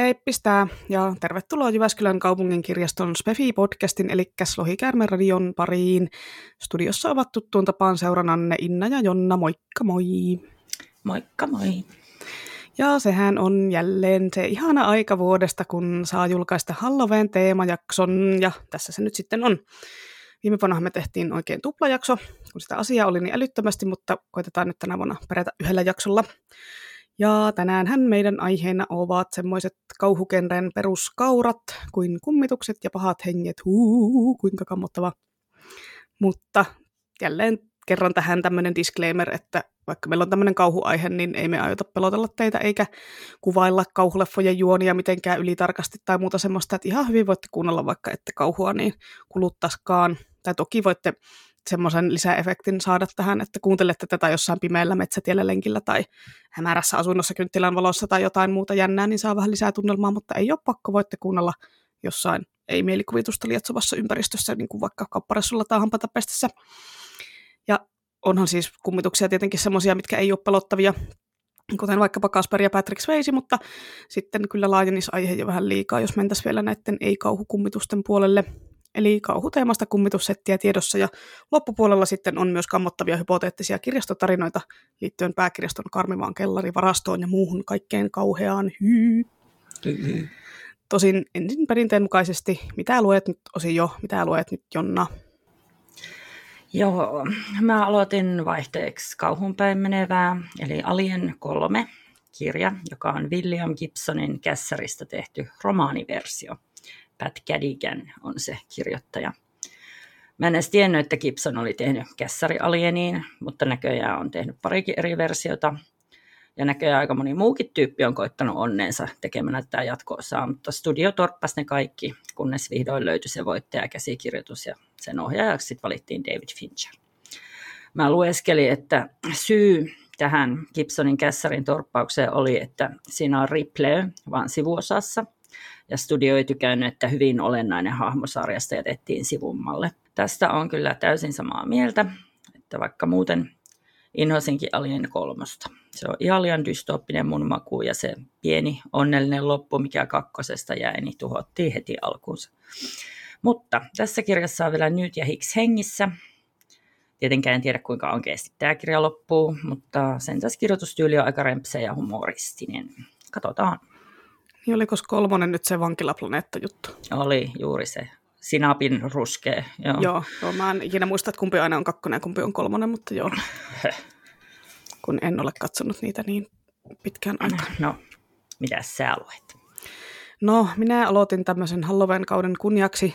Hei, pistää ja tervetuloa Jyväskylän kaupungin kirjaston Spefi-podcastin eli Lohikäärmen radion pariin. Studiossa ovat tuttuun tapaan seurananne Inna ja Jonna, moikka moi! Moikka moi! Ja sehän on jälleen se ihana aika vuodesta, kun saa julkaista Halloween teemajakson, ja tässä se nyt sitten on. Viime vuonna me tehtiin oikein tuplajakso, kun sitä asiaa oli niin älyttömästi, mutta koitetaan nyt tänä vuonna perätä yhdellä jaksolla. Ja tänäänhän meidän aiheena ovat semmoiset kauhukenren peruskaurat kuin kummitukset ja pahat henget. Huu, kuinka kammottava. Mutta jälleen kerran tähän tämmöinen disclaimer, että vaikka meillä on tämmöinen kauhuaihe, niin ei me aiota pelotella teitä eikä kuvailla kauhuleffojen juonia mitenkään ylitarkasti tai muuta semmoista, että ihan hyvin voitte kuunnella vaikka ette kauhua niin kuluttaskaan. Tai toki voitte semmoisen lisäefektin saada tähän, että kuuntelette tätä jossain pimeällä metsätiellä lenkillä tai hämärässä asunnossa kynttilän valossa tai jotain muuta jännää, niin saa vähän lisää tunnelmaa, mutta ei ole pakko, voitte kuunnella jossain ei-mielikuvitusta lietsovassa ympäristössä, niin kuin vaikka kapparessulla tai hampatapestessä. Ja onhan siis kummituksia tietenkin semmoisia, mitkä ei ole pelottavia, kuten vaikkapa Kasper ja Patrick Swayze, mutta sitten kyllä laajenisi aihe jo vähän liikaa, jos mentäisiin vielä näiden ei-kauhukummitusten puolelle. Eli kauhuteemasta kummitussettiä tiedossa ja loppupuolella sitten on myös kammottavia hypoteettisia kirjastotarinoita liittyen pääkirjaston karmivaan kellarivarastoon ja muuhun kaikkeen kauheaan hyy. Tosin ensin perinteen mukaisesti, mitä luet nyt osin jo, mitä luet nyt Jonna? Joo, mä aloitin vaihteeksi kauhunpäin menevää, eli Alien 3 kirja, joka on William Gibsonin kässäristä tehty romaaniversio. Pat Cadigan on se kirjoittaja. Mä en edes tiennyt, että Gibson oli tehnyt kässäri Alieniin, mutta näköjään on tehnyt parikin eri versiota. Ja näköjään aika moni muukin tyyppi on koittanut onneensa tekemään tätä jatkoosaa, mutta studio torppasi ne kaikki, kunnes vihdoin löytyi se voittaja käsikirjoitus ja sen ohjaajaksi sitten valittiin David Fincher. Mä lueskelin, että syy tähän Gibsonin kässärin torppaukseen oli, että siinä on Ripley vaan sivuosassa – ja studio ei tykännyt, että hyvin olennainen hahmo sarjasta jätettiin sivummalle. Tästä on kyllä täysin samaa mieltä, että vaikka muuten inhosinkin Alien kolmosta. Se on ihan liian dystooppinen mun maku ja se pieni onnellinen loppu, mikä kakkosesta jäi, niin tuhottiin heti alkuunsa. Mutta tässä kirjassa on vielä nyt ja Hicks hengissä. Tietenkään en tiedä kuinka oikeasti tämä kirja loppuu, mutta sen tässä kirjoitustyyli on aika rempseä ja humoristinen. Katsotaan. Niin oliko kolmonen nyt se vankilaplaneetta-juttu? Oli juuri se. Sinapin ruskea. Joo. Joo, joo, mä en ikinä muista, että kumpi aina on kakkonen ja kumpi on kolmonen, mutta joo. kun en ole katsonut niitä niin pitkään aikaan. No, mitä sä luet? No, minä aloitin tämmöisen Halloween-kauden kunniaksi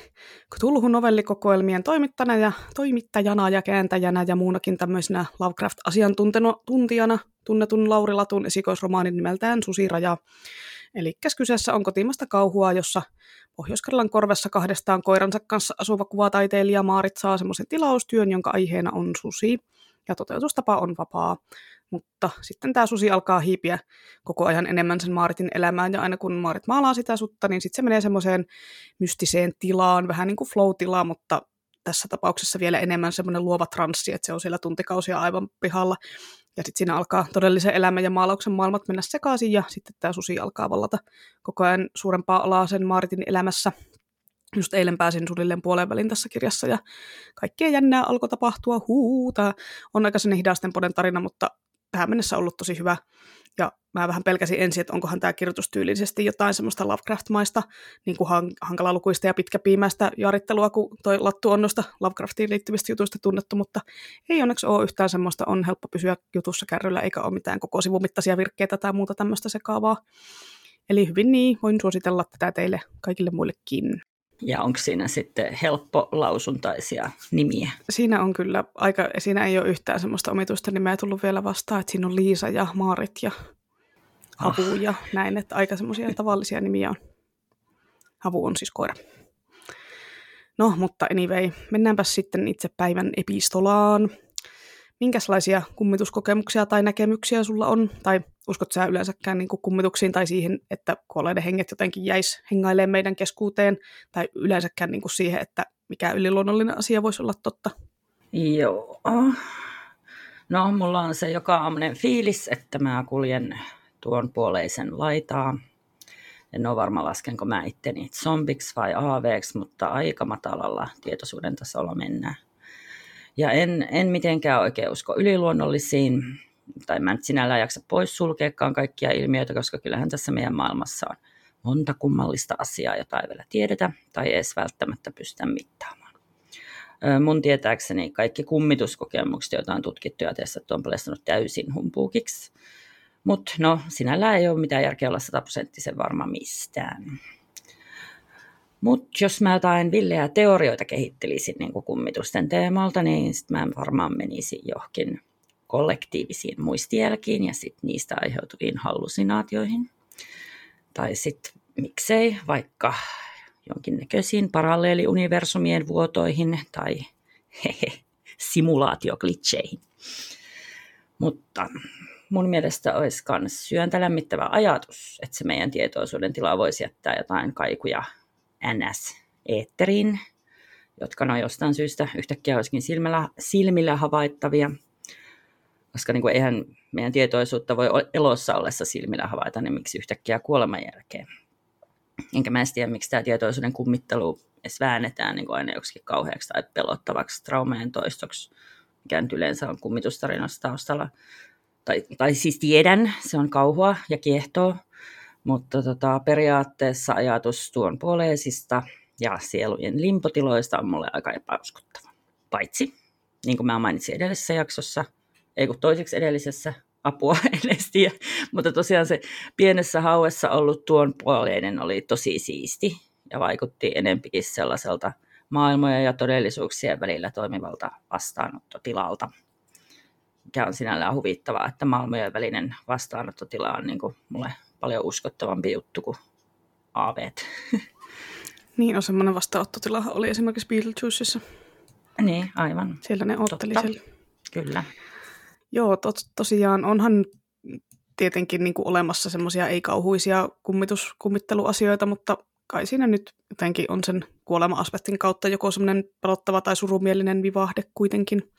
Cthulhu novellikokoelmien toimittajana ja, toimittajana ja kääntäjänä ja muunakin tämmöisenä Lovecraft-asiantuntijana tunnetun Lauri Latun esikoisromaanin nimeltään Susiraja. Eli kyseessä on kotimasta kauhua, jossa pohjois korvessa kahdestaan koiransa kanssa asuva kuvataiteilija Maarit saa semmoisen tilaustyön, jonka aiheena on susi, ja toteutustapa on vapaa. Mutta sitten tämä susi alkaa hiipiä koko ajan enemmän sen Maaritin elämään, ja aina kun Maarit maalaa sitä sutta, niin sitten se menee semmoiseen mystiseen tilaan, vähän niin kuin flow-tilaa, mutta tässä tapauksessa vielä enemmän semmoinen luova transsi, että se on siellä tuntikausia aivan pihalla. Ja sitten siinä alkaa todellisen elämän ja maalauksen maailmat mennä sekaisin ja sitten tämä susi alkaa vallata koko ajan suurempaa alaa sen Maaritin elämässä. Just eilen pääsin sulilleen puoleen välin tässä kirjassa ja kaikkea jännää alkoi tapahtua. Huuta. On aika sinne hidastempoinen tarina, mutta tähän mennessä ollut tosi hyvä. Ja mä vähän pelkäsin ensin, että onkohan tämä kirjoitustyylisesti jotain semmoista Lovecraft-maista, niin kuin hankalalukuista ja pitkäpiimäistä jaarittelua, kun toi Lattu on noista Lovecraftiin liittyvistä jutuista tunnettu, mutta ei onneksi ole yhtään semmoista, on helppo pysyä jutussa kärryllä, eikä ole mitään koko sivumittaisia virkkeitä tai muuta tämmöistä sekaavaa. Eli hyvin niin, voin suositella tätä teille kaikille muillekin. Ja onko siinä sitten helppo lausuntaisia nimiä? Siinä on kyllä aika, siinä ei ole yhtään semmoista omituista nimeä tullut vielä vastaan, että siinä on Liisa ja Maarit ja Havu oh. ja näin, että aika semmoisia tavallisia nimiä on. Havu on siis koira. No, mutta anyway, mennäänpä sitten itse päivän epistolaan. Minkälaisia kummituskokemuksia tai näkemyksiä sulla on? Tai uskot sä yleensäkään niin kummituksiin tai siihen, että kuolleiden henget jotenkin jäis hengailemaan meidän keskuuteen? Tai yleensäkään niin siihen, että mikä yliluonnollinen asia voisi olla totta? Joo. No, mulla on se joka aamunen fiilis, että mä kuljen tuon puoleisen laitaa. En ole varma laskenko mä itteni zombiksi vai aaveeksi, mutta aika matalalla tietoisuuden tasolla mennään. Ja en, en mitenkään oikein usko yliluonnollisiin, tai mä en sinällään jaksa pois sulkeakaan kaikkia ilmiöitä, koska kyllähän tässä meidän maailmassa on monta kummallista asiaa, jota ei vielä tiedetä tai edes välttämättä pystytä mittaamaan. Mun tietääkseni kaikki kummituskokemukset, joita on tutkittu ja testattu, on paljastunut täysin humpuukiksi. Mutta no, sinällään ei ole mitään järkeä olla sataprosenttisen varma mistään. Mutta jos mä jotain villeä teorioita kehittelisin niin kummitusten teemalta, niin sit mä varmaan menisin johonkin kollektiivisiin muistijälkiin ja sit niistä aiheutuviin hallusinaatioihin. Tai sitten miksei vaikka jonkinnäköisiin paralleeliuniversumien vuotoihin tai hehe, simulaatioklitseihin. Mutta mun mielestä olisi myös syöntä lämmittävä ajatus, että se meidän tietoisuuden tila voisi jättää jotain kaikuja NS-eetteriin, jotka no jostain syystä yhtäkkiä olisikin silmillä, silmillä havaittavia, koska niin kuin eihän meidän tietoisuutta voi elossa ollessa silmillä havaita, niin miksi yhtäkkiä kuoleman jälkeen. Enkä mä en tiedä, miksi tämä tietoisuuden kummittelu edes väännetään niin kuin aina joksikin kauheaksi tai pelottavaksi traumeen toistoksi, mikä nyt yleensä on kummitustarinassa taustalla. Tai, tai siis tiedän, se on kauhua ja kiehtoo, mutta tota, periaatteessa ajatus tuon puoleisista ja sielujen limpotiloista on mulle aika epäuskottava. Paitsi, niin kuin mä mainitsin edellisessä jaksossa, ei kun toiseksi edellisessä, apua en tiedä. Mutta tosiaan se pienessä hauessa ollut tuon puoleinen oli tosi siisti ja vaikutti enempikin sellaiselta maailmoja ja todellisuuksien välillä toimivalta vastaanottotilalta. Mikä on sinällään huvittavaa, että maailmojen välinen vastaanottotila on niin kuin mulle paljon uskottavampi juttu kuin aaveet. Niin on semmoinen vastaanottotila oli esimerkiksi Beetlejuicessa. Niin, aivan. Siellä ne otteli siellä. Kyllä. Joo, to, tosiaan onhan tietenkin niin kuin olemassa semmoisia ei-kauhuisia kummitus, kummitteluasioita, mutta kai siinä nyt jotenkin on sen kuolema-aspektin kautta joko semmoinen pelottava tai surumielinen vivahde kuitenkin.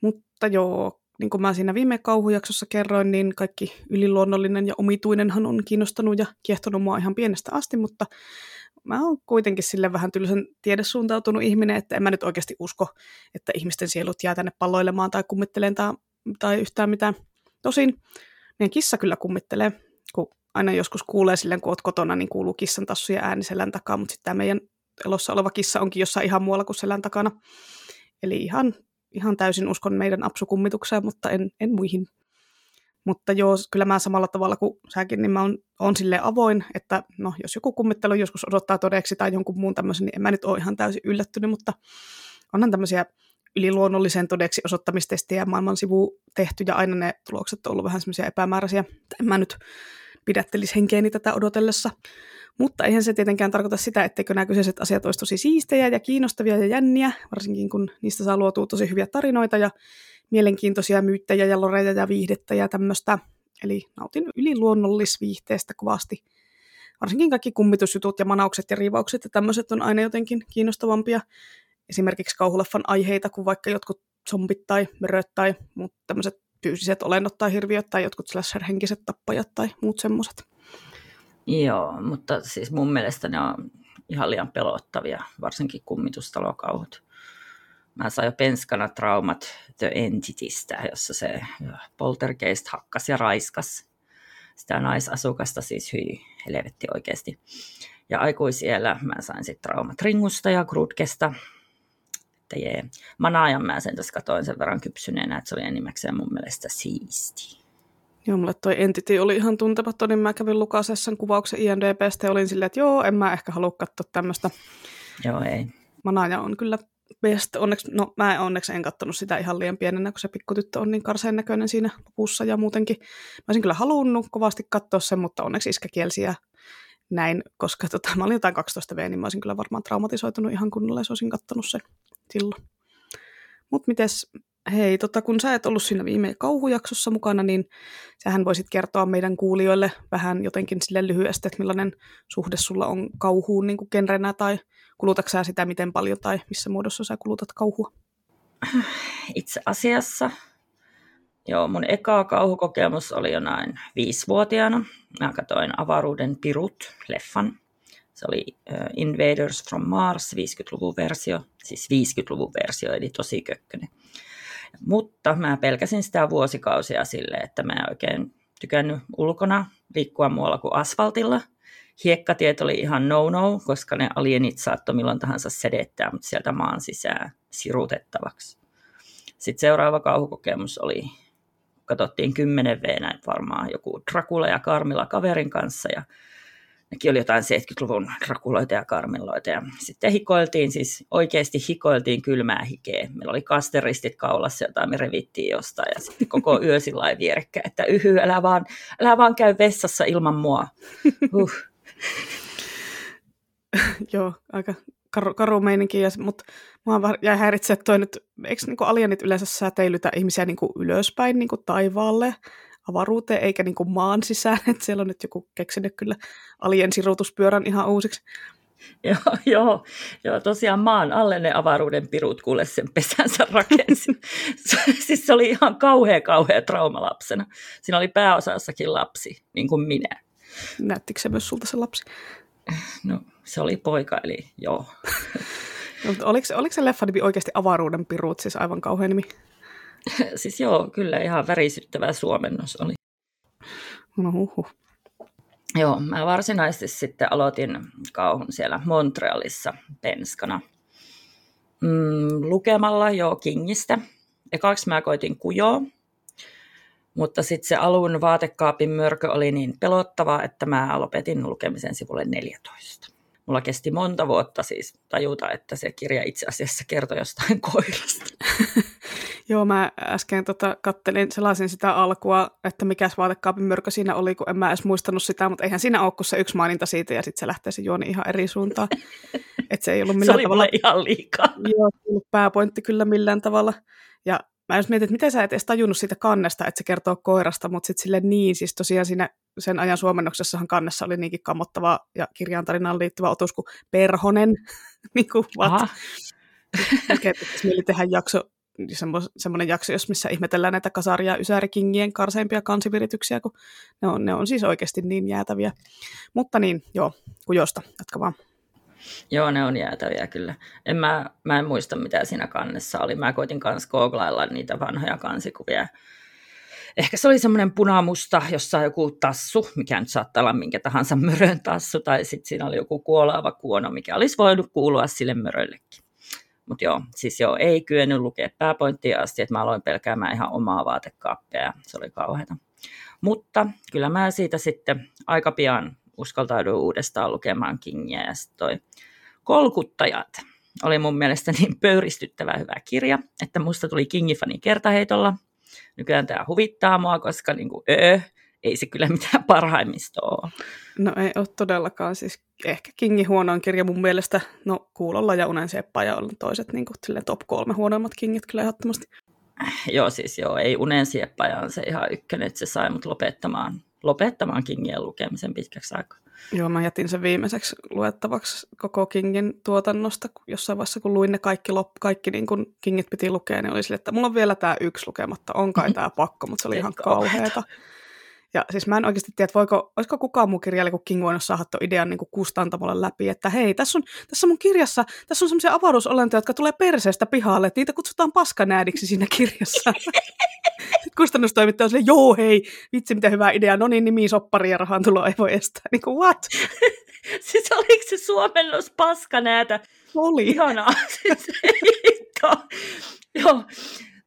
Mutta joo, niin kuin mä siinä viime kauhujaksossa kerroin, niin kaikki yliluonnollinen ja omituinenhan on kiinnostanut ja kiehtonut mua ihan pienestä asti, mutta mä oon kuitenkin sille vähän tylsän tiedesuuntautunut ihminen, että en mä nyt oikeasti usko, että ihmisten sielut jää tänne palloilemaan tai kummitteleen tai, tai yhtään mitään. Tosin meidän kissa kyllä kummittelee, kun aina joskus kuulee silleen, kun oot kotona, niin kuuluu kissan tassuja ääni selän takaa, mutta sitten tämä meidän elossa oleva kissa onkin jossain ihan muualla kuin selän takana. Eli ihan, ihan täysin uskon meidän apsukummitukseen, mutta en, en muihin mutta joo, kyllä mä samalla tavalla kuin säkin, niin mä oon, oon sille avoin, että no, jos joku kummittelu joskus odottaa todeksi tai jonkun muun tämmöisen, niin en mä nyt ole ihan täysin yllättynyt, mutta onhan tämmöisiä yliluonnollisen todeksi osoittamistestejä maailman sivu tehty, ja aina ne tulokset on ollut vähän semmoisia epämääräisiä. En mä nyt pidättelisi henkeäni tätä odotellessa. Mutta eihän se tietenkään tarkoita sitä, etteikö nämä kyseiset asiat olisi tosi siistejä ja kiinnostavia ja jänniä, varsinkin kun niistä saa luotua tosi hyviä tarinoita ja mielenkiintoisia myyttejä ja loreja ja viihdettä ja tämmöistä. Eli nautin yliluonnollisviihteestä kovasti. Varsinkin kaikki kummitusjutut ja manaukset ja riivaukset ja tämmöiset on aina jotenkin kiinnostavampia. Esimerkiksi kauhuleffan aiheita kuin vaikka jotkut zombit tai möröt tai muut tämmöiset fyysiset olennot tai hirviöt tai jotkut slasher-henkiset tappajat tai muut semmoiset. Joo, mutta siis mun mielestä ne on ihan liian pelottavia, varsinkin kummitustalokauhut mä sain jo penskana traumat The Entitystä, jossa se poltergeist hakkas ja raiskas sitä naisasukasta, siis hyi, helvetti oikeasti. Ja aikuisiellä mä sain sitten traumat Ringusta ja Grudkesta. Että jee. Manaajan mä sen tässä katoin sen verran kypsyneenä, että se oli enimmäkseen mun mielestä siisti. Joo, mulle toi Entity oli ihan tuntematon, niin mä kävin lukasessa sen kuvauksen IMDBstä ja olin silleen, että joo, en mä ehkä halua katsoa tämmöistä. Joo, ei. Manaaja on kyllä best. Onneksi, no mä onneksi en katsonut sitä ihan liian pienenä, kun se pikkutyttö on niin karseen näköinen siinä lopussa ja muutenkin. Mä olisin kyllä halunnut kovasti katsoa sen, mutta onneksi iskä kielsi ja näin, koska tota, mä olin jotain 12 V, niin mä olisin kyllä varmaan traumatisoitunut ihan kunnolla, jos olisin kattonut sen silloin. Mutta mites, hei, tota, kun sä et ollut siinä viime kauhujaksossa mukana, niin sähän voisit kertoa meidän kuulijoille vähän jotenkin sille lyhyesti, että millainen suhde sulla on kauhuun niin kuin genrenä tai Kulutatko sä sitä miten paljon tai missä muodossa sä kulutat kauhua? Itse asiassa joo, mun eka kauhukokemus oli jo näin viisivuotiaana. Mä katsoin Avaruuden pirut leffan. Se oli Invaders from Mars 50-luvun versio, siis 50-luvun versio, eli tosi kökkönen. Mutta mä pelkäsin sitä vuosikausia sille, että mä en oikein tykännyt ulkona liikkua muualla kuin asfaltilla. Hiekkatiet oli ihan no-no, koska ne alienit saattoi milloin tahansa sedettää, mutta sieltä maan sisään sirutettavaksi. Sitten seuraava kauhukokemus oli, katsottiin 10 v varmaan joku Dracula ja Karmila kaverin kanssa ja nekin oli jotain 70-luvun rakuloita ja karmiloita. Ja sitten hikoiltiin, siis oikeasti hikoiltiin kylmää hikeä. Meillä oli kasteristit kaulassa, jota me revittiin jostain. Ja sitten koko yö sillä vierekkä, että yhy, älä vaan, älä vaan käy vessassa ilman mua. Uh. Joo, aika karu, karu meininki, mutta mua jäi häiritse, että toi nyt, eikö niinku alienit yleensä säteilytä ihmisiä niinku ylöspäin niinku taivaalle? Avaruuteen eikä niin kuin maan sisään, että siellä on nyt joku keksinyt kyllä alien sirutuspyörän ihan uusiksi. Joo, joo, joo, tosiaan maan alle ne avaruuden pirut kuule sen pesänsä rakensi. siis se oli ihan kauhea, kauhea trauma lapsena. Siinä oli pääosassakin lapsi, niin kuin minä. Näyttikö se myös sulta se lapsi? No, se oli poika, eli joo. no, oliko, oliko se leffa nimi oikeasti avaruuden pirut, siis aivan kauhea nimi? siis joo, kyllä ihan värisyttävä suomennos oli. No huhu. Joo, mä varsinaisesti sitten aloitin kauhun siellä Montrealissa penskana mm, lukemalla jo Kingistä. Ekaksi mä koitin kujoa, mutta sitten se alun vaatekaapin mörkö oli niin pelottava, että mä lopetin lukemisen sivulle 14. Mulla kesti monta vuotta siis tajuta, että se kirja itse asiassa kertoi jostain koirasta. Joo, mä äsken tota, kattelin, selasin sitä alkua, että mikä vaatekaapin mörkö siinä oli, kun en mä edes muistanut sitä, mutta eihän siinä ole se yksi maininta siitä, ja sitten se lähtee se juoni ihan eri suuntaan. Et se ei ollut millään se oli tavalla... ihan liikaa. Joo, ollut pääpointti kyllä millään tavalla. Ja mä just mietin, että miten sä et edes tajunnut siitä kannesta, että se kertoo koirasta, mutta sitten sille niin, siis tosiaan siinä sen ajan suomennoksessahan kannessa oli niinkin kammottava ja kirjan tarinaan liittyvä otus kuin Perhonen. niin kuin what? Mikä mieli tehdä jakso semmoinen jakso, jos missä ihmetellään näitä kasari- ja ysärikingien karseimpia kansivirityksiä, kun ne on, ne on siis oikeasti niin jäätäviä. Mutta niin, joo, kujosta, jatka vaan. Joo, ne on jäätäviä kyllä. En mä, mä en muista, mitä siinä kannessa oli. Mä koitin kanssa googlailla niitä vanhoja kansikuvia. Ehkä se oli semmoinen punamusta, jossa on joku tassu, mikä nyt saattaa olla minkä tahansa mörön tassu, tai sitten siinä oli joku kuolaava kuono, mikä olisi voinut kuulua sille möröllekin. Mutta joo, siis joo, ei kyennyt lukea pääpointtia asti, että mä aloin pelkäämään ihan omaa vaatekaappia ja se oli kauheata. Mutta kyllä mä siitä sitten aika pian uskaltauduin uudestaan lukemaan Kingiä ja sitten toi Kolkuttajat oli mun mielestä niin pöyristyttävä hyvä kirja, että musta tuli Kingifani kertaheitolla. Nykyään tämä huvittaa mua, koska niin kuin, öö, ei se kyllä mitään parhaimmista ole. No ei ole todellakaan. Siis ehkä Kingin huonoin kirja mun mielestä, no Kuulolla ja Unen Seppa on toiset niin kuin, top kolme huonoimmat Kingit kyllä ehdottomasti. Joo, siis joo, ei Unen Sieppaja on se ihan ykkönen, että se sai mut lopettamaan, lopettamaan Kingien lukemisen pitkäksi aikaa. Joo, mä jätin sen viimeiseksi luettavaksi koko Kingin tuotannosta. Jossain vaiheessa, kun luin ne kaikki, lop, kaikki niin kun Kingit piti lukea, niin oli sille, että mulla on vielä tämä yksi lukematta. On kai tämä pakko, mutta se oli ihan kauheata. Ja siis mä en oikeasti tiedä, että voiko, olisiko kukaan mun kirjailija kuin King voinut saada tuon idean niin kuin kustantamolle läpi, että hei, tässä on, tässä mun kirjassa, tässä on semmoisia avaruusolentoja, jotka tulee perseestä pihalle, että niitä kutsutaan paskanäädiksi siinä kirjassa. Sitten kustannustoimittaja on silleen, joo hei, vitsi mitä hyvä idea, no niin, nimi soppari ja rahan tulo ei voi estää. Niin kuin what? siis oliko se suomennos paskanäätä? Oli. Ihanaa. Siis, Joo,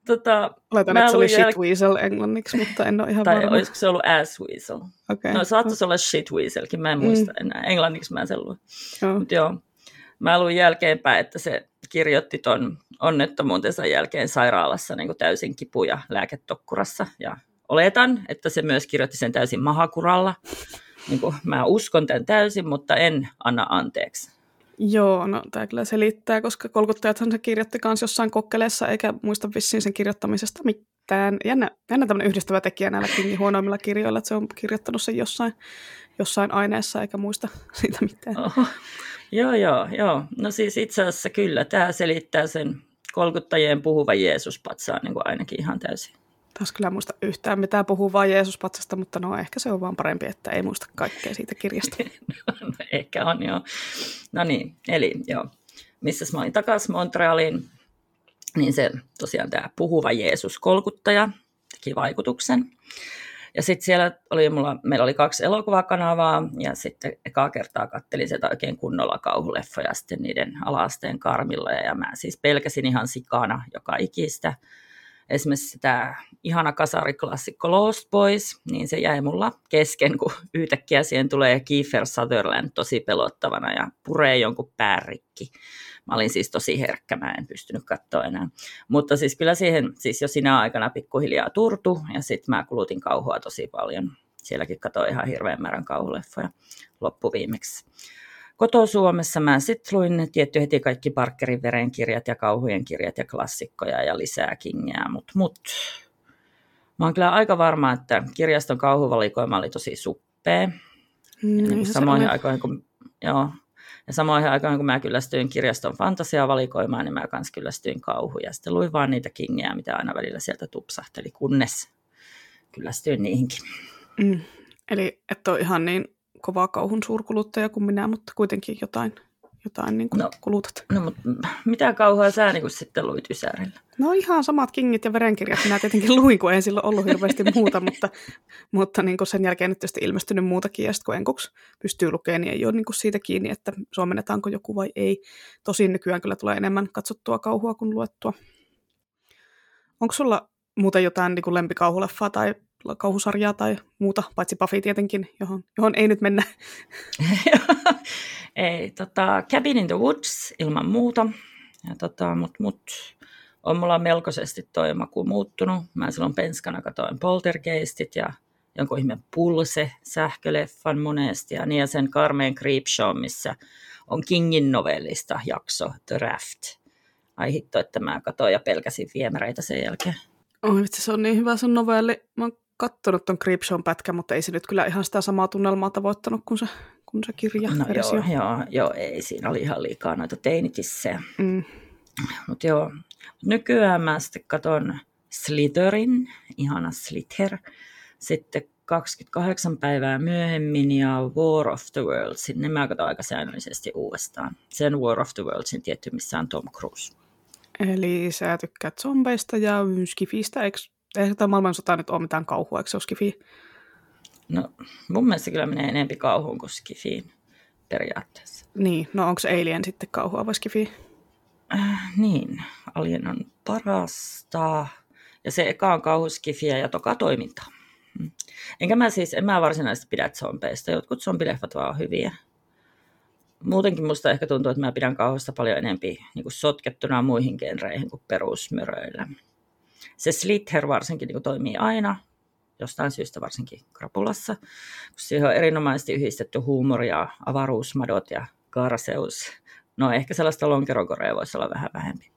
Tota, Oletan, että se oli jäl... weasel englanniksi, mutta en ole ihan tai varma. Tai olisiko se ollut weasel? Okay. No saattaisi olla weaselkin, mä en muista mm. enää. Englanniksi mä sen luin. Joo. Mut joo, mä luin jälkeenpäin, että se kirjoitti ton onnettomuutensa jälkeen sairaalassa niin täysin kipu- ja lääketokkurassa. Ja oletan, että se myös kirjoitti sen täysin mahakuralla. Niin kuin, mä uskon tämän täysin, mutta en anna anteeksi. Joo, no tämä kyllä selittää, koska kolkuttajathan se kirjoitti myös jossain kokkeleessa, eikä muista vissiin sen kirjoittamisesta mitään. Jännä, jännä tämmöinen yhdistävä tekijä näillä Kingin huonoimmilla kirjoilla, että se on kirjoittanut sen jossain, jossain aineessa, eikä muista siitä mitään. Oho. Joo, joo, joo. No siis itse asiassa kyllä, tämä selittää sen kolkuttajien puhuva Jeesus patsaa niin kuin ainakin ihan täysin. Taas kyllä muista yhtään mitään puhuu vaan Jeesuspatsasta, mutta no ehkä se on vaan parempi, että ei muista kaikkea siitä kirjasta. no, ehkä on joo. No niin, eli joo. Missä mä olin takaisin Montrealiin, niin se tosiaan tämä puhuva Jeesus-kolkuttaja teki vaikutuksen. Ja sitten siellä oli mulla, meillä oli kaksi elokuvakanavaa ja sitten ekaa kertaa kattelin sieltä oikein kunnolla kauhuleffoja sitten niiden alaasteen karmilla. Ja mä siis pelkäsin ihan sikana joka ikistä. Esimerkiksi tämä ihana kasariklassikko Lost Boys, niin se jäi mulla kesken, kun yhtäkkiä siihen tulee Kiefer Sutherland tosi pelottavana ja puree jonkun päärikki. Mä olin siis tosi herkkä, mä en pystynyt katsoa enää. Mutta siis kyllä siihen siis jo sinä aikana pikkuhiljaa turtu ja sitten mä kulutin kauhua tosi paljon. Sielläkin katsoin ihan hirveän määrän kauhuleffoja loppuviimeksi. Koto-Suomessa mä sitten luin tietty heti kaikki Parkerin verenkirjat ja kauhujen kirjat ja klassikkoja ja lisää kingeä, mutta mut. Mä oon kyllä aika varma, että kirjaston kauhuvalikoima oli tosi suppea. Mm, niin samoihin aikoihin, kun, joo, ja samoihin aikoihin, kun mä kyllästyin kirjaston fantasiavalikoimaan, niin mä kans kyllästyin kauhuja. Sitten luin vaan niitä kingejä, mitä aina välillä sieltä tupsahteli, kunnes kyllästyin niihinkin. Mm. Eli et ole ihan niin kova kauhun suurkuluttaja kuin minä, mutta kuitenkin jotain, jotain niin kuin no, kulutat. No, mutta mitä kauhua sä niin kuin sitten luit Ysärillä? No ihan samat kingit ja verenkirjat minä tietenkin luin, kun ei silloin ollut hirveästi muuta, mutta, mutta niin kuin sen jälkeen nyt tietysti ilmestynyt muutakin, ja sitten kun enkuksi pystyy lukemaan, niin ei ole niin kuin siitä kiinni, että suomennetaanko joku vai ei. Tosin nykyään kyllä tulee enemmän katsottua kauhua kuin luettua. Onko sulla muuten jotain niin kuin lempikauhuleffaa tai kauhusarjaa tai muuta, paitsi Buffy tietenkin, johon, johon ei nyt mennä. ei, tota, Cabin in the Woods ilman muuta, ja tota, mut, mut, on mulla melkoisesti toi maku muuttunut. Mä silloin penskana katoin Poltergeistit ja jonkun ihme Pulse, sähköleffan monesti ja niin ja sen Carmen Creepshow, missä on Kingin novellista jakso The Raft. Ai hitto, että mä katoin ja pelkäsin viemäreitä sen jälkeen. Oi vitsi, se on niin hyvä se novelli. Mä oon kattonut ton Creepshown pätkä, mutta ei se nyt kyllä ihan sitä samaa tunnelmaa tavoittanut kuin se, kuin se kirja. No joo, joo, joo, ei, siinä oli ihan liikaa noita teinitissejä. Mm. Mutta joo, nykyään mä sitten katon Slitherin, ihana Slither, sitten 28 päivää myöhemmin ja War of the Worldsin, ne mä katson aika säännöllisesti uudestaan. Sen War of the Worldsin tietty, missä on Tom Cruise. Eli sä tykkäät zombeista ja skifistä, eikö ei tämä maailmansota nyt ole mitään kauhua, eikö se ole skifi? No mun mielestä kyllä menee enempi kauhuun kuin skifiin periaatteessa. Niin, no onko Alien sitten kauhua vai skifi? Äh, niin, Alien on parasta. Ja se eka on kauhuskifiä ja toka toimintaa. Mm. Enkä mä siis, en mä varsinaisesti pidä zombeista. Jotkut zombileffat vaan on hyviä. Muutenkin musta ehkä tuntuu, että mä pidän kauhusta paljon enempi niin sotkettuna muihin genreihin kuin perusmöröillä se Slither varsinkin niin toimii aina, jostain syystä varsinkin krapulassa, kun siihen on erinomaisesti yhdistetty huumoria, avaruusmadot ja karseus. No ehkä sellaista lonkerokorea voisi olla vähän vähempi.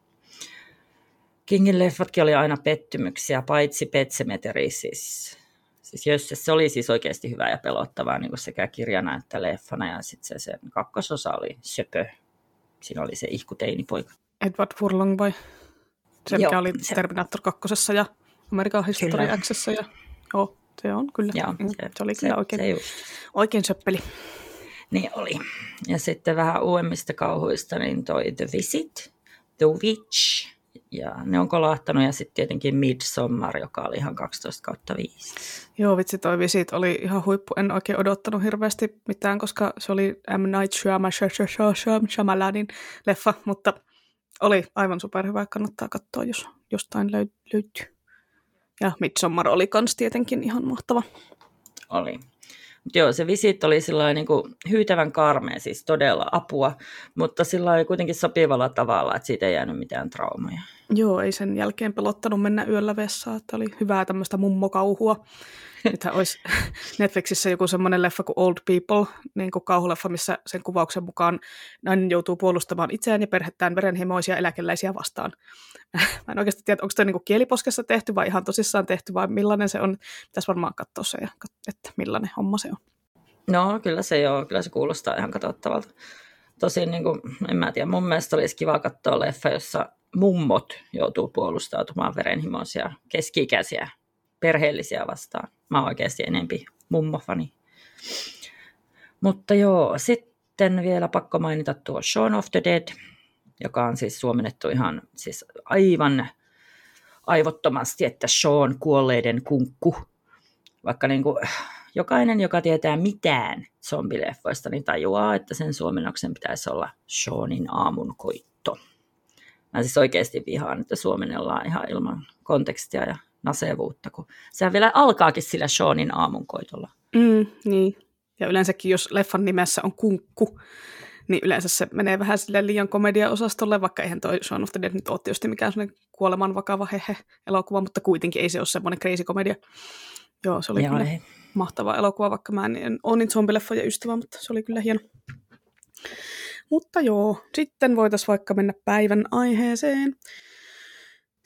Kingin leffatkin oli aina pettymyksiä, paitsi Pet Sematary, siis, siis jos se, se oli siis oikeasti hyvä ja pelottavaa niin sekä kirjana että leffana, ja sitten se sen kakkososa oli söpö. Siinä oli se ihkuteinipoika. Edward Furlong vai? Se, mikä oli se... Terminator 2 ja Amerikan History X. Ja, joo, se on kyllä. Joo, mm, se, se oli se, kyllä oikein, se just. oikein söppeli. Niin oli. Ja sitten vähän uudemmista kauhuista, niin toi The Visit, The Witch, ja ne on kolahtanut, ja sitten tietenkin Midsommar, joka oli ihan 12 kautta 5. Joo, vitsi, toi Visit oli ihan huippu. En oikein odottanut hirveästi mitään, koska se oli M. Night Shyamalanin leffa, mutta oli aivan superhyvä, kannattaa katsoa, jos jostain löy- löytyy. Ja Midsommar oli kans tietenkin ihan mahtava. Oli. Joo, se visit oli sillä niin kuin hyytävän karmea, siis todella apua, mutta sillä oli kuitenkin sopivalla tavalla, että siitä ei jäänyt mitään traumaja. Joo, ei sen jälkeen pelottanut mennä yöllä vessaan, että oli hyvää tämmöistä mummokauhua. Nythän olisi Netflixissä joku semmoinen leffa kuin Old People, niin kuin kauhuleffa, missä sen kuvauksen mukaan nainen joutuu puolustamaan itseään ja perhettään verenhimoisia eläkeläisiä vastaan. Mä en oikeasti tiedä, onko se niin kieliposkessa tehty vai ihan tosissaan tehty vai millainen se on. Pitäisi varmaan katsoa se, että millainen homma se on. No kyllä se joo, kyllä se kuulostaa ihan katsottavalta. Tosin niin kuin, en mä tiedä, mun mielestä olisi kiva katsoa leffa, jossa mummot joutuu puolustautumaan verenhimoisia keski-ikäisiä perheellisiä vastaan. Mä oon oikeasti enempi mummofani. Mutta joo, sitten vielä pakko mainita tuo Shaun of the Dead, joka on siis suomennettu ihan siis aivan aivottomasti, että Sean kuolleiden kunkku. Vaikka niin kuin, jokainen, joka tietää mitään zombileffoista, niin tajuaa, että sen suomennoksen pitäisi olla Seanin aamun koitto. Mä siis oikeasti vihaan, että suomennellaan ihan ilman kontekstia ja nasevuutta, kun sehän vielä alkaakin sillä Seanin aamunkoitolla. Mm, niin. Ja yleensäkin, jos leffan nimessä on kunkku, niin yleensä se menee vähän sille liian komediaosastolle, vaikka eihän toi Shaun of the Dead nyt ole tietysti mikään sellainen kuoleman vakava hehe elokuva, mutta kuitenkin ei se ole semmoinen crazy komedia. Joo, se oli Joo, kyllä ei. mahtava elokuva, vaikka mä en ole niin zombileffoja ystävä, mutta se oli kyllä hieno. Mutta joo, sitten voitaisiin vaikka mennä päivän aiheeseen.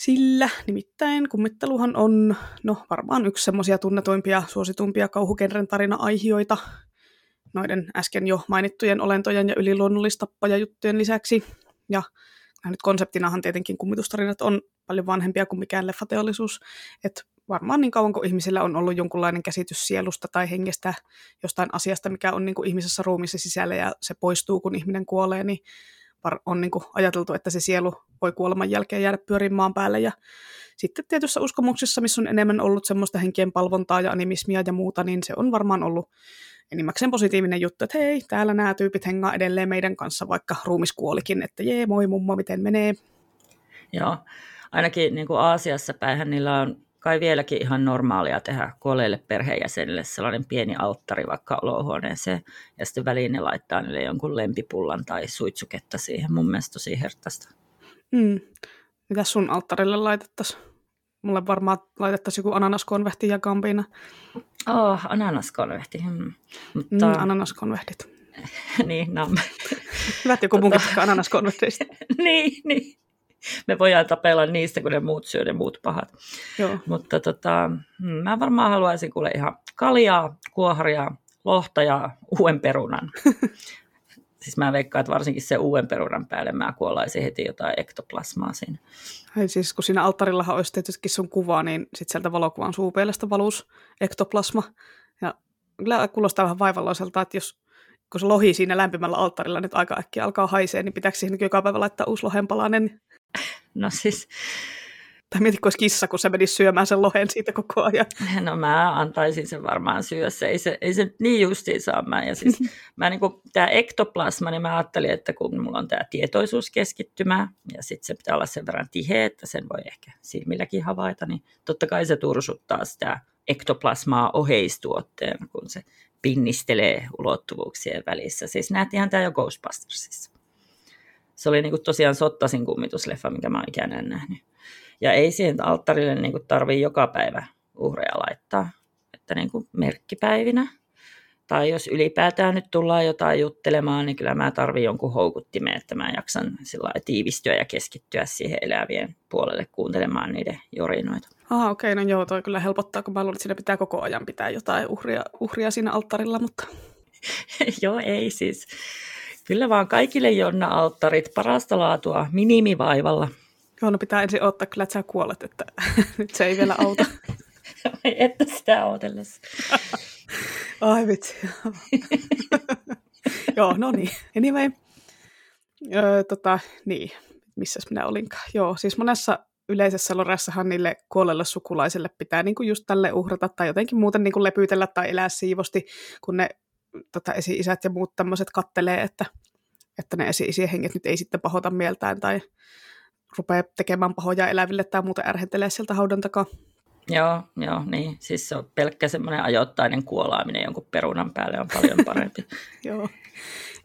Sillä nimittäin kummitteluhan on no, varmaan yksi semmoisia tunnetuimpia, suosituimpia kauhukenren tarina-aihioita noiden äsken jo mainittujen olentojen ja yliluonnollistappajajuttujen lisäksi. Ja nyt konseptinahan tietenkin kummitustarinat on paljon vanhempia kuin mikään leffateollisuus, että varmaan niin kauan kuin ihmisillä on ollut jonkunlainen käsitys sielusta tai hengestä jostain asiasta, mikä on niin kuin ihmisessä ruumissa sisällä ja se poistuu, kun ihminen kuolee, niin on niin kuin ajateltu, että se sielu voi kuoleman jälkeen jäädä pyörimään päälle. Ja sitten tietyissä uskomuksissa, missä on enemmän ollut semmoista henkien palvontaa ja animismia ja muuta, niin se on varmaan ollut enimmäkseen positiivinen juttu, että hei, täällä nämä tyypit hengaa edelleen meidän kanssa, vaikka ruumis kuolikin, että jee, moi mummo, miten menee. Joo, ainakin niin kuin Aasiassa päinhän niillä on kai vieläkin ihan normaalia tehdä kuolleille perheenjäsenille sellainen pieni alttari vaikka olohuoneeseen, ja sitten väliin ne laittaa niille jonkun lempipullan tai suitsuketta siihen. Mun mielestä tosi herttästä. Mm. Mitä sun alttarille laitettaisiin? Mulle varmaan laitettaisiin joku ananaskonvehti ja kampina. Oh, ananaskonvehti. Hmm. Mutta... Mm, ananaskonvehdit. niin, no. Hyvä, että joku tota... munkin ananaskonvehteista. niin, niin me voidaan tapella niistä, kun ne muut syö ne muut pahat. Joo. Mutta tota, hmm, mä varmaan haluaisin kuule ihan kaljaa, kuoharia, lohta ja uuden perunan. siis mä veikkaan, että varsinkin se uuden perunan päälle mä kuollaisin heti jotain ektoplasmaa siinä. Ai siis kun siinä alttarillahan olisi tietysti sun kuva, niin sitten sieltä valokuvan suupeelestä valus ektoplasma. Ja kyllä kuulostaa vähän vaivalloiselta, että jos kun se lohi siinä lämpimällä alttarilla nyt aika äkkiä alkaa haisee, niin pitääkö siihen joka päivä laittaa uusi lohenpalainen? No siis... Tai mietitkö, olisi kissa, kun se menisi syömään sen lohen siitä koko ajan? No mä antaisin sen varmaan syödä. Se ei se, ei se niin justiin saa mä. Ja siis, mä niin kuin, tämä ektoplasma, niin mä ajattelin, että kun mulla on tämä tietoisuuskeskittymä, ja sitten se pitää olla sen verran tiheä, että sen voi ehkä silmilläkin havaita, niin totta kai se tursuttaa sitä ektoplasmaa oheistuotteena, kun se pinnistelee ulottuvuuksien välissä. Siis nähtiinhän tämä jo Ghostbustersissa se oli niin kuin tosiaan Sottasin kummitusleffa, minkä mä oon ikään nähnyt. Ja ei siihen alttarille niin kuin tarvii joka päivä uhreja laittaa. Että niin kuin merkkipäivinä. Tai jos ylipäätään nyt tullaan jotain juttelemaan, niin kyllä mä tarvin jonkun houkuttimen, että mä jaksan sillä tiivistyä ja keskittyä siihen elävien puolelle kuuntelemaan niiden jorinoita. Ah, okei, okay, no joo, toi kyllä helpottaa, kun mä luulen, että siinä pitää koko ajan pitää jotain uhria, uhria siinä alttarilla, mutta... joo, ei siis. Kyllä vaan kaikille Jonna-alttarit, parasta laatua, minimivaivalla. Joo, no pitää ensin ottaa kyllä, että sä kuolet, että nyt se ei vielä auta. Vai että sitä odotellessa. Ai vitsi. Joo, no niin. Anyway. Öö, tota, niin, missäs minä olinkaan. Joo, siis monessa yleisessä loressahan niille kuolleille sukulaisille pitää niin kuin just tälle uhrata tai jotenkin muuten niin kuin lepytellä tai elää siivosti, kun ne tota, esi-isät ja muut tämmöiset kattelee, että, että ne esi-isien henget nyt ei sitten pahota mieltään tai rupeaa tekemään pahoja eläville tai muuten ärhentelee sieltä haudan takaa. Joo, joo, niin. Siis se on pelkkä semmoinen ajoittainen kuolaaminen jonkun perunan päälle on paljon parempi. joo.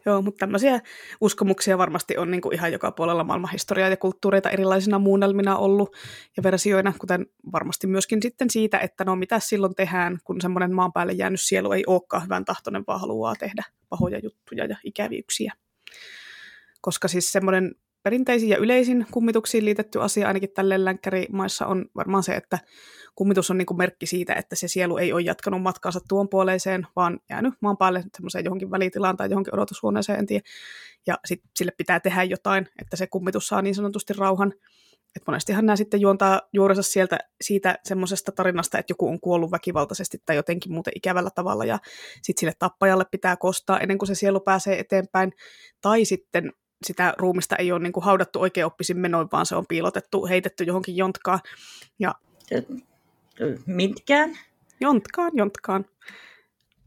Joo, mutta tämmöisiä uskomuksia varmasti on niin kuin ihan joka puolella maailmanhistoriaa ja kulttuureita erilaisina muunnelmina ollut ja versioina, kuten varmasti myöskin sitten siitä, että no mitä silloin tehdään, kun semmoinen maan päälle jäänyt sielu ei olekaan hyvän tahtoinen, vaan haluaa tehdä pahoja juttuja ja ikävyyksiä. Koska siis semmoinen perinteisin ja yleisin kummituksiin liitetty asia ainakin tälle länkkärimaissa on varmaan se, että kummitus on niin kuin merkki siitä, että se sielu ei ole jatkanut matkaansa tuon puoleiseen, vaan jäänyt maan päälle semmoiseen johonkin välitilaan tai johonkin odotushuoneeseen, en tiedä. Ja sit sille pitää tehdä jotain, että se kummitus saa niin sanotusti rauhan. Et monestihan nämä sitten juontaa juurensa sieltä siitä semmoisesta tarinasta, että joku on kuollut väkivaltaisesti tai jotenkin muuten ikävällä tavalla ja sitten sille tappajalle pitää kostaa ennen kuin se sielu pääsee eteenpäin. Tai sitten sitä ruumista ei ole niin kuin haudattu oikein oppisin menoin, vaan se on piilotettu, heitetty johonkin jontkaan. Ja... Mitkään? Jontkaan, jontkaan.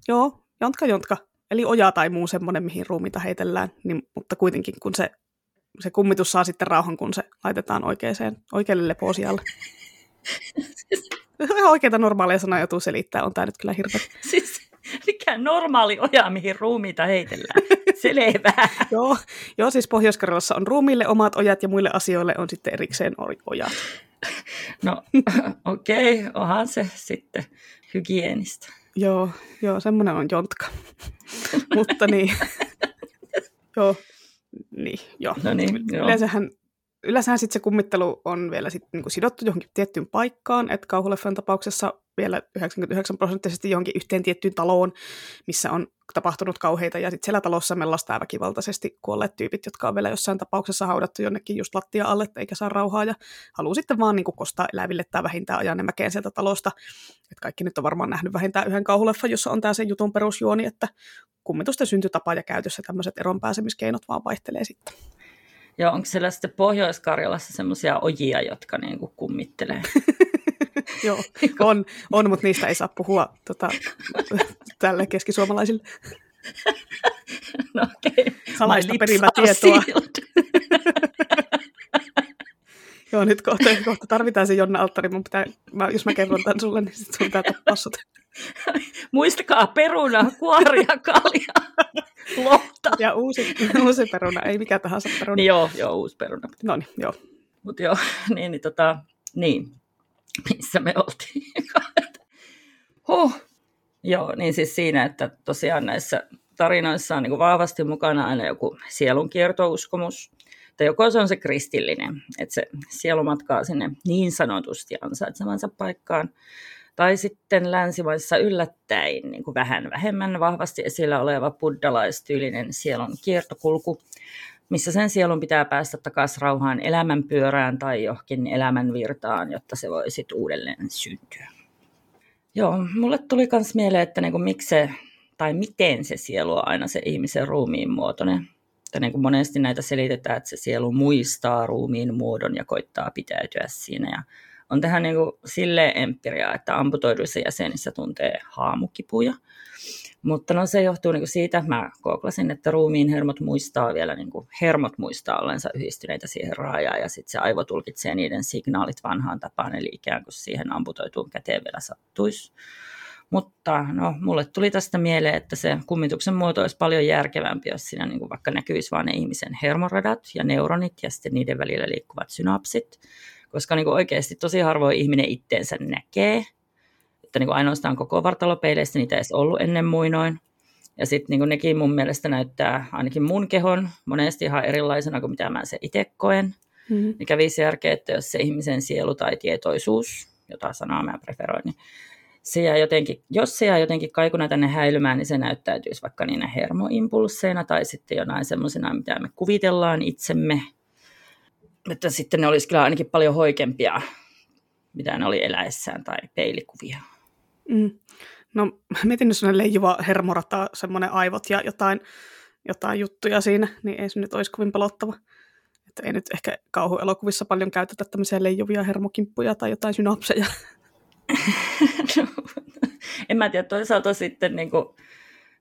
Joo, jontka, jontka. Eli oja tai muu semmoinen, mihin ruumiita heitellään, niin, mutta kuitenkin kun se, se kummitus saa sitten rauhan, kun se laitetaan oikeaan, oikealle leposialle. Ihan oikeita normaaleja sanoja joutuu selittää, on tämä nyt kyllä hirveä. Siis mikä normaali oja, mihin ruumiita heitellään? Selvä. joo, joo, siis pohjois on ruumiille omat ojat ja muille asioille on sitten erikseen ojat. no okei, okay, onhan se sitten hygienistä. Joo, joo, semmoinen on jontka. Mutta niin, joo, niin, joo. No niin, joo. Yleensähän, yleensähän sit se kummittelu on vielä sit niinku sidottu johonkin tiettyyn paikkaan, että kauhuleffan tapauksessa vielä 99 prosenttisesti johonkin yhteen tiettyyn taloon, missä on tapahtunut kauheita, ja sitten siellä talossa mellastaa väkivaltaisesti kuolleet tyypit, jotka on vielä jossain tapauksessa haudattu jonnekin just lattia alle, eikä saa rauhaa, ja haluaa sitten vaan niin kuin kostaa eläville tai vähintään ajaa ne mäkeen sieltä talosta. Et kaikki nyt on varmaan nähnyt vähintään yhden kauhuleffan, jossa on tämä se jutun perusjuoni, että kummitusten syntytapa ja käytössä tämmöiset eronpääsemiskeinot vaan vaihtelee sitten. Joo, onko siellä sitten Pohjois-Karjalassa semmoisia ojia, jotka niin kuin kummittelee? Joo, on, on, mutta niistä ei saa puhua tota, tälle keskisuomalaisille. No okei. Okay. Salaista perimä tietoa. Joo, nyt kohta, kohta tarvitaan se Jonna Alttari. Mun pitää, mä, jos mä kerron tämän sulle, niin sit sun pitää tappaa sut. Muistakaa peruna, kuoria, kalja, lohta. Ja uusi, uusi peruna, ei mikä tahansa peruna. Niin joo, joo, uusi peruna. No niin, joo. Mutta joo, niin, niin, tota, niin, missä me oltiin. huh. Joo, niin siis siinä, että tosiaan näissä tarinoissa on niin vahvasti mukana aina joku sielunkiertouskomus, tai joko se on se kristillinen, että se sielu matkaa sinne niin sanotusti ansaitsemansa paikkaan, tai sitten länsimaissa yllättäen niin kuin vähän vähemmän vahvasti esillä oleva buddhalaistyylinen sielun kiertokulku, missä sen sielun pitää päästä takaisin rauhaan elämänpyörään tai johonkin elämänvirtaan, jotta se voi sitten uudelleen syntyä. Joo, mulle tuli myös mieleen, että niinku miksi se, tai miten se sielu on aina se ihmisen ruumiin muotoinen. Että niin kuin monesti näitä selitetään, että se sielu muistaa ruumiin muodon ja koittaa pitäytyä siinä. Ja on tähän niin kuin silleen empiriaa, että amputoiduissa jäsenissä tuntee haamukipuja. Mutta no se johtuu niin kuin siitä, mä kooklasin, että ruumiin hermot muistaa vielä, niin kuin hermot muistaa ollensa yhdistyneitä siihen raajaan ja sitten se aivo tulkitsee niiden signaalit vanhaan tapaan, eli ikään kuin siihen amputoituun käteen vielä sattuisi. Mutta no, mulle tuli tästä mieleen, että se kummituksen muoto olisi paljon järkevämpi, jos siinä niin kuin vaikka näkyisi vain ne ihmisen hermoradat ja neuronit ja sitten niiden välillä liikkuvat synapsit. Koska niin kuin oikeasti tosi harvoin ihminen itteensä näkee, että niin kuin ainoastaan koko vartalopeileistä niitä ei edes ollut ennen muinoin. Ja sitten niin nekin mun mielestä näyttää ainakin mun kehon monesti ihan erilaisena kuin mitä mä se itse koen. Mm-hmm. Mikä viisi järkeä, että jos se ihmisen sielu tai tietoisuus, jota sanaa mä preferoin, niin se jää jotenkin, jos se jää jotenkin kaikuna tänne häilymään, niin se näyttäytyisi vaikka niinä hermoimpulsseina tai sitten jonain semmoisena, mitä me kuvitellaan itsemme. Että sitten ne olisi kyllä ainakin paljon hoikempia, mitä ne oli eläessään tai peilikuvia. Mm. No mietin, jos on leijuva hermorata, semmoinen aivot ja jotain, jotain juttuja siinä, niin ei se nyt olisi kovin pelottava. Että ei nyt ehkä kauhuelokuvissa paljon käytetä tämmöisiä leijuvia hermokimppuja tai jotain synapseja. no, en mä tiedä, toisaalta sitten niin kuin,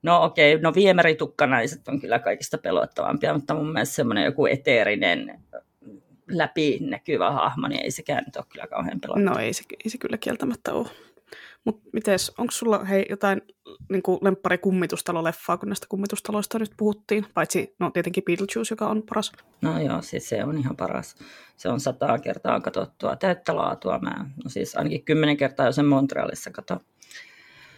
no okei, okay, no viemäritukkanaiset on kyllä kaikista pelottavampia, mutta mun mielestä semmoinen joku eteerinen läpinäkyvä hahmo, niin ei sekään nyt ole kyllä kauhean pelottava. No ei se, ei se kyllä kieltämättä ole. Mutta mites, onko sulla hei, jotain niin lemppari kummitustaloleffaa, kun näistä kummitustaloista nyt puhuttiin? Paitsi no tietenkin Beetlejuice, joka on paras. No joo, siis se on ihan paras. Se on sataa kertaa katsottua täyttä laatua. Mä, no siis ainakin kymmenen kertaa jo sen Montrealissa kato.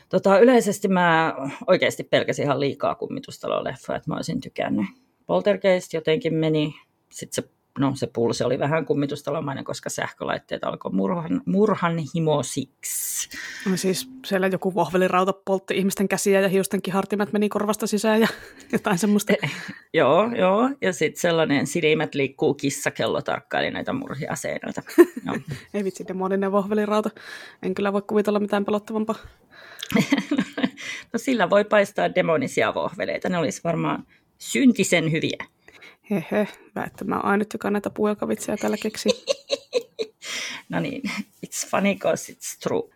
Tota, yleisesti mä oikeasti pelkäsin ihan liikaa kummitustaloleffoja, että mä olisin tykännyt. Poltergeist jotenkin meni, sitten se no se pulse oli vähän kummitustalomainen, koska sähkölaitteet alkoi murhan, murhanhimoisiksi. No siis siellä joku vohvelirauta poltti ihmisten käsiä ja hiusten kihartimet meni korvasta sisään ja jotain semmoista. joo, joo. Ja sitten sellainen silmät liikkuu kissakello tarkkaili näitä murhia seinältä. Ei vitsi, demoninen vohvelirauta. En kyllä voi kuvitella mitään pelottavampaa. no sillä voi paistaa demonisia vohveleita. Ne olisi varmaan syntisen hyviä. Hehe, hyvä, että mä oon ainut, joka näitä puujalkavitsejä täällä keksi. no niin, it's funny cause it's true.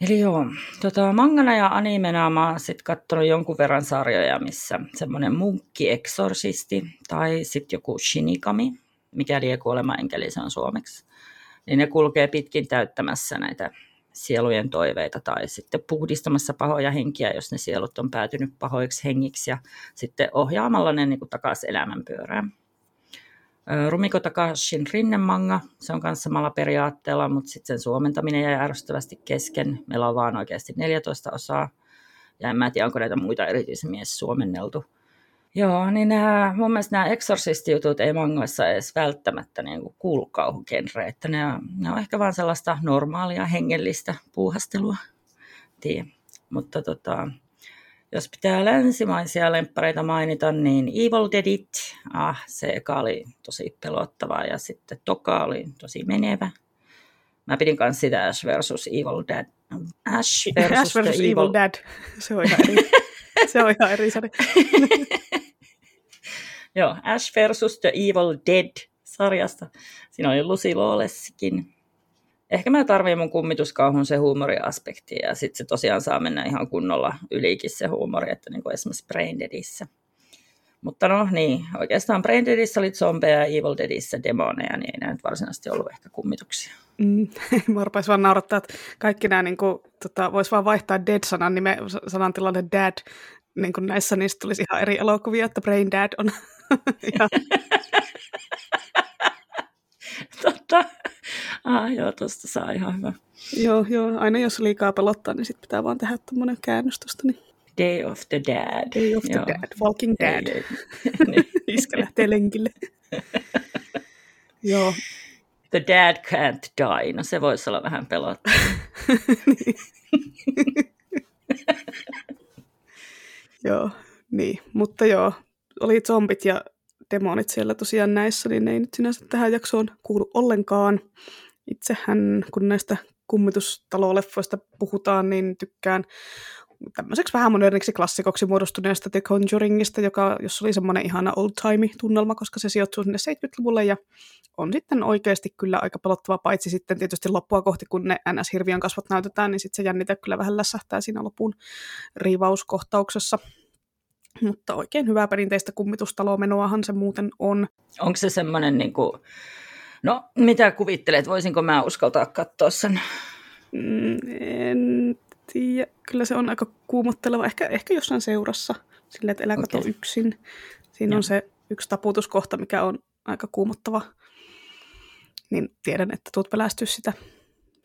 Eli joo, tota, mangana ja animena mä oon sit kattonut jonkun verran sarjoja, missä semmoinen munkki eksorsisti tai sitten joku shinikami, mikä liian kuolema enkeli se on suomeksi. Niin ne kulkee pitkin täyttämässä näitä sielujen toiveita tai sitten puhdistamassa pahoja henkiä, jos ne sielut on päätynyt pahoiksi hengiksi ja sitten ohjaamalla ne niin takaisin elämänpyörään. Rumiko Takashin rinnemanga, se on myös samalla periaatteella, mutta sitten sen suomentaminen jäi ärsyttävästi kesken. Meillä on vaan oikeasti 14 osaa, ja en mä tiedä, onko näitä muita erityisemmin suomenneltu. Joo, niin nämä, mun mielestä nämä eksorsistijutut ei mangoissa edes välttämättä niin kuin kuulu kauhugenre, että ne on, ne on ehkä vaan sellaista normaalia hengellistä puuhastelua. Tiedä. Mutta tota, jos pitää länsimaisia lemppareita mainita, niin Evil Deadit, ah, se eka oli tosi pelottava ja sitten toka oli tosi menevä. Mä pidin kanssa sitä Ash versus Evil Dad. Ash versus, Ash versus Evil... Evil Dad. Se on ihan se on ihan eri Joo, Ash versus The Evil Dead-sarjasta. Siinä oli Lucy Lawlesskin. Ehkä mä tarviin mun kummituskauhun se huumoriaspekti ja sitten se tosiaan saa mennä ihan kunnolla ylikin se huumori, että niin kuin esimerkiksi Brain Deadissä. Mutta no niin, oikeastaan Brain Deadissä oli zombeja ja Evil Deadissä demoneja, niin ei näin varsinaisesti ollut ehkä kummituksia. Mm, mä rupesin vaan naurattaa, että kaikki nämä niin kuin, tota, vois vaan vaihtaa dead-sanan nime, sanan tilanne dad niin kuin näissä, niistä tulisi ihan eri elokuvia, että Brain Dad on ja... Totta. Ah, joo, tuosta saa ihan hyvä. Joo, joo, aina jos liikaa pelottaa, niin sit pitää vaan tehdä tämmöinen käännös tuosta. Niin. Day of the Dad. Day of the joo. Dad, Walking Dad. Iskä lähtee lenkille. joo. The dad can't die. No se voisi olla vähän pelottava. joo, niin. Mutta joo, oli zombit ja demonit siellä tosiaan näissä, niin ne ei nyt sinänsä tähän jaksoon kuulu ollenkaan. Itsehän, kun näistä kummitustaloleffoista puhutaan, niin tykkään tämmöiseksi vähän moderniksi klassikoksi muodostuneesta The Conjuringista, joka, jos oli semmoinen ihana old-time-tunnelma, koska se sijoittuu sinne 70-luvulle ja on sitten oikeasti kyllä aika pelottava, paitsi sitten tietysti loppua kohti, kun ne NS-hirviön kasvot näytetään, niin sitten se jännite kyllä vähän lässähtää siinä lopun riivauskohtauksessa. Mutta oikein hyvää perinteistä kummitustaloomenoahan se muuten on. Onko se semmoinen, niin kuin, no mitä kuvittelet, voisinko mä uskaltaa katsoa sen? Mm, en tiedä, kyllä se on aika kuumotteleva, ehkä, ehkä jossain seurassa, silleen, että elä okay. yksin. Siinä ja. on se yksi taputuskohta, mikä on aika kuumottava. Niin tiedän, että tuut pelästyä sitä.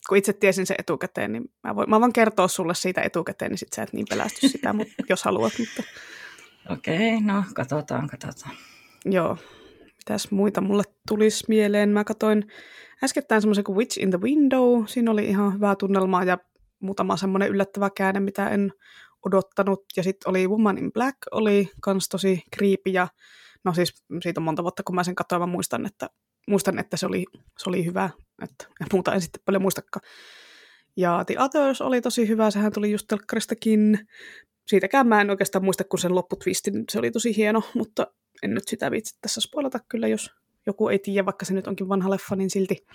Kun itse tiesin se etukäteen, niin mä voin, mä voin kertoa sulle siitä etukäteen, niin sit sä et niin pelästy sitä, mutta, jos haluat. Mutta Okei, okay, no katsotaan, katsotaan. Joo. Mitäs muita mulle tulisi mieleen? Mä katsoin äskettäin semmoisen kuin Witch in the Window. Siinä oli ihan hyvää tunnelmaa ja muutama semmoinen yllättävä käänne, mitä en odottanut. Ja sitten oli Woman in Black, oli kans tosi creepy ja no siis siitä on monta vuotta, kun mä sen katsoin, mä muistan, että, muistan, että se, oli, se oli hyvä. Että, ja muuta en sitten paljon muistakaan. Ja The Others oli tosi hyvä, sehän tuli just telkkaristakin siitäkään mä en oikeastaan muista, kun sen lopputwistin, se oli tosi hieno, mutta en nyt sitä viitsi tässä spoilata kyllä, jos joku ei tiedä, vaikka se nyt onkin vanha leffa, niin silti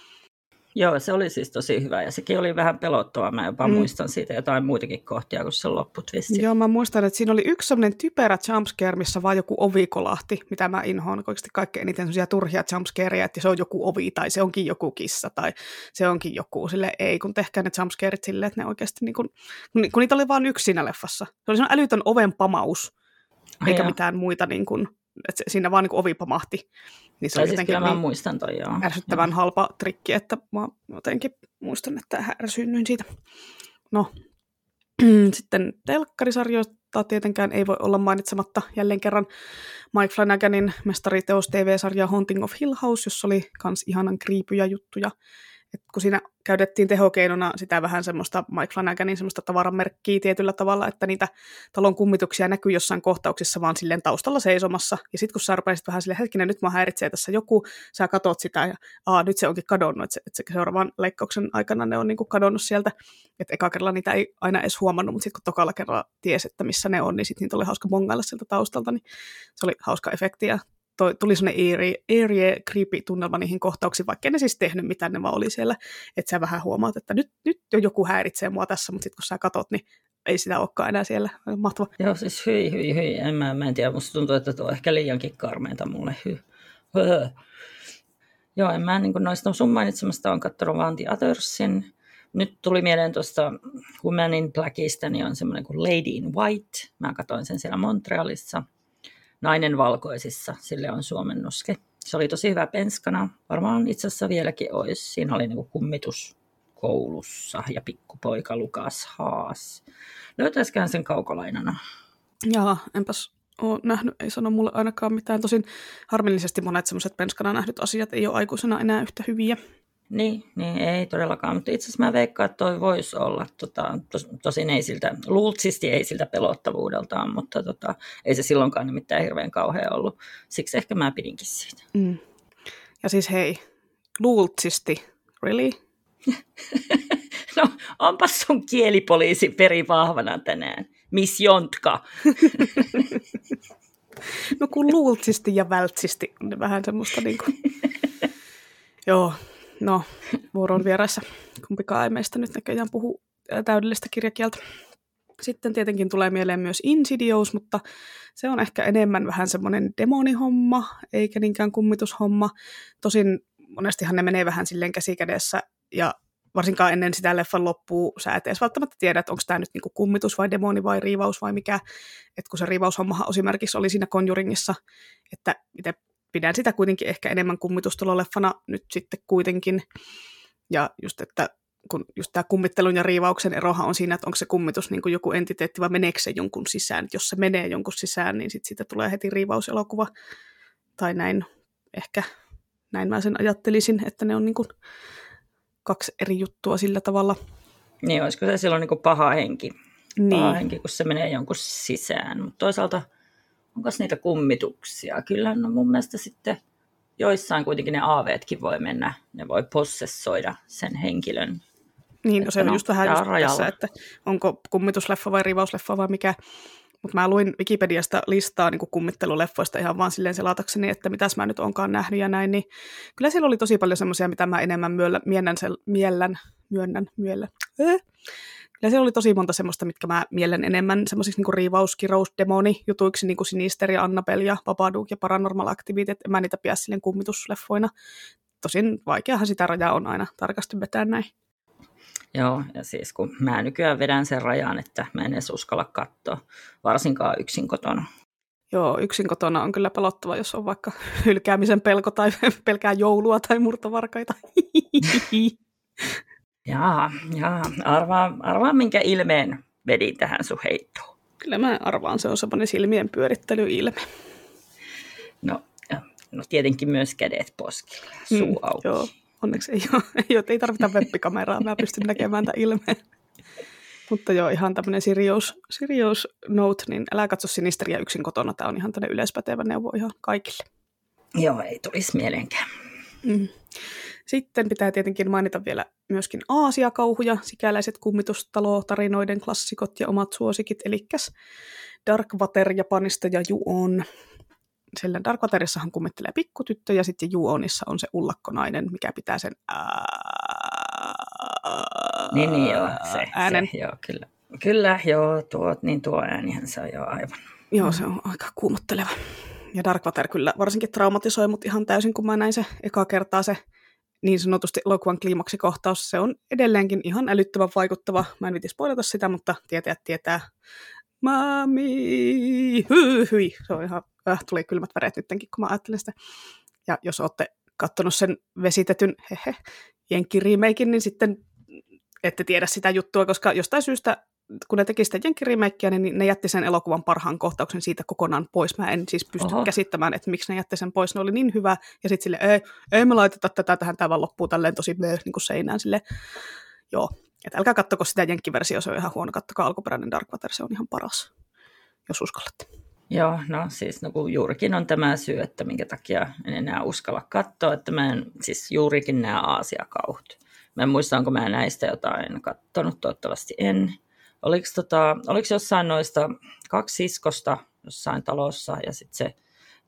Joo, se oli siis tosi hyvä ja sekin oli vähän pelottava. Mä jopa mm. muistan siitä jotain muitakin kohtia kuin se lopputvisti. Joo, mä muistan, että siinä oli yksi sellainen typerä jumpscare, missä vaan joku ovi kolahti, mitä mä inhoan oikeasti kaikkein eniten sellaisia turhia jumpscareja, että se on joku ovi tai se onkin joku kissa tai se onkin joku. Sille ei, kun tehkää ne jumpscareit silleen, että ne oikeasti, niin kun, kun niitä oli vain yksi siinä leffassa. Se oli sellainen älytön oven pamaus, eikä Ai mitään muita niin kuin, että siinä vaan niin ovi pamahti. Niin se on siis jotenkin niin muistan toi, joo. ärsyttävän joo. halpa trikki, että mä jotenkin muistan, että ärsyynnyin siitä. No, Sitten telkkarisarjoista tietenkään ei voi olla mainitsematta jälleen kerran Mike Flanaganin mestariteos TV-sarja Haunting of Hill House, jossa oli kans ihanan kriipyjä juttuja et kun siinä käytettiin tehokeinona sitä vähän semmoista Mike Flanaganin semmoista tavaramerkkiä tietyllä tavalla, että niitä talon kummituksia näkyy jossain kohtauksissa vaan silleen taustalla seisomassa. Ja sitten kun sä rupesit vähän sille hetkinen, nyt mä häiritsee tässä joku, sä katot sitä ja aa, nyt se onkin kadonnut, että se, et se seuraavan leikkauksen aikana ne on niinku kadonnut sieltä. Että eka kerralla niitä ei aina edes huomannut, mutta sitten kun tokalla kerralla tiesi, että missä ne on, niin sitten niitä oli hauska bongailla sieltä taustalta, niin se oli hauska efekti ja toi, tuli sellainen eerie, creepy tunnelma niihin kohtauksiin, vaikka ne siis tehnyt mitään, ne vaan oli siellä, että sä vähän huomaat, että nyt, nyt jo joku häiritsee mua tässä, mutta sitten kun sä katot, niin ei sitä olekaan enää siellä. Mahtava. Joo, siis hyi, hyi, hyi. En mä, mä en tiedä, musta tuntuu, että tuo on ehkä liiankin karmeita mulle. Hy. Joo, en mä niin noista sun mainitsemasta on katsonut vaan The Othersin. Nyt tuli mieleen tuosta Women in Blackista, niin on semmoinen kuin Lady in White. Mä katsoin sen siellä Montrealissa. Nainen valkoisissa, sille on suomennoske. Se oli tosi hyvä penskana. Varmaan itse asiassa vieläkin olisi. Siinä oli niin kummitus koulussa ja pikkupoika Lukas Haas. Löytäisikään sen kaukolainana? Jaa, enpäs ole nähnyt, ei sano mulle ainakaan mitään. Tosin harmillisesti monet semmoiset penskana nähdyt asiat ei ole aikuisena enää yhtä hyviä. Niin, niin, ei todellakaan, mutta itse asiassa mä veikkaan, että toi voisi olla, tota, tos, tosin ei siltä, luultsisti ei siltä pelottavuudeltaan, mutta tota, ei se silloinkaan nimittäin hirveän kauhean ollut. Siksi ehkä mä pidinkin siitä. Mm. Ja siis hei, luultsisti, really? no, onpas sun kielipoliisi peri vahvana tänään. Miss Jontka. no kun luultsisti ja vältsisti on vähän semmoista niin kuin... Joo, no, vuoron vieraissa kumpikaan ei meistä nyt näköjään puhu täydellistä kirjakieltä. Sitten tietenkin tulee mieleen myös Insidious, mutta se on ehkä enemmän vähän semmoinen demonihomma, eikä niinkään kummitushomma. Tosin monestihan ne menee vähän silleen käsikädessä, ja varsinkaan ennen sitä leffan loppua sä et edes välttämättä tiedä, että onko tämä nyt niinku kummitus vai demoni vai riivaus vai mikä. Että kun se riivaushommahan esimerkiksi oli siinä Conjuringissa, että itse pidän sitä kuitenkin ehkä enemmän kummitustuloleffana nyt sitten kuitenkin. Ja just, että kun just tämä kummittelun ja riivauksen erohan on siinä, että onko se kummitus niin kuin joku entiteetti vai meneekö se jonkun sisään. Jos se menee jonkun sisään, niin sitten siitä tulee heti riivauselokuva. Tai näin ehkä, näin mä sen ajattelisin, että ne on niin kuin kaksi eri juttua sillä tavalla. Niin, olisiko se silloin niin kuin paha henki? Niin. Paha henki, kun se menee jonkun sisään. Mutta toisaalta onko niitä kummituksia? Kyllä no mun mielestä sitten joissain kuitenkin ne aaveetkin voi mennä, ne voi possessoida sen henkilön. Niin, no se on no, just vähän just tässä, että onko kummitusleffa vai rivausleffa vai mikä. Mutta mä luin Wikipediasta listaa niin kummitteluleffoista ihan vaan silleen selatakseni, että mitäs mä nyt onkaan nähnyt ja näin, niin kyllä siellä oli tosi paljon semmoisia, mitä mä enemmän myöllä, miellän, miellän, myönnän, myöllä, äh, ja siellä oli tosi monta semmoista, mitkä mä mielen enemmän semmoisiksi niin riivaus, kirous, demoni jutuiksi, niin kuin Sinister ja Annabelle ja Babadook ja Paranormal Activity, että mä niitä pidä silleen kummitusleffoina. Tosin vaikeahan sitä rajaa on aina tarkasti vetää näin. Joo, ja siis kun mä nykyään vedän sen rajan, että mä en edes uskalla katsoa, varsinkaan yksin kotona. Joo, yksin kotona on kyllä pelottava, jos on vaikka hylkäämisen pelko tai pelkää joulua tai murtovarkaita. Jaa, jaa. Arvaa, arvaa minkä ilmeen vedin tähän sun heittoon. Kyllä mä arvaan, se on semmoinen silmien pyörittelyilme. No, no tietenkin myös kädet poskilla, suu mm, auki. Joo, onneksi ei ole, ei, ole, ei tarvita webbikameraa, mä pystyn näkemään tämän ilmeen. Mutta joo, ihan tämmöinen serious, serious note, niin älä katso sinisteriä yksin kotona. Tämä on ihan tämmöinen yleispätevä neuvo ihan kaikille. Joo, ei tulisi mieleenkään. Mm. Sitten pitää tietenkin mainita vielä myöskin Aasia-kauhuja, sikäläiset kummitustalo-tarinoiden klassikot ja omat suosikit, eli Darkwater Japanista ja Juon. Sillä Darkwaterissahan kummittelee pikkutyttö ja sitten Juonissa on se ullakkonainen, mikä pitää sen niin, niin joo, se, äänen. Se, joo, kyllä. Kyllä, joo, tuo, niin tuo äänihän se on jo aivan. Joo, se on aika kuumotteleva. Ja Darkwater kyllä varsinkin traumatisoi mut ihan täysin, kun mä näin se eka kertaa se niin sanotusti elokuvan kliimaksikohtaus, se on edelleenkin ihan älyttömän vaikuttava. Mä en viti spoilata sitä, mutta tietää tietää. Mami, hyi, hyi. Se on ihan, äh, tuli kylmät väreet nyttenkin, kun mä ajattelin sitä. Ja jos olette katsonut sen vesitetyn hehe, jenkkiriimeikin, niin sitten ette tiedä sitä juttua, koska jostain syystä kun ne teki sitä jenkkirimeikkiä, niin ne jätti sen elokuvan parhaan kohtauksen siitä kokonaan pois. Mä en siis pysty Oho. käsittämään, että miksi ne jätti sen pois. Ne oli niin hyvä, ja sitten sille ei, ei me laiteta tätä tähän, tämä vaan loppuu tälleen tosi niin kuin seinään sille. Joo, että älkää kattoko sitä jenkkiversio, se on ihan huono, kattokaa alkuperäinen Darkwater, se on ihan paras, jos uskallatte. Joo, no siis no, kun juurikin on tämä syy, että minkä takia en enää uskalla katsoa, että mä en, siis juurikin nämä Aasia-kauhut. Mä en muista, onko mä näistä jotain kattonut, toivottavasti en. Oliko, tota, oliko jossain noista kaksi siskosta jossain talossa ja sitten se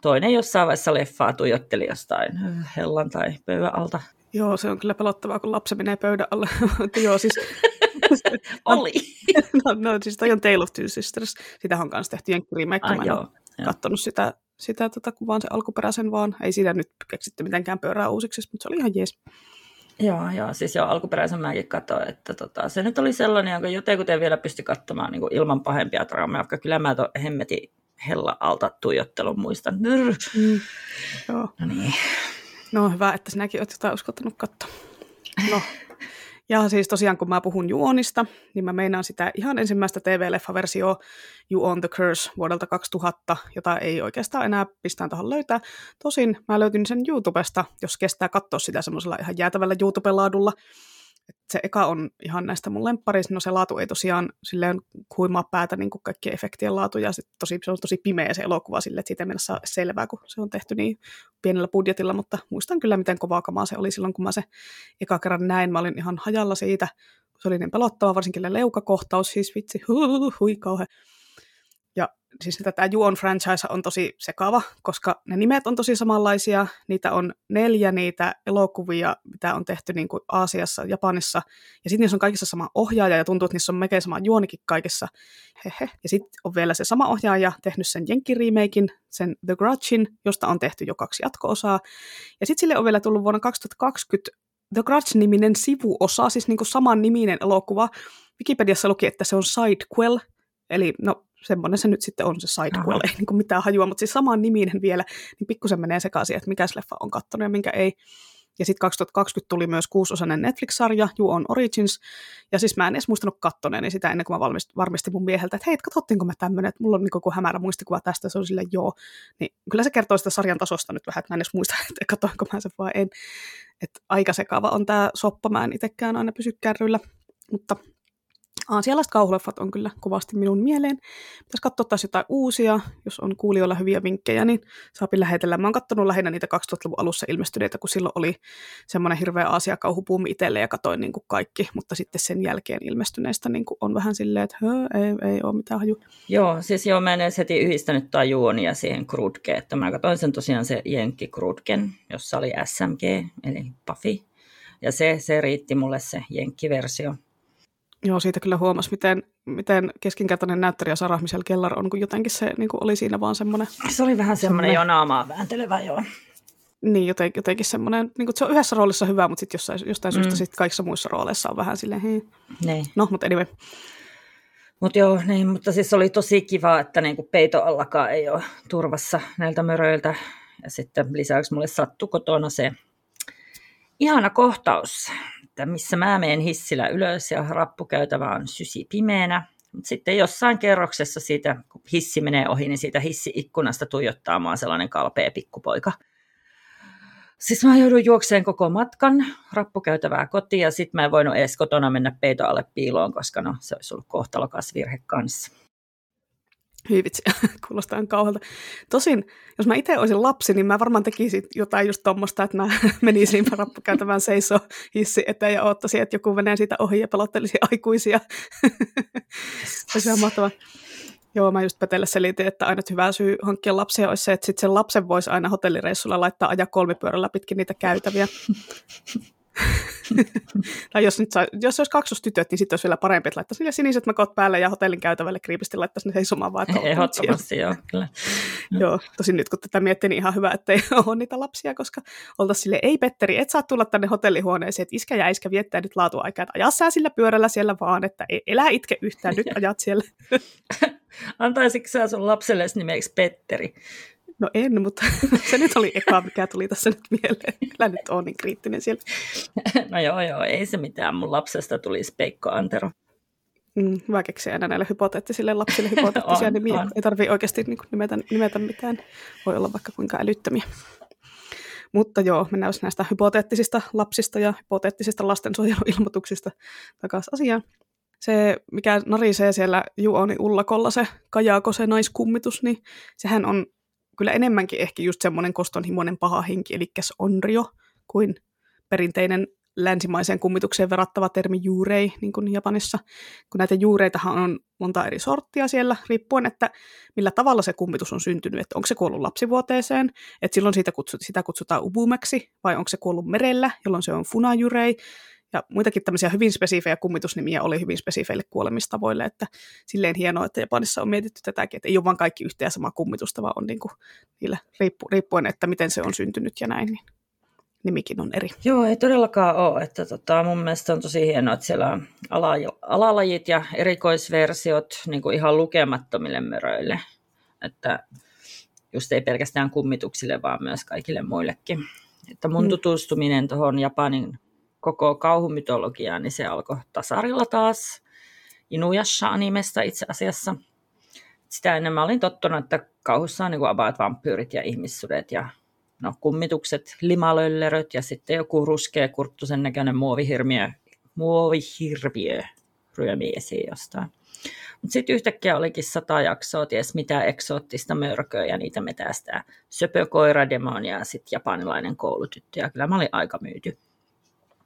toinen jossain vaiheessa leffaa tuijotteli jostain hellan tai pöydän alta. Joo, se on kyllä pelottavaa, kun lapsi menee pöydän alle. joo, siis... Oli. no, no, siis toi on Tale of Two Sisters. Sitä on kanssa tehty jenkkirimeikki. Ah, Mä en joo, katsonut sitä, sitä tota, kun vaan se alkuperäisen vaan. Ei siinä nyt keksitty mitenkään pöyrää uusiksi, mutta se oli ihan jees. Joo, joo, siis jo alkuperäisen mäkin katsoin, että tota, se nyt oli sellainen, jonka jotenkin vielä pysty katsomaan niin ilman pahempia traumaa, vaikka kyllä mä tuon hemmetin hella alta tuijottelun muistan. Mm, joo. No niin. No hyvä, että sinäkin olet jotain uskaltanut katsoa. No. Ja siis tosiaan, kun mä puhun Juonista, niin mä meinaan sitä ihan ensimmäistä TV-leffaversio You on the Curse vuodelta 2000, jota ei oikeastaan enää pistään tuohon löytää. Tosin mä löytin sen YouTubesta, jos kestää katsoa sitä semmoisella ihan jäätävällä YouTube-laadulla. Et se eka on ihan näistä mun lempparista, no se laatu ei tosiaan silleen huimaa päätä niin kuin kaikkien efektien laatu, ja sit tosi, se on tosi pimeä se elokuva sille, että siitä ei saa selvää, kun se on tehty niin pienellä budjetilla, mutta muistan kyllä, miten kovaa kamaa se oli silloin, kun mä se eka kerran näin, mä olin ihan hajalla siitä, se oli niin pelottava, varsinkin leukakohtaus, siis vitsi, hui, hui kauhean siis tämä Juon franchise on tosi sekava, koska ne nimet on tosi samanlaisia. Niitä on neljä niitä elokuvia, mitä on tehty niin kuin Aasiassa, Japanissa. Ja sitten niissä on kaikissa sama ohjaaja ja tuntuu, että niissä on melkein sama juonikin kaikissa. Hehe. Ja sitten on vielä se sama ohjaaja tehnyt sen Jenkki-remakein, sen The Grudgein, josta on tehty jo kaksi jatko-osaa. Ja sitten sille on vielä tullut vuonna 2020 The Grudge-niminen sivuosa, siis niin kuin saman niminen elokuva. Wikipediassa luki, että se on sidequel, eli no semmoinen se nyt sitten on se sidequel, ei niin mitään hajua, mutta siis saman niminen vielä, niin pikkusen menee sekaisin, että mikä leffa on kattonut ja minkä ei. Ja sitten 2020 tuli myös kuusosainen Netflix-sarja, You on Origins, ja siis mä en edes muistanut kattoneeni sitä ennen kuin mä valmist, varmistin mun mieheltä, että hei, katsottiinko mä tämmöinen, että mulla on niin kuin hämärä muistikuva tästä, se on silleen joo. Niin kyllä se kertoo sitä sarjan tasosta nyt vähän, että mä en edes muista, että katoinko mä sen vai en. Että aika sekava on tämä soppa, mä en itsekään aina pysy kärryillä, mutta aasialaiset kauhuleffat on kyllä kovasti minun mieleen. Pitäisi katsoa taas jotain uusia, jos on kuulijoilla hyviä vinkkejä, niin saapi lähetellä. Mä oon katsonut lähinnä niitä 2000-luvun alussa ilmestyneitä, kun silloin oli semmoinen hirveä Aasia-kauhupuumi itselle ja katoin niin kuin kaikki, mutta sitten sen jälkeen ilmestyneistä niin kuin on vähän silleen, että ei, ei ole mitään haju. Joo, siis joo, mä en edes heti yhdistänyt tai juonia siihen Krudkeen, että mä katsoin sen tosiaan se Jenkki Krudken, jossa oli SMG, eli Buffy, ja se, se riitti mulle se Jenkki-versio. Joo, siitä kyllä huomasi, miten, miten keskinkertainen näyttelijä Sarah Michelle Kellar on, kun jotenkin se niin kuin oli siinä vaan semmoinen... Se oli vähän semmoinen jo naamaa vääntelevä, joo. Niin, jotenkin, jotenkin semmoinen, niin kuin, se on yhdessä roolissa hyvä, mutta sitten jostain, jostain mm. syystä sit kaikissa muissa rooleissa on vähän silleen, hei. Niin. No, mutta anyway. Mutta joo, niin, mutta siis oli tosi kiva, että niin kuin peito allakaan ei ole turvassa näiltä möröiltä. Ja sitten lisäksi mulle sattui kotona se ihana kohtaus, että missä mä menen hissillä ylös ja rappukäytävä on sysi pimeänä. Mutta sitten jossain kerroksessa siitä, kun hissi menee ohi, niin siitä hissi-ikkunasta tuijottaa mua sellainen kalpea pikkupoika. Siis mä joudun juokseen koko matkan rappukäytävää kotiin ja sitten mä en voinut edes kotona mennä peito alle piiloon, koska no, se olisi ollut kohtalokas virhe kanssa. Hyi vitsi, kuulostaa ihan kauhealta. Tosin, jos mä itse olisin lapsi, niin mä varmaan tekisin jotain just tuommoista, että mä menisin rappukäytävään seisoo hissi eteen ja odottaisin, että joku menee siitä ohi ja pelottelisi aikuisia. Olisi ihan mahtavaa. Joo, mä just Petelle selitin, että aina hyvä syy hankkia lapsia olisi se, että sitten sen lapsen voisi aina hotellireissulla laittaa ajaa kolmipyörällä pitkin niitä käytäviä. tai jos, nyt saa, jos olisi kaksostytöt, niin sitten olisi vielä parempi, että laittaisi niille siniset makot päälle ja hotellin käytävälle kriipisti laittaisi ne seisomaan vaan. Ehdottomasti, joo, kyllä. joo, tosin nyt kun tätä miettii, niin ihan hyvä, että ei ole niitä lapsia, koska oltaisiin sille ei Petteri, et saa tulla tänne hotellihuoneeseen, että iskä ja iskä viettää nyt laatuaikaa, että ajaa sä sillä pyörällä siellä vaan, että elää itke yhtään, nyt ajat siellä. Antaisitko sä sun lapselle nimeksi Petteri? No en, mutta se nyt oli eka, mikä tuli tässä nyt mieleen. Kyllä nyt on niin kriittinen siellä. No joo, joo, ei se mitään. Mun lapsesta tuli Peikko Antero. Mm, hyvä keksiä aina näille hypoteettisille lapsille hypoteettisia on, nimiä. on. Ei tarvitse oikeasti niin kuin nimetä, nimetä mitään. Voi olla vaikka kuinka älyttömiä. Mutta joo, mennään jos näistä hypoteettisista lapsista ja hypoteettisista lastensuojeluilmoituksista takaisin asiaan. Se, mikä narisee siellä Juoni Ullakolla, se Kajaako, se naiskummitus, niin sehän on kyllä enemmänkin ehkä just semmoinen kostonhimoinen paha henki, eli onrio, kuin perinteinen länsimaiseen kummitukseen verrattava termi juurei, niin kuin Japanissa, kun näitä juureitahan on monta eri sorttia siellä, riippuen, että millä tavalla se kummitus on syntynyt, että onko se kuollut lapsivuoteeseen, että silloin siitä kutsut, sitä kutsutaan ubumeksi, vai onko se kuollut merellä, jolloin se on funajurei, ja muitakin tämmöisiä hyvin spesifejä kummitusnimiä oli hyvin spesifeille kuolemistavoille, että silleen hienoa, että Japanissa on mietitty tätäkin, että ei ole vain kaikki yhtä ja sama kummitusta, vaan on niin kuin niillä riippu, riippuen, että miten se on syntynyt ja näin, niin nimikin on eri. Joo, ei todellakaan ole. Että tota, mun mielestä on tosi hienoa, että siellä on ala, alalajit ja erikoisversiot niin kuin ihan lukemattomille möröille. Että just ei pelkästään kummituksille, vaan myös kaikille muillekin. Että mun tutustuminen tuohon Japanin koko kauhumytologiaan, niin se alkoi tasarilla taas. Inuyasha-animesta itse asiassa. Sitä ennen mä olin tottunut, että kauhussa on niin about vampyyrit ja ihmissudet ja no, kummitukset, limalölleröt ja sitten joku ruskea kurttusen näköinen muovihirmiö, muovihirviö ryömii esiin jostain. Mutta sitten yhtäkkiä olikin sata jaksoa, ties mitä eksoottista mörköä ja niitä metästää söpökoira, demonia ja sitten japanilainen koulutyttö. Ja kyllä mä olin aika myyty.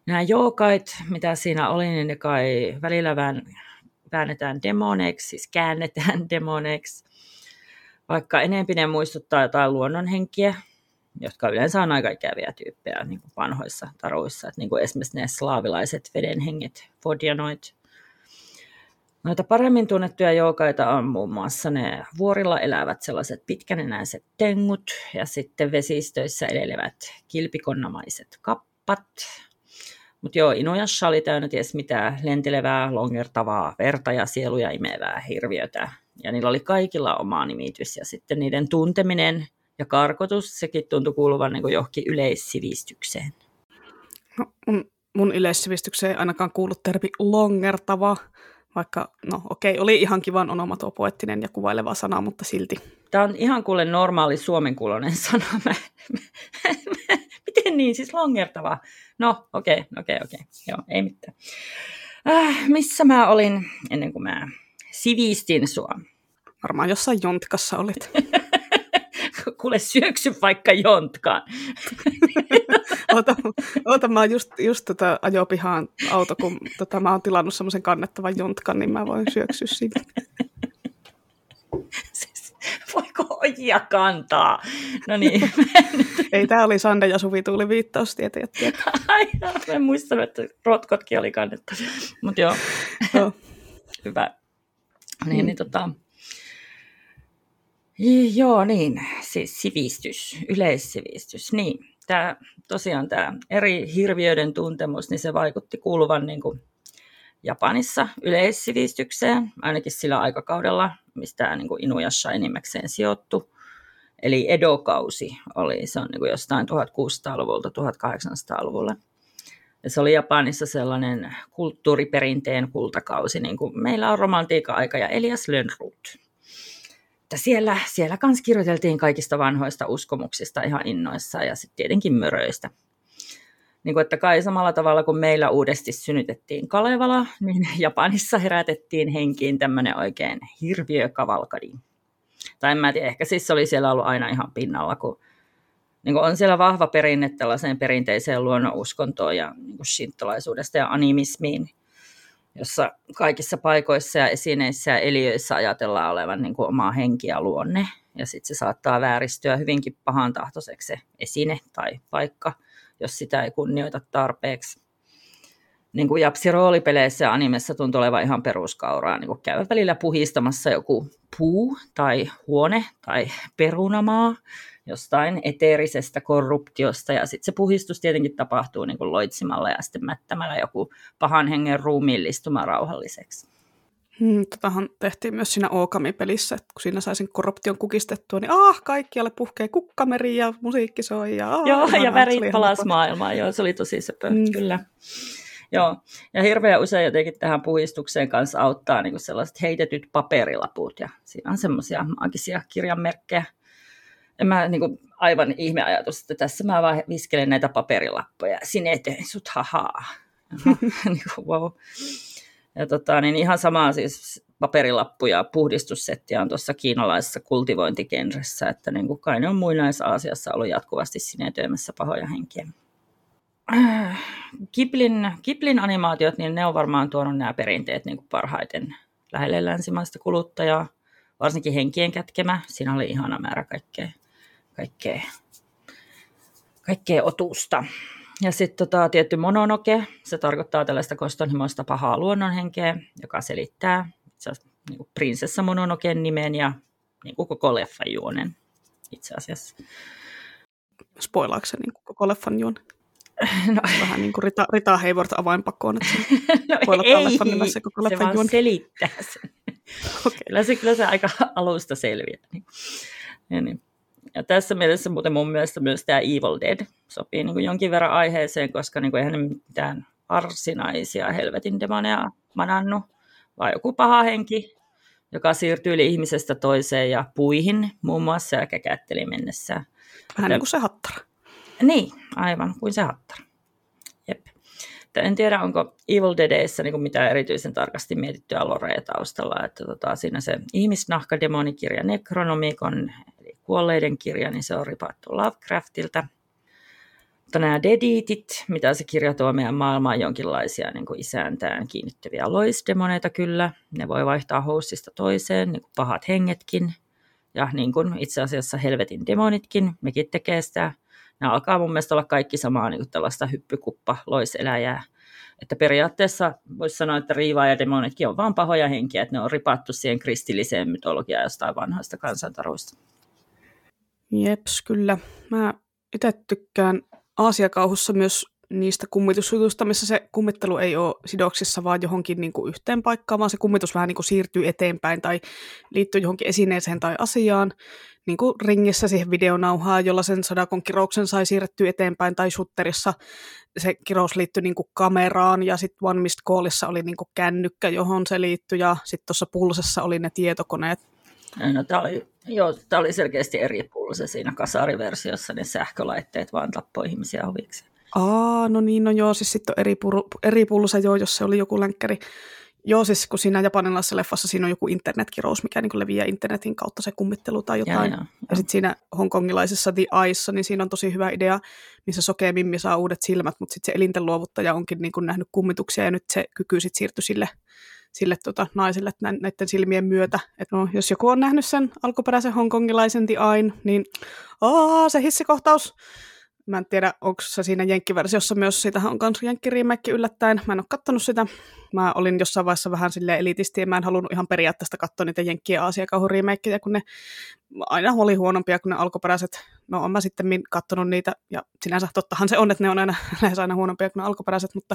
Nämä jookait, mitä siinä oli, niin ne kai välillä vään, väännetään demoneiksi, siis käännetään demoneiksi. Vaikka enempi ne muistuttaa jotain luonnonhenkiä, jotka yleensä on aika ikäviä tyyppejä niin kuin vanhoissa taruissa. Että niin kuin esimerkiksi ne slaavilaiset vedenhenget, fodianoit. Noita paremmin tunnettuja joukaita on muun muassa ne vuorilla elävät sellaiset pitkänenäiset tengut ja sitten vesistöissä elelevät kilpikonnamaiset kappat. Mutta joo, Inuyasha oli täynnä ties mitä lentelevää, longertavaa, verta ja sieluja imevää hirviötä. Ja niillä oli kaikilla oma nimitys ja sitten niiden tunteminen ja karkotus, sekin tuntui kuuluvan niin johonkin yleissivistykseen. No, mun, mun yleissivistykseen ei ainakaan kuulu termi longertava, vaikka, no okei, oli ihan kivan onomatopoettinen ja kuvaileva sana, mutta silti. Tämä on ihan kuule normaali suomenkuuloinen sana. Mä, mä, mä, miten niin, siis longertava? No, okei, okei, okei. Joo, ei mitään. Äh, missä mä olin ennen kuin mä sivistin sua? Varmaan jossain jontkassa olit. kuule syöksy vaikka jontkaan. oota, oota, mä just, just tota ajopihaan auto, kun tota, mä oon tilannut semmoisen kannettavan jontkan, niin mä voin syöksyä sinne. Ojia kantaa? No niin. Ei, tämä oli Sande ja Suvi Tuuli viittaus, tietäjät Ai, en muistanut, että rotkotkin oli kannetta. Mutta joo. joo. Hyvä. Niin, mm. niin tota, Joo, niin. Siis sivistys, yleissivistys. Niin, tämä, tosiaan tämä eri hirviöiden tuntemus, niin se vaikutti kuuluvan niin kuin Japanissa yleissivistykseen, ainakin sillä aikakaudella, mistä niin Inuyasha enimmäkseen sijoittu. Eli Edo-kausi oli, se on niin kuin jostain 1600-luvulta 1800-luvulle. Ja se oli Japanissa sellainen kulttuuriperinteen kultakausi, niin kuin meillä on romantiikan aika ja Elias Lönnroth että siellä, siellä kanssa kirjoiteltiin kaikista vanhoista uskomuksista ihan innoissa ja sitten tietenkin möröistä. Niin kuin, että kai samalla tavalla kuin meillä uudesti synnytettiin Kalevala, niin Japanissa herätettiin henkiin tämmöinen oikein hirviökavalkadi. Tai en mä tiedä, ehkä siis oli siellä ollut aina ihan pinnalla, kun niin kuin on siellä vahva perinne tällaiseen perinteiseen luonnonuskontoon ja niin kuin shintolaisuudesta ja animismiin jossa kaikissa paikoissa ja esineissä ja eliöissä ajatellaan olevan niin kuin omaa henki ja luonne. Ja sitten se saattaa vääristyä hyvinkin pahan tahtoiseksi se esine tai paikka, jos sitä ei kunnioita tarpeeksi. Niin kuin Japsi roolipeleissä ja animessa tuntuu olevan ihan peruskauraa, niin kuin käydä välillä puhistamassa joku puu tai huone tai perunamaa jostain eteerisestä korruptiosta ja sitten se puhistus tietenkin tapahtuu niin kuin loitsimalla ja sitten mättämällä joku pahan hengen ruumiillistuma rauhalliseksi. Hmm, totahan tehtiin myös siinä Ookami-pelissä, että kun siinä saisin korruption kukistettua, niin ah, kaikkialle puhkee kukkameri ja musiikki soi. Ja, ah, joo, ja värit palas maailmaa, joo, se oli tosi söpö, mm. kyllä. Joo, ja hirveän usein jotenkin tähän puhistukseen kanssa auttaa niin sellaiset heitetyt paperilaput, ja siinä on semmoisia maagisia kirjanmerkkejä. En mä niin kuin, aivan ihme ajatus, että tässä mä vaan viskelen näitä paperilappuja sineteen sut, hahaa. niin kuin, wow. Ja tota, niin ihan samaa siis paperilappuja ja puhdistussettiä on tuossa kiinalaisessa kultivointikenressä, että niin kuin kai ne on muinais-Aasiassa ollut jatkuvasti sinetöimässä pahoja henkiä. Kiplin, Kiplin animaatiot, niin ne on varmaan tuonut nämä perinteet niin kuin parhaiten lähelle länsimaista kuluttajaa, varsinkin henkien kätkemä. Siinä oli ihana määrä kaikkea, kaikkea, kaikkea otusta. Ja sitten tota, tietty mononoke, se tarkoittaa tällaista kostonhimoista pahaa luonnonhenkeä, joka selittää itse asiassa niin kuin prinsessa Mononoken nimen ja niin kuin koko leffan juonen itse asiassa. Spoilaako se niin kuin koko leffan juonen? No. Vähän niin kuin Rita, Rita Hayward avainpakoon, että no ei, leffan nimessä koko leffan se vaan juoni. selittää sen. okay. kyllä, se, kyllä se aika alusta selviää. Niin. Ja, niin. Ja tässä mielessä muuten mun mielestä myös tämä Evil Dead sopii niin kuin jonkin verran aiheeseen, koska niin kuin eihän ne mitään arsinaisia helvetin demoneja manannut, vaan joku paha henki, joka siirtyy ihmisestä toiseen ja puihin muun muassa ja käkätteli mennessään. Vähän niin kuin se hattara. Niin, aivan kuin se hattara. Jep. En tiedä, onko Evil Deadissä niin mitään erityisen tarkasti mietittyä loreja taustalla. Että tota, siinä se ihmisnahkademonikirja Necronomicon, kuolleiden kirja, niin se on ripattu Lovecraftilta – mutta nämä dediitit, mitä se kirja tuo meidän maailmaan, jonkinlaisia niin kuin isäntään kiinnittyviä loisdemoneita kyllä. Ne voi vaihtaa hostista toiseen, niin kuin pahat hengetkin. Ja niin kuin itse asiassa helvetin demonitkin, mekin tekee sitä. Nämä alkaa mun mielestä olla kaikki samaa niin kuin tällaista hyppykuppa loiseläjää. Että periaatteessa voisi sanoa, että riivaa ja demonitkin on vain pahoja henkiä, että ne on ripattu siihen kristilliseen mytologiaan jostain vanhasta kansantaruista. Jeps, kyllä. Mä itse tykkään Aasiakauhussa myös niistä kummitusjutuista, missä se kummittelu ei ole sidoksissa vaan johonkin niin kuin yhteen paikkaan, vaan se kummitus vähän niin kuin siirtyy eteenpäin tai liittyy johonkin esineeseen tai asiaan, niin kuin ringissä siihen videonauhaan, jolla sen sadakon kirouksen sai siirrettyä eteenpäin, tai shutterissa se kirous liittyi niin kuin kameraan, ja sitten One Missed Callissa oli niin kuin kännykkä, johon se liittyi, ja sitten tuossa pulsessa oli ne tietokoneet. No, tämä oli Joo, tämä oli selkeästi eri pulse siinä kasariversiossa, ne sähkölaitteet vaan tappoi ihmisiä oviksi. Aa, no niin, no joo, siis sitten on eri, puru, eri pulse, joo, jos se oli joku länkkäri. Joo, siis kun siinä japanilaisessa leffassa siinä on joku internetkirous, mikä niin leviää internetin kautta se kummittelu tai jotain. Ja, ja, ja sitten siinä hongkongilaisessa The Eyessa, niin siinä on tosi hyvä idea, missä sokea Mimmi saa uudet silmät, mutta sitten se elinten luovuttaja onkin niin kuin nähnyt kummituksia ja nyt se kyky sitten siirtyi sille sille tota, naisille näiden silmien myötä. Et no, jos joku on nähnyt sen alkuperäisen hongkongilaisen The Ain, niin aa, se hissikohtaus. Mä en tiedä, onko se siinä jenkkiversiossa myös, siitä on myös jenkkiriimeikki yllättäen. Mä en ole kattonut sitä. Mä olin jossain vaiheessa vähän sille elitisti ja mä en halunnut ihan periaatteesta katsoa niitä jenkkien aasiakauhuriimeikkejä, kun ne aina oli huonompia kuin ne alkuperäiset. No on mä sitten katsonut niitä, ja sinänsä tottahan se on, että ne on aina lähes aina huonompia kuin ne alkuperäiset, mutta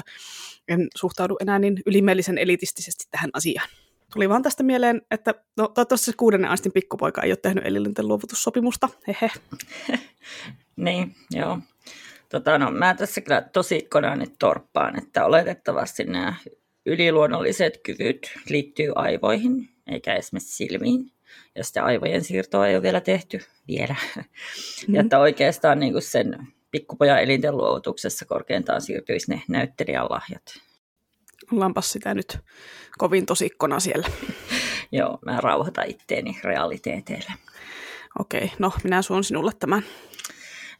en suhtaudu enää niin ylimielisen elitistisesti tähän asiaan. Tuli vaan tästä mieleen, että no, toivottavasti se kuudennen aistin pikkupoika ei ole tehnyt elinten luovutussopimusta. Hehe. niin, joo. Tota, no, mä tässä kyllä tosi koneani torppaan, että oletettavasti nämä yliluonnolliset kyvyt liittyy aivoihin, eikä esimerkiksi silmiin ja sitä aivojen siirtoa ei ole vielä tehty vielä. Mm-hmm. Ja että oikeastaan niin kuin sen pikkupojan elinten luovutuksessa korkeintaan siirtyisi ne näyttelijän lahjat. Ollaanpas sitä nyt kovin tosikkona siellä. Joo, mä rauhoitan itteeni realiteeteille. Okei, no minä suon sinulle tämän.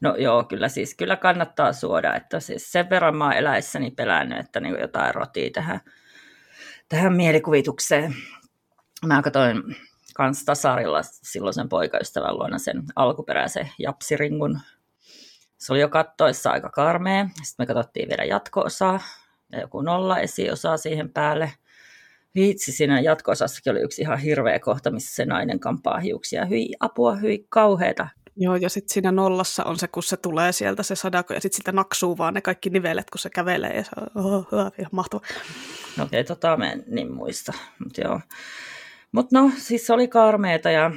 No joo, kyllä siis kyllä kannattaa suoda, että siis sen verran mä oon eläessäni pelännyt, että niin jotain rotii tähän, tähän mielikuvitukseen. Mä katsoin kans tasarilla silloisen poikaystävän luona sen alkuperäisen japsiringun. Se oli jo kattoissa aika karmea. Sitten me katsottiin vielä jatko-osaa ja joku nolla esiosaa siihen päälle. Viitsi, siinä jatko-osassakin oli yksi ihan hirveä kohta, missä se nainen kampaa hiuksia. Hyi apua, hyi kauheeta. Joo, ja sitten siinä nollassa on se, kun se tulee sieltä se sadako, ja sitten sitä naksuu vaan ne kaikki nivelet, kun se kävelee, ja se on oh, oh, ihan mahtava. No okei, okay, tota mä en niin muista, mutta joo. Mutta no, siis se oli karmeeta, ja,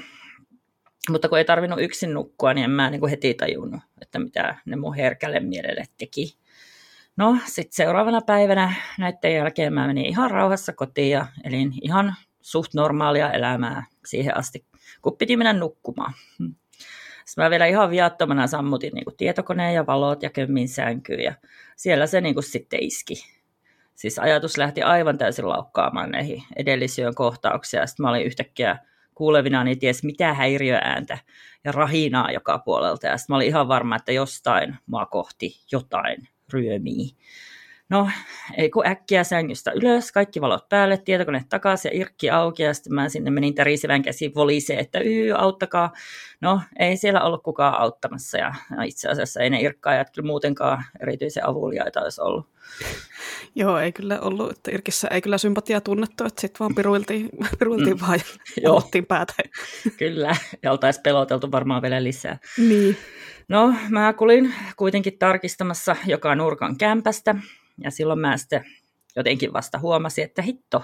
mutta kun ei tarvinnut yksin nukkua, niin en mä niin kuin heti tajunnut, että mitä ne mun herkälle mielelle teki. No, sitten seuraavana päivänä näiden jälkeen mä menin ihan rauhassa kotiin ja elin ihan suht normaalia elämää siihen asti, kun piti mennä nukkumaan. Sitten mä vielä ihan viattomana sammutin niin kuin tietokoneen ja valot ja kömmin sänkyyn ja siellä se niin kuin sitten iski. Siis ajatus lähti aivan täysin laukkaamaan näihin edellisyön kohtauksia. Sitten mä olin yhtäkkiä kuulevina niin ties mitä häiriöääntä ja rahinaa joka puolelta. Ja sitten mä olin ihan varma, että jostain mua kohti jotain ryömii. No, ei kun äkkiä sängystä ylös, kaikki valot päälle, tietokone takaisin ja irkki auki ja sitten mä sinne menin tärisevän käsi volisee, että yy, auttakaa. No, ei siellä ollut kukaan auttamassa ja itse asiassa ei ne irkkaajat kyllä muutenkaan erityisen avuliaita olisi ollut. Joo, ei kyllä ollut, että Irkissä ei kyllä sympatiaa tunnettu, että sitten vaan piruiltiin, piruiltiin mm. vaan ja päätä. kyllä, ja oltaisiin peloteltu varmaan vielä lisää. Niin. No, mä kulin kuitenkin tarkistamassa joka nurkan kämpästä, ja silloin mä sitten jotenkin vasta huomasin, että hitto,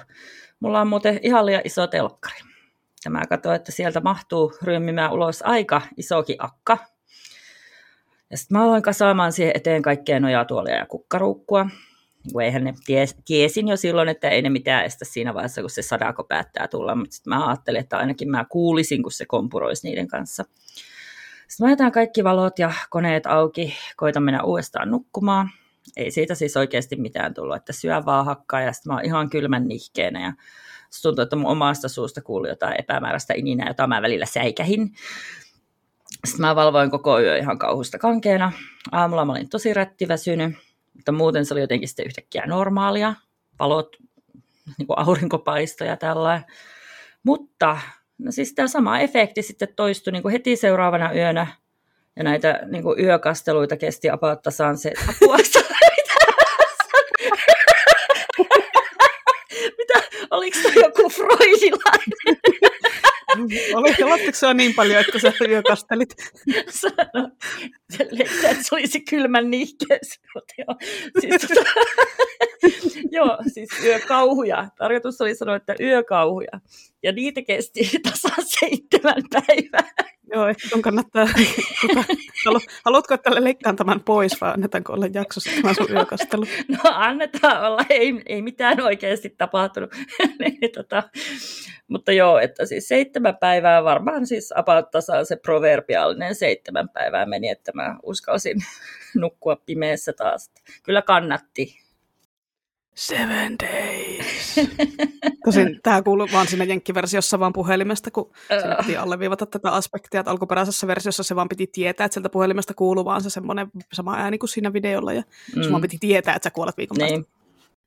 mulla on muuten ihan liian iso telkkari. Ja mä katsoin, että sieltä mahtuu ryömimään ulos aika isokin akka. Ja sitten mä aloin kasaamaan siihen eteen kaikkea nojatuolia ja kukkaruukkua. Niin eihän ne ties, tiesin jo silloin, että ei ne mitään estä siinä vaiheessa, kun se sadako päättää tulla. Mutta sitten mä ajattelin, että ainakin mä kuulisin, kun se kompuroisi niiden kanssa. Sitten mä jätän kaikki valot ja koneet auki, koitan mennä uudestaan nukkumaan – ei siitä siis oikeasti mitään tullut, että syö vaan hakkaa ja sitten mä oon ihan kylmän nihkeenä ja tuntuu, että mun omasta suusta kuului jotain epämääräistä ininää, jota mä välillä säikähin. Sitten mä valvoin koko yö ihan kauhusta kankeena. Aamulla mä olin tosi rättiväsynyt, mutta muuten se oli jotenkin sitten yhtäkkiä normaalia. Valot, niin kuin aurinkopaisto ja tällainen. Mutta no siis tämä sama efekti sitten toistui niin kuin heti seuraavana yönä. Ja näitä niin kuin yökasteluita kesti apauttassaan se apua. Oliko se Oli, Lottiko se niin paljon, että sä yökastelit? Sano, että se olisi kylmän nihkeessä. Joo, siis, tota, joo, siis yökauhuja. Tarkoitus oli sanoa, että yökauhuja. Ja niitä kesti tasan seitsemän päivää. Joo, on kannattaa. Tuota, haluatko, että leikkaan tämän pois vai annetaanko olla jaksossa tämä sun yökastelu? No annetaan olla, ei, ei mitään oikeasti tapahtunut. niin, tota, mutta joo, että siis seitsemän päivää varmaan siis about se proverbiaalinen seitsemän päivää meni, että mä uskalsin nukkua pimeässä taas. Kyllä kannatti Seven days. Tosin tämä kuuluu vaan siinä jenkkiversiossa vaan puhelimesta, kun siinä piti alleviivata tätä aspektia, että alkuperäisessä versiossa se vaan piti tietää, että sieltä puhelimesta kuuluu vaan se semmoinen sama ääni kuin siinä videolla, ja mm. se vaan piti tietää, että sä kuolet viikon päästä. Niin.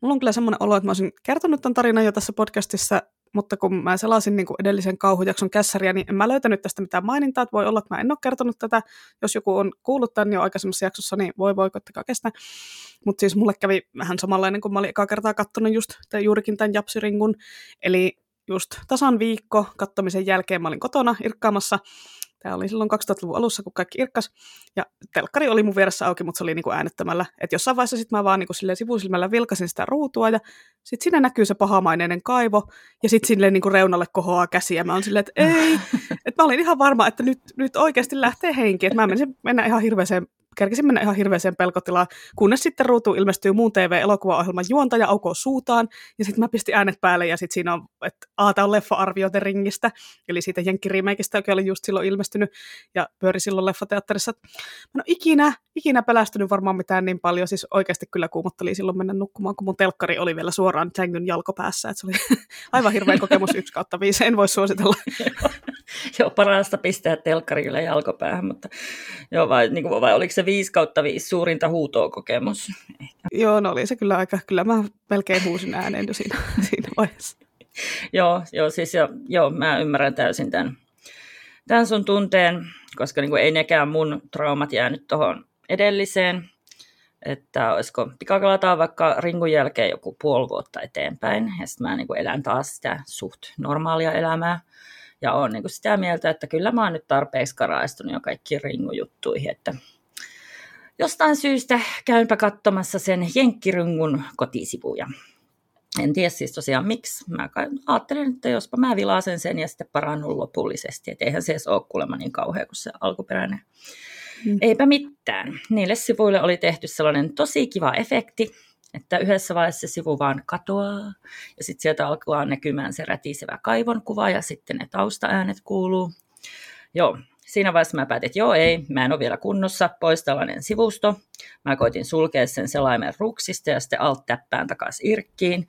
Mulla on kyllä semmoinen olo, että mä olisin kertonut tämän tarinan jo tässä podcastissa mutta kun mä selasin niin kuin edellisen kauhujakson kässäriä, niin en mä löytänyt tästä mitään mainintaa, että voi olla, että mä en ole kertonut tätä. Jos joku on kuullut tämän jo aikaisemmassa jaksossa, niin voi voi koittakaa kestää. Mutta siis mulle kävi vähän samanlainen, kun mä olin ekaa kertaa kattonut just juurikin tämän Japsiringun. Eli just tasan viikko kattomisen jälkeen mä olin kotona irkkaamassa Tämä oli silloin 2000-luvun alussa, kun kaikki irkkas. Ja telkkari oli mun vieressä auki, mutta se oli niin kuin äänettömällä. Että jossain vaiheessa sitten mä vaan niin kuin sivusilmällä vilkasin sitä ruutua ja sitten siinä näkyy se pahamaineinen kaivo ja sitten silleen niin kuin reunalle kohoaa käsiä. Mä oon silleen, että ei. Että mä olin ihan varma, että nyt, nyt oikeasti lähtee henki. Että mä menisin mennä ihan hirveäseen kerkesin mennä ihan hirveäseen pelkotilaan, kunnes sitten ruutu ilmestyy muun TV-elokuvaohjelman juontaja aukoo suutaan, ja sitten mä pistin äänet päälle, ja sitten siinä on, että aata on leffa-arvio Ringistä, eli siitä jenkkirimeikistä, joka oli just silloin ilmestynyt, ja pyöri silloin leffateatterissa. Mä en ole ikinä, ikinä pelästynyt varmaan mitään niin paljon, siis oikeasti kyllä kuumotteli silloin mennä nukkumaan, kun mun telkkari oli vielä suoraan sängyn jalkopäässä, että se oli aivan hirveä kokemus 1 kautta 5, en voi suositella. joo, parasta pistää telkkari kyllä jalkopäähän, mutta joo, vai, niin kuin, vai oliko se 5 kautta 5 suurinta huutoa kokemus? Joo, no oli se kyllä aika, kyllä mä melkein huusin ääneen jo siinä, siinä vaiheessa. joo, joo, siis jo, joo, mä ymmärrän täysin tämän, tämän sun tunteen, koska niin kuin, ei nekään mun traumat jäänyt tuohon edelliseen, että olisiko pikakalataan vaikka ringun jälkeen joku puoli vuotta eteenpäin, ja sitten mä niin kuin elän taas sitä suht normaalia elämää, ja olen niin kuin sitä mieltä, että kyllä mä oon nyt tarpeeksi karaistunut jo kaikkiin ringujuttuihin, että jostain syystä käympä katsomassa sen Jenkkiryngun kotisivuja. En tiedä siis tosiaan miksi. Mä ajattelin, että jospa mä vilasen sen ja sitten parannun lopullisesti. Että eihän se edes ole kuulemma niin kauhea kuin se alkuperäinen. Mm. Eipä mitään. Niille sivuille oli tehty sellainen tosi kiva efekti, että yhdessä vaiheessa se sivu vaan katoaa ja sitten sieltä alkaa näkymään se rätisevä kaivon kuva ja sitten ne taustaäänet kuuluu. Joo, siinä vaiheessa mä päätin, että joo ei, mä en ole vielä kunnossa, pois tällainen sivusto. Mä koitin sulkea sen selaimen ruksista ja sitten alt täppään takaisin irkkiin,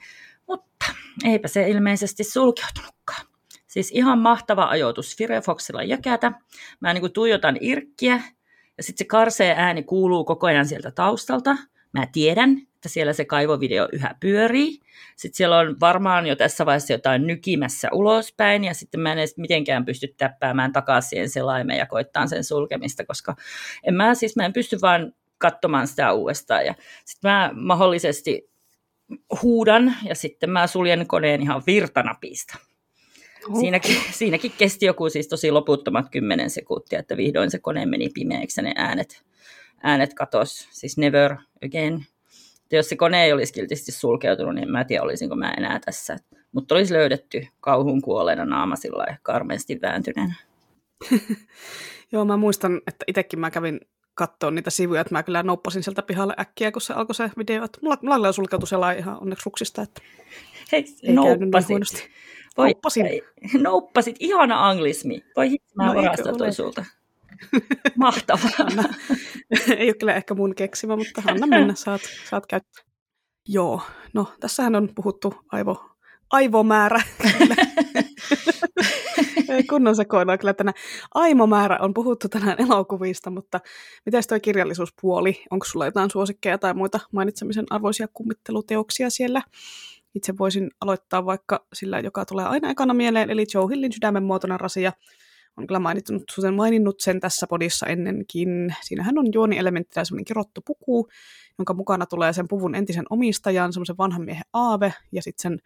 mutta eipä se ilmeisesti sulkeutunutkaan. Siis ihan mahtava ajoitus Firefoxilla jäkätä. Mä niin tuijotan irkkiä ja sitten se karsee ääni kuuluu koko ajan sieltä taustalta. Mä tiedän, että siellä se kaivovideo yhä pyörii. Sitten siellä on varmaan jo tässä vaiheessa jotain nykimässä ulospäin, ja sitten mä en edes mitenkään pysty täppäämään takaisin siihen selaimeen ja koittaa sen sulkemista, koska en mä siis, mä en pysty vaan katsomaan sitä uudestaan. Ja sitten mä mahdollisesti huudan, ja sitten mä suljen koneen ihan virtanapista. Siinäkin, siinäkin kesti joku siis tosi loputtomat kymmenen sekuntia, että vihdoin se kone meni pimeäksi ja ne äänet, äänet katos. Siis never again jos se kone ei olisi kiltisti sulkeutunut, niin mä en tiedä, olisinko mä enää tässä. Mutta olisi löydetty kauhun kuolleena naama sillä karmeasti vääntyneenä. Joo, mä muistan, että itsekin mä kävin katsoa niitä sivuja, että mä kyllä nouppasin sieltä pihalle äkkiä, kun se alkoi se video. Että mulla, mulla sulkeutui sellainen ihan onneksi ruksista, että Hei, ei nouppasit. Voi, nouppasin. Nouppasit, ihana anglismi. Voi hitsi, mä no, varastan sulta. Mahtavaa. Anna. Ei ole kyllä ehkä mun keksimä, mutta anna mennä, saat, saat käyttää. Joo, no tässähän on puhuttu aivo, aivomäärä. Kunnon sekoilua kyllä tänä. Aimomäärä on puhuttu tänään elokuvista, mutta miten tuo kirjallisuuspuoli? Onko sulla jotain suosikkeja tai muita mainitsemisen arvoisia kummitteluteoksia siellä? Itse voisin aloittaa vaikka sillä, joka tulee aina ekana mieleen, eli Joe Hillin sydämen muotoinen rasia, on kyllä maininnut sen, maininnut sen tässä podissa ennenkin. Siinähän on juonielementtinä semmoinen kirottu puku, jonka mukana tulee sen puvun entisen omistajan, semmoisen vanhan miehen aave, ja sitten sen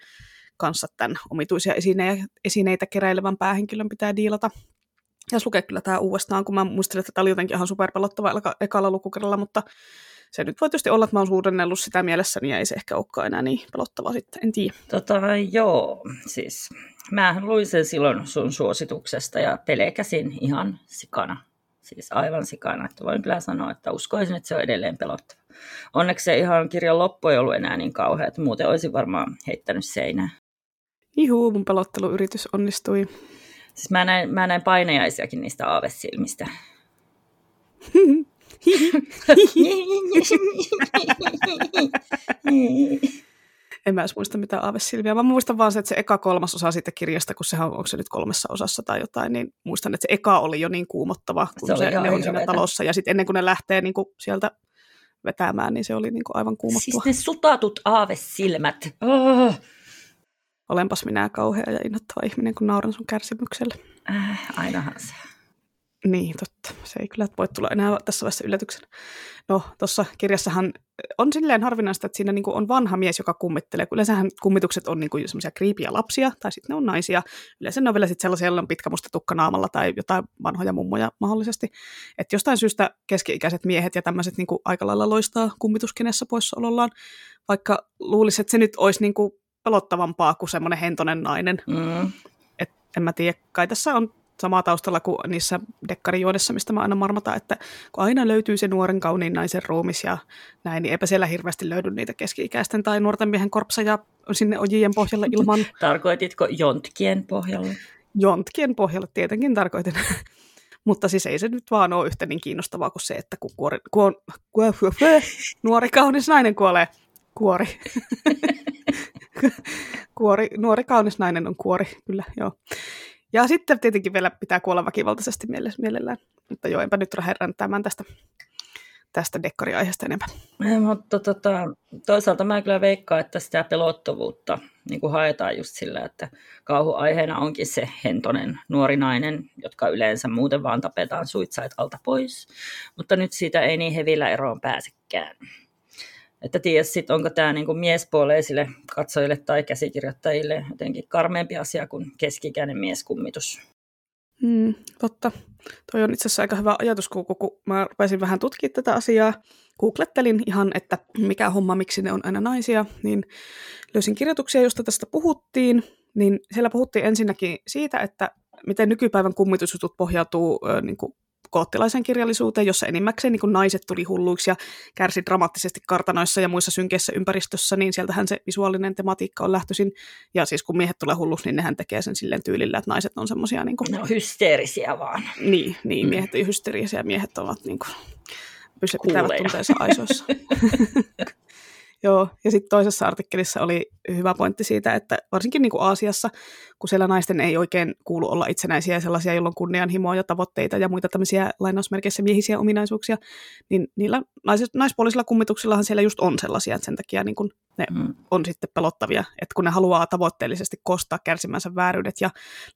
kanssa tämän omituisia esineitä, esineitä keräilevän päähenkilön pitää diilata. Ja lukee kyllä tämä uudestaan, kun mä muistelin, että tämä oli jotenkin ihan superpelottava ekalla lukukerralla, mutta se nyt voi tietysti olla, että mä oon suudennellut sitä mielessäni ja ei se ehkä olekaan enää niin pelottavaa sitten, en tiedä. Tota, joo, siis mä luin sen silloin sun suosituksesta ja pelkäsin ihan sikana. Siis aivan sikana, että voin kyllä sanoa, että uskoisin, että se on edelleen pelottava. Onneksi se ihan kirjan loppu ei ollut enää niin kauhea, että muuten olisin varmaan heittänyt seinään. Juhu, mun pelotteluyritys onnistui. Siis mä näin, mä näin painajaisiakin niistä aavesilmistä. en mä edes muista mitään aavesilmiä. Mä muistan vaan se, että se eka kolmas osa siitä kirjasta, kun sehän on, onko se nyt kolmessa osassa tai jotain, niin muistan, että se eka oli jo niin kuumottava, kun se, se ne on siinä talossa. Ja sitten ennen kuin ne lähtee niin kuin sieltä vetämään, niin se oli niin kuin aivan kuumottava. Siis ne sutatut aavesilmät. Oh. Olenpas minä kauhea ja innoittava ihminen, kun nauran sun kärsimykselle. Äh, ainahan se. Niin, totta. Se ei kyllä voi tulla enää tässä vaiheessa yllätyksenä. No, tuossa kirjassahan on silleen harvinaista, että siinä niinku on vanha mies, joka kummittelee. Yleensähän kummitukset on niinku semmoisia kriipiä lapsia, tai sitten ne on naisia. Yleensä ne on vielä sitten sellaisia, joilla on pitkä musta tukka naamalla, tai jotain vanhoja mummoja mahdollisesti. Että jostain syystä keski-ikäiset miehet ja tämmöiset niinku aika lailla loistaa kummituskenessä poissaolollaan, vaikka luulisi, että se nyt olisi niinku pelottavampaa kuin semmoinen hentonen nainen. Mm. Et en mä tiedä, kai tässä on samaa taustalla kuin niissä dekkarijuodessa, mistä mä aina marmataan, että kun aina löytyy se nuoren kauniin naisen ruumis ja näin, niin eipä siellä hirveästi löydy niitä keski-ikäisten tai nuorten miehen korpseja sinne ojien pohjalle ilman... Tarkoititko jontkien pohjalle? Jontkien pohjalle tietenkin tarkoitin. Mutta siis ei se nyt vaan ole yhtä niin kiinnostavaa kuin se, että kun, kuori, kuon, kuo, kuo, nuori kaunis nainen kuolee. Kuori. kuori. Nuori kaunis nainen on kuori, kyllä, joo. Ja sitten tietenkin vielä pitää kuolla väkivaltaisesti mielellään. Mutta joo, enpä nyt tämän tästä, tästä dekkariaiheesta enemmän. Ja, mutta tota, toisaalta mä kyllä veikkaan, että sitä pelottavuutta niin kuin haetaan just sillä, että kauhuaiheena onkin se hentonen nuori nainen, jotka yleensä muuten vaan tapetaan suitsait alta pois. Mutta nyt siitä ei niin hevillä eroon pääsekään. Että tiedä sitten, onko tämä niinku miespuoleisille katsojille tai käsikirjoittajille jotenkin karmeampi asia kuin keskikäinen mieskummitus. Mm, totta. Toi on itse asiassa aika hyvä ajatus, kun mä rupesin vähän tutkimaan tätä asiaa. Googlettelin ihan, että mikä homma, miksi ne on aina naisia, niin löysin kirjoituksia, joista tästä puhuttiin. Niin siellä puhuttiin ensinnäkin siitä, että miten nykypäivän kummitusjutut pohjautuu niin kuin koottilaisen kirjallisuuteen, jossa enimmäkseen niin kuin naiset tuli hulluiksi ja kärsi dramaattisesti kartanoissa ja muissa synkeissä ympäristössä, niin sieltähän se visuaalinen tematiikka on lähtöisin. Ja siis kun miehet tulee hulluksi, niin nehän tekee sen silleen tyylillä, että naiset on semmoisia... Niin kuin... No hysteerisiä vaan. Niin, niin mm. miehet on hysteerisiä, miehet ovat niin kuin, pitävät tunteensa aisoissa. Joo, ja sitten toisessa artikkelissa oli hyvä pointti siitä, että varsinkin niin kuin Aasiassa, kun siellä naisten ei oikein kuulu olla itsenäisiä ja sellaisia, joilla on kunnianhimoa ja tavoitteita ja muita tämmöisiä lainausmerkeissä miehisiä ominaisuuksia, niin niillä nais, naispuolisilla kummituksillahan siellä just on sellaisia, että sen takia niin kuin ne mm. on sitten pelottavia, että kun ne haluaa tavoitteellisesti kostaa kärsimänsä vääryydet ja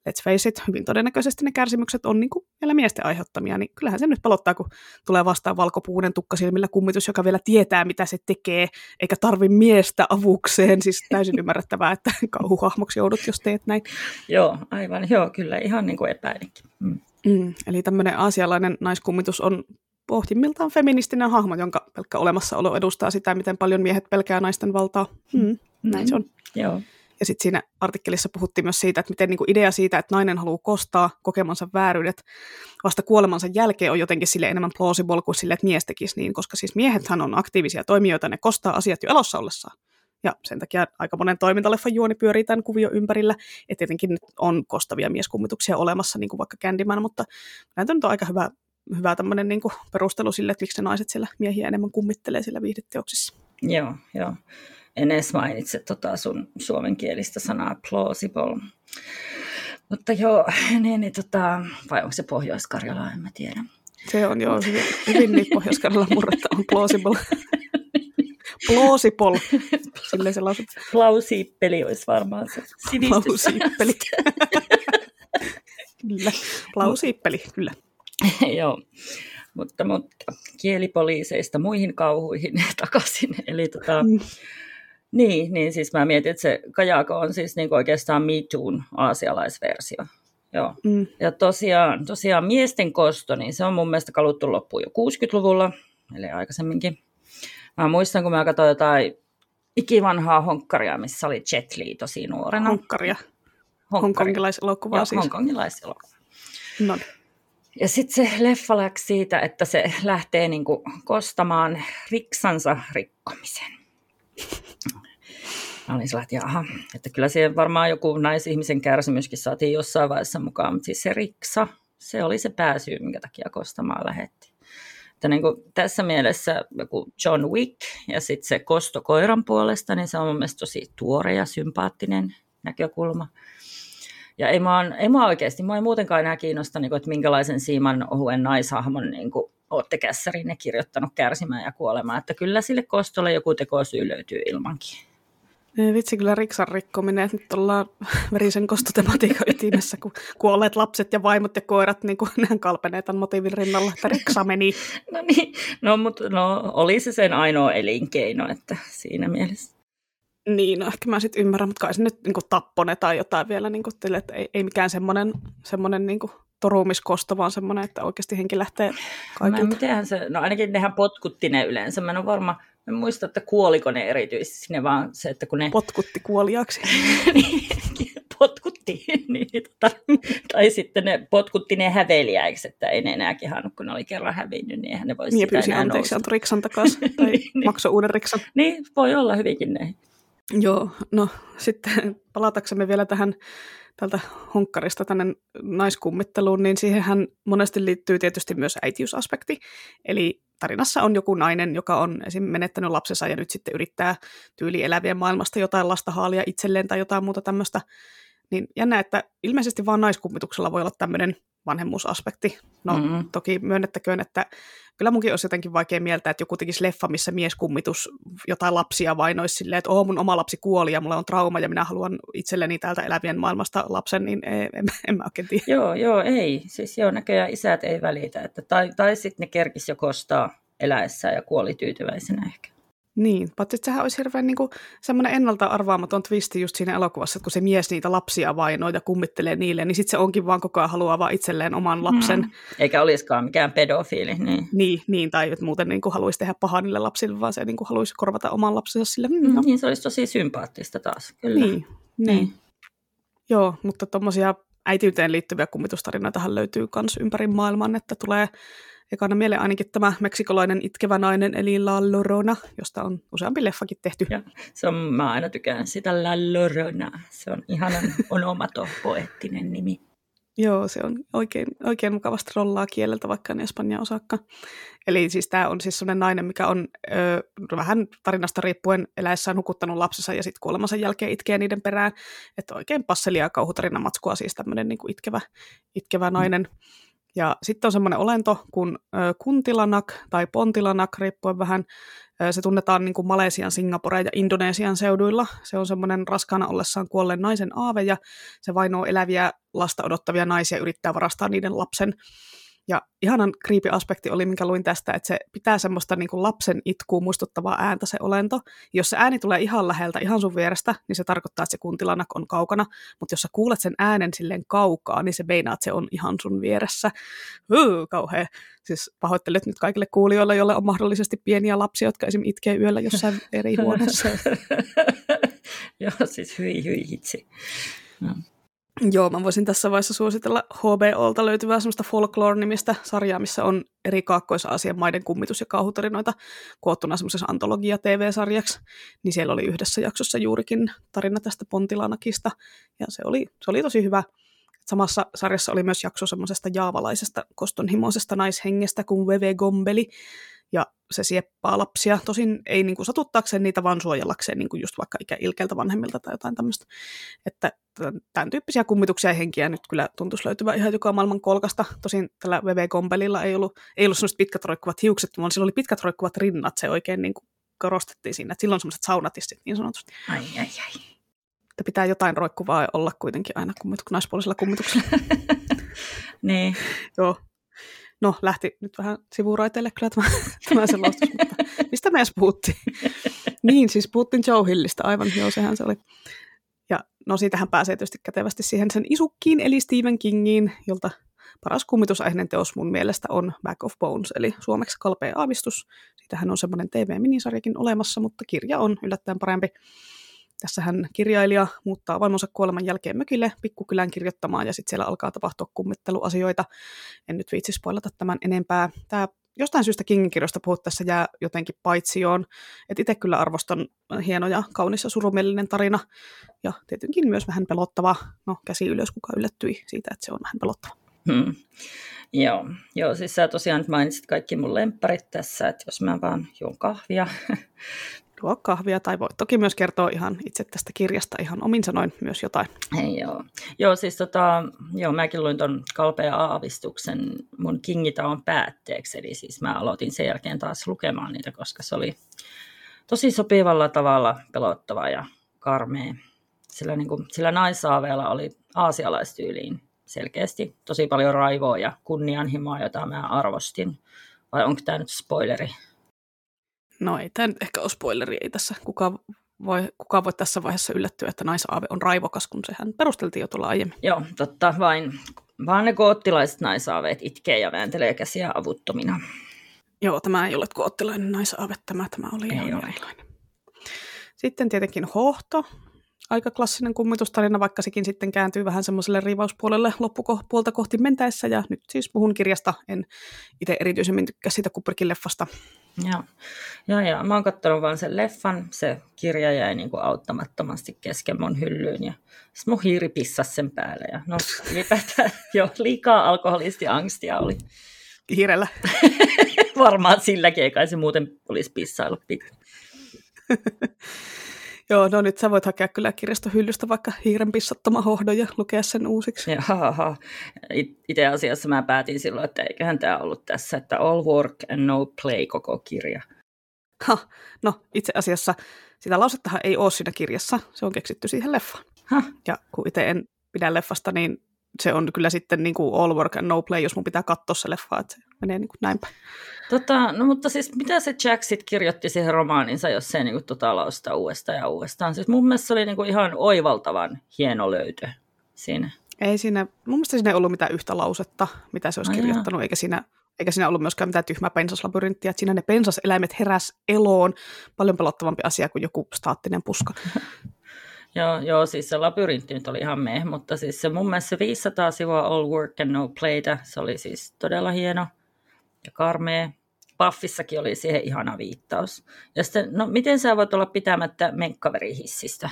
let's face it, hyvin todennäköisesti ne kärsimykset on niin kuin vielä miesten aiheuttamia, niin kyllähän se nyt pelottaa, kun tulee vastaan valkopuuden tukkasilmillä kummitus, joka vielä tietää, mitä se tekee, eikä tarvi miestä avukseen, siis täysin ymmärrettävää, että kauhuhahmoksi joudut, jos teet näin. Joo, aivan, joo, kyllä, ihan niin kuin epäilinkin. Mm. Mm, eli tämmöinen aasialainen naiskummitus on pohjimmiltaan feministinen hahmo, jonka pelkkä olemassaolo edustaa sitä, miten paljon miehet pelkää naisten valtaa. Mm, näin se on. Joo. Ja sitten siinä artikkelissa puhuttiin myös siitä, että miten niinku idea siitä, että nainen haluaa kostaa kokemansa vääryydet vasta kuolemansa jälkeen on jotenkin sille enemmän plausible kuin sille, että mies tekisi niin, koska siis miehethän on aktiivisia toimijoita, ne kostaa asiat jo elossa ollessaan. Ja sen takia aika monen toimintaleffan juoni pyörii tämän kuvio ympärillä. että tietenkin on kostavia mieskummituksia olemassa, niin kuin vaikka Candyman, mutta näitä on aika hyvä hyvä tämmöinen niin perustelu sille, että miksi ne naiset siellä miehiä enemmän kummittelee siellä viihdeteoksissa. Joo, joo. En edes mainitse tota sun suomenkielistä sanaa plausible. Mutta joo, niin, niin tota, vai onko se Pohjois-Karjala, en mä tiedä. Se on joo, hyvin, hyvin niin Pohjois-Karjalan murretta on plausible. Plausible, silleen se lausut. Plausippeli olisi varmaan se sivistys. Plausippeli. kyllä, plausippeli, kyllä. Joo, mutta, mutta kielipoliiseista muihin kauhuihin takaisin. Eli tota, mm. niin, niin siis mä mietin, että se Kajako on siis niin oikeastaan Me Toon aasialaisversio. Joo. Mm. Ja tosiaan, tosiaan miesten kosto, niin se on mun mielestä kaluttu loppuun jo 60-luvulla, eli aikaisemminkin. Mä muistan, kun mä katsoin jotain ikivanhaa honkkaria, missä oli Jet Li tosi nuorena. Honkkaria. Hongkongilaiselokuvaa siis. Hongkongilaiselokuvaa. No niin. Ja sitten se leffa läksi siitä, että se lähtee niinku kostamaan riksansa rikkomisen. Mä olin sillä, että jaha, että kyllä siihen varmaan joku naisihmisen kärsimyskin saatiin jossain vaiheessa mukaan, mutta siis se riksa, se oli se pääsyy, minkä takia kostamaan lähetti. Että niin tässä mielessä joku John Wick ja sitten se kosto koiran puolesta, niin se on mun mielestä tosi tuore ja sympaattinen näkökulma. Ja ei mua, ei mua oikeasti, mua ei muutenkaan enää kiinnosta, niin kuin, että minkälaisen siiman ohuen naishahmon niin kuin, olette kässärinne kirjoittanut kärsimään ja kuolemaan. Että kyllä sille kostolle joku tekosyy löytyy ilmankin. Vitsi kyllä riksan rikkominen, että nyt ollaan verisen kostotematiikan ytimessä, kun kuolleet lapset ja vaimot ja koirat, niin kuin nehän kalpenee tämän motiivin rinnalla, että riksa meni. no niin, no, mutta no, oli se sen ainoa elinkeino, että siinä mielessä. Niin, no ehkä mä sitten ymmärrän, mutta kai se nyt niin tappone tai jotain vielä, niin kuin, että ei, ei mikään semmoinen, semmoinen niin torumiskosto, vaan semmoinen, että oikeasti henki lähtee kaikilta. Mitenhän se, no ainakin nehän potkutti ne yleensä. Mä en ole varma, mä en muista, että kuoliko ne erityisesti sinne, vaan se, että kun ne... Potkutti kuoliaksi. niin, potkutti. niin, tota, tai sitten ne potkutti ne häveliäiksi, että ei ne enää kehannut, kun ne oli kerran hävinnyt, niin eihän ne voisi niin, sitä enää anteeksi, antoi riksan takaisin, tai niin, niin. maksoi uuden riksan. Niin, voi olla hyvinkin ne. Joo, no sitten palataksemme vielä tähän tältä honkkarista tänne naiskummitteluun, niin siihenhän monesti liittyy tietysti myös äitiysaspekti. Eli tarinassa on joku nainen, joka on esim. menettänyt lapsensa ja nyt sitten yrittää tyyli elävien maailmasta jotain lasta haalia itselleen tai jotain muuta tämmöistä. Niin jännä, että ilmeisesti vain naiskummituksella voi olla tämmöinen vanhemmuusaspekti. No mm-hmm. toki myönnettäköön, että kyllä munkin olisi jotenkin vaikea mieltä, että joku tekisi leffa, missä mieskummitus jotain lapsia vainoisi silleen, että oh, mun oma lapsi kuoli ja mulla on trauma ja minä haluan itselleni täältä elävien maailmasta lapsen, niin en, en, en mä oikein tiedä. Joo, joo, ei. Siis joo, näköjään isät ei välitä. Että, tai, tai sitten ne kerkis jo kostaa eläessään ja kuoli tyytyväisenä ehkä. Niin, paitsi sehän olisi hirveän niin kuin, semmoinen ennalta arvaamaton twisti just siinä elokuvassa, että kun se mies niitä lapsia vainoo ja kummittelee niille, niin sitten se onkin vaan koko ajan haluaa vaan itselleen oman lapsen. Mm. Eikä olisikaan mikään pedofiili. Niin, niin, niin tai että muuten niin kuin haluaisi tehdä pahaa niille lapsille, vaan se niin kuin haluaisi korvata oman lapsensa sille. Mm, no. Niin, se olisi tosi sympaattista taas, kyllä. Niin, niin. niin. Joo, mutta tuommoisia äitiyteen liittyviä kummitustarinoitahan löytyy myös ympäri maailman, että tulee ekana mieleen ainakin tämä meksikolainen itkevä nainen, eli La Llorona, josta on useampi leffakin tehty. Ja, se on, mä aina tykään sitä La Llorona. Se on ihanan onomato poettinen nimi. Joo, se on oikein, oikein mukavasti rollaa kieleltä, vaikka en Espanja osakka. Eli siis tämä on siis sellainen nainen, mikä on ö, vähän tarinasta riippuen eläessään hukuttanut lapsensa ja sitten kuolemansa jälkeen itkee niiden perään. Että oikein passelia kauhutarina matskua siis tämmöinen niin itkevä, itkevä nainen. Mm. Ja sitten on semmoinen olento kuin kuntilanak tai pontilanak, riippuen vähän. Se tunnetaan niin kuin Malesian, Singaporen ja Indonesian seuduilla. Se on semmoinen raskaana ollessaan kuolleen naisen aave ja se vainoo eläviä lasta odottavia naisia yrittää varastaa niiden lapsen. Ja ihanan kriipi aspekti oli, minkä luin tästä, että se pitää semmoista niin kuin lapsen itkuun muistuttavaa ääntä se olento. Jos se ääni tulee ihan läheltä, ihan sun vierestä, niin se tarkoittaa, että se kuntilanak on kaukana. Mutta jos sä kuulet sen äänen silleen kaukaa, niin se meinaa, että se on ihan sun vieressä. Huu, kauhea. Siis pahoittelet nyt kaikille kuulijoille, joille on mahdollisesti pieniä lapsia, jotka esim. itkee yöllä jossain eri huoneessa. Joo, siis hyi hyi hitsi. No. Joo, mä voisin tässä vaiheessa suositella HBOlta löytyvää semmoista Folklore-nimistä sarjaa, missä on eri Kaakkois-Aasian maiden kummitus- ja kauhutarinoita koottuna semmoisessa antologia-TV-sarjaksi. Niin siellä oli yhdessä jaksossa juurikin tarina tästä Pontilanakista, ja se oli, se oli tosi hyvä. Samassa sarjassa oli myös jakso semmoisesta jaavalaisesta kostonhimoisesta naishengestä kuin Veve Gombeli, ja se sieppaa lapsia. Tosin ei niin kuin satuttaakseen niitä, vaan suojellakseen niin kuin just vaikka ikäilkeltä vanhemmilta tai jotain tämmöistä. Että tämän tyyppisiä kummituksia ja henkiä nyt kyllä tuntuisi löytyvän ihan joka maailman kolkasta. Tosin tällä VV Gombelilla ei ollut, ei ollut semmoiset pitkät roikkuvat hiukset, vaan sillä oli pitkät roikkuvat rinnat. Se oikein niin kuin korostettiin siinä, että silloin semmoiset saunatistit niin sanotusti. Ai, ai, ai. Että pitää jotain roikkuvaa olla kuitenkin aina kummituk- naispuolisella kummituksella. niin. Joo, No, lähti nyt vähän sivuraiteille kyllä tämä, tämä selostus, mutta mistä me edes puhuttiin? niin, siis puhuttiin Joe Hillistä, aivan joo, sehän se oli. Ja no siitähän pääsee tietysti kätevästi siihen sen isukkiin, eli Stephen Kingiin, jolta paras kummitusaiheinen teos mun mielestä on Back of Bones, eli suomeksi kalpea aavistus. Siitähän on semmoinen TV-minisarjakin olemassa, mutta kirja on yllättäen parempi. Tässähän kirjailija muuttaa vaimonsa kuoleman jälkeen mökille pikkukylän kirjoittamaan ja sitten siellä alkaa tapahtua kummitteluasioita. En nyt viitsi spoilata tämän enempää. Tämä jostain syystä Kingin kirjoista puhuttaessa jää jotenkin paitsioon. Että itse kyllä arvostan hieno ja kaunis ja surumielinen tarina. Ja tietenkin myös vähän pelottava. No, käsi ylös, kuka yllättyi siitä, että se on vähän pelottava. Hmm. Joo. Joo, siis sä tosiaan mainitsit kaikki mun lempparit tässä, että jos mä vaan juon kahvia, juo kahvia tai voit toki myös kertoa ihan itse tästä kirjasta ihan omin sanoin myös jotain. Hei, joo. joo, siis tota, joo, mäkin luin ton kalpea aavistuksen mun Kingitaon päätteeksi, eli siis mä aloitin sen jälkeen taas lukemaan niitä, koska se oli tosi sopivalla tavalla pelottava ja karmea. Sillä, niin kuin, sillä naisaaveella oli aasialaistyyliin selkeästi tosi paljon raivoa ja kunnianhimoa, jota mä arvostin. Vai onko tämä nyt spoileri? No ei tämä nyt ehkä ole spoileri, ei tässä kukaan voi, kukaan voi tässä vaiheessa yllättyä, että naisaave on raivokas, kun sehän perusteltiin jo tuolla aiemmin. Joo, totta, vain, vaan ne koottilaiset naisaaveet itkee ja vääntelee käsiä avuttomina. Joo, tämä ei ole koottilainen naisaave, tämä, tämä oli ei ihan erilainen. Sitten tietenkin hohto, aika klassinen kummitustarina, vaikka sekin sitten kääntyy vähän semmoiselle rivauspuolelle loppupuolta kohti mentäessä. Ja nyt siis puhun kirjasta, en itse erityisemmin tykkää siitä Kubrickin leffasta. Joo, joo, joo. mä oon katsonut vaan sen leffan, se kirja jäi niin kuin auttamattomasti kesken mun hyllyyn ja sitten mun hiiri pissasi sen päälle ja no ylipäätään jo liikaa alkoholisti angstia oli. Hiirellä? Varmaan silläkin, kai se muuten olisi pissailu Joo, no nyt sä voit hakea kyllä kirjastohyllystä vaikka hiiren pissattoma hohdo ja lukea sen uusiksi. Jaha, itse asiassa mä päätin silloin, että eiköhän tämä ollut tässä, että all work and no play koko kirja. Ha, no itse asiassa sitä lausettahan ei ole siinä kirjassa, se on keksitty siihen leffaan. Ha. Ja kun itse en pidä leffasta, niin se on kyllä sitten niin kuin all work and no play, jos mun pitää katsoa se leffa, että se menee niin kuin näin päin. Tota, no mutta siis mitä se Jack sit kirjoitti siihen romaaninsa, jos se niin kuin tota lausta uudestaan ja uudestaan? Siis mun mielestä se oli niin kuin ihan oivaltavan hieno löytö siinä. Ei siinä, mun mielestä siinä ei ollut mitään yhtä lausetta, mitä se olisi Ai kirjoittanut, eikä siinä, eikä siinä ollut myöskään mitään tyhmää pensaslabyrinttiä, että siinä ne pensaseläimet heräs eloon, paljon pelottavampi asia kuin joku staattinen puska. joo, joo, siis se labyrintti nyt oli ihan meh, mutta siis se mun mielestä se 500 sivua All Work and No Playtä, se oli siis todella hieno ja karmea. Buffissakin oli siihen ihana viittaus. Ja sitten, no miten sä voit olla pitämättä menkkaverihissistä?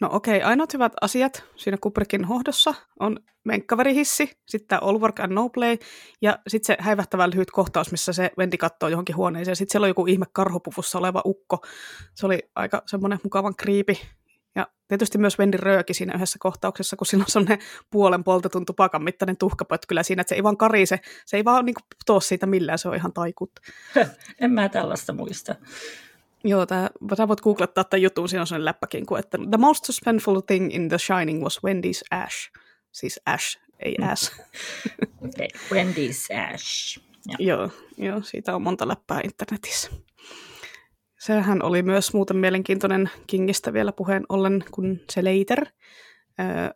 No okei, okay, ainoat hyvät asiat siinä Kubrickin hohdossa on menkkaverihissi, sitten tämä All Work and No Play, ja sitten se häivähtävä lyhyt kohtaus, missä se Vendi katsoo johonkin huoneeseen. Sitten siellä on joku ihme karhupuvussa oleva ukko. Se oli aika semmoinen mukavan kriipi. Tietysti myös Vendi rööki siinä yhdessä kohtauksessa, kun siinä on sellainen puolen poltetun tupakan mittainen tuhkapötkylä siinä, että se ei vaan karise, se ei vaan niin kuin, siitä millään, se on ihan taikut. en mä tällaista muista. Joo, tää, sä voit googlettaa tämän jutun, siinä on sellainen läppäkin, kuin, että the most suspenseful thing in The Shining was Wendy's Ash. Siis Ash, ei mm. Ash. okay. Wendy's Ash. Ja. Joo, joo, siitä on monta läppää internetissä. Sehän oli myös muuten mielenkiintoinen Kingistä vielä puheen ollen kuin se Later,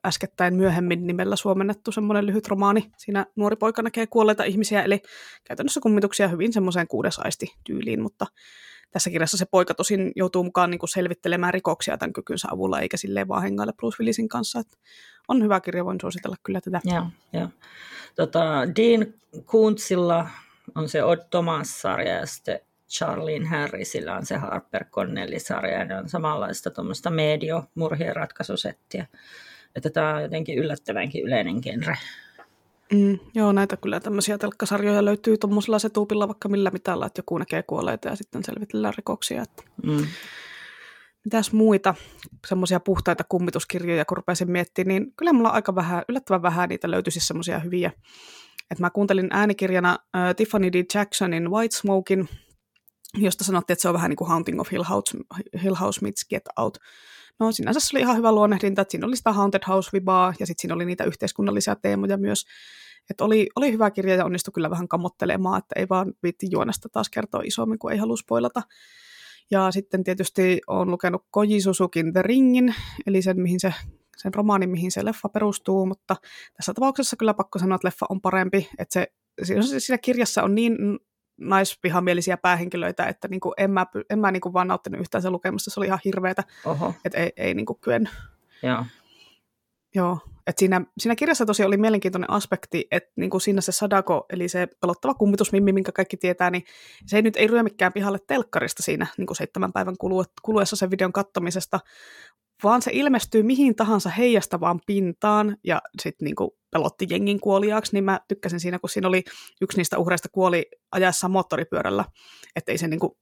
äskettäin myöhemmin nimellä suomennettu semmoinen lyhyt romaani. Siinä nuori poika näkee kuolleita ihmisiä, eli käytännössä kummituksia hyvin semmoiseen kuudesaisti tyyliin, mutta tässä kirjassa se poika tosin joutuu mukaan niin kuin selvittelemään rikoksia tämän kykynsä avulla, eikä silleen vaan hengaile Bruce Willisin kanssa. Että on hyvä kirja, voin suositella kyllä tätä. Joo, joo. Tota, Dean Kuntzilla on se Odd Thomas-sarja ja sitten Charlene Harrisilla on se Harper Connelly-sarja ja ne on samanlaista tuommoista medio-murhien ratkaisusettiä. Että tämä on jotenkin yllättävänkin yleinen genre. Mm, joo, näitä kyllä tämmöisiä telkkasarjoja löytyy tuommoisella setuupilla vaikka millä mitalla, että joku näkee kuolleita ja sitten selvitellään rikoksia. Että... Mm. Mitäs muita semmoisia puhtaita kummituskirjoja, kun rupesin miettimään, niin kyllä mulla aika vähän, yllättävän vähän niitä löytyisi semmoisia hyviä. Et mä kuuntelin äänikirjana äh, Tiffany D. Jacksonin White Smokin, josta sanottiin, että se on vähän niin kuin Haunting of Hill House, Hill House meets Get Out. No sinänsä se oli ihan hyvä luonnehdinta, että siinä oli sitä Haunted House-vibaa ja sitten siinä oli niitä yhteiskunnallisia teemoja myös. Että oli, oli hyvä kirja ja onnistui kyllä vähän kammottelemaan, että ei vaan viitti juonesta taas kertoa isommin, kun ei halua spoilata. Ja sitten tietysti olen lukenut Koji Susukin The Ringin, eli sen, mihin se, sen romaanin, mihin se leffa perustuu, mutta tässä tapauksessa kyllä pakko sanoa, että leffa on parempi, että se, siinä kirjassa on niin naispihamielisiä päähenkilöitä, että niin kuin en mä, en mä niin kuin vaan nauttinut yhtään sen lukemasta, se oli ihan hirveätä, että ei, ei niin kuin kyennyt. Joo. Joo, et siinä, siinä kirjassa tosiaan oli mielenkiintoinen aspekti, että niin kuin siinä se Sadako, eli se pelottava kummitusmimmi, minkä kaikki tietää, niin se ei nyt ei ryömikkään pihalle telkkarista siinä niin kuin seitsemän päivän kuluessa sen videon kattomisesta, vaan se ilmestyy mihin tahansa heijastavaan pintaan ja sitten niinku pelotti jengin kuoliaaksi, niin mä tykkäsin siinä, kun siinä oli yksi niistä uhreista kuoli ajaessa moottoripyörällä, että ei se niinku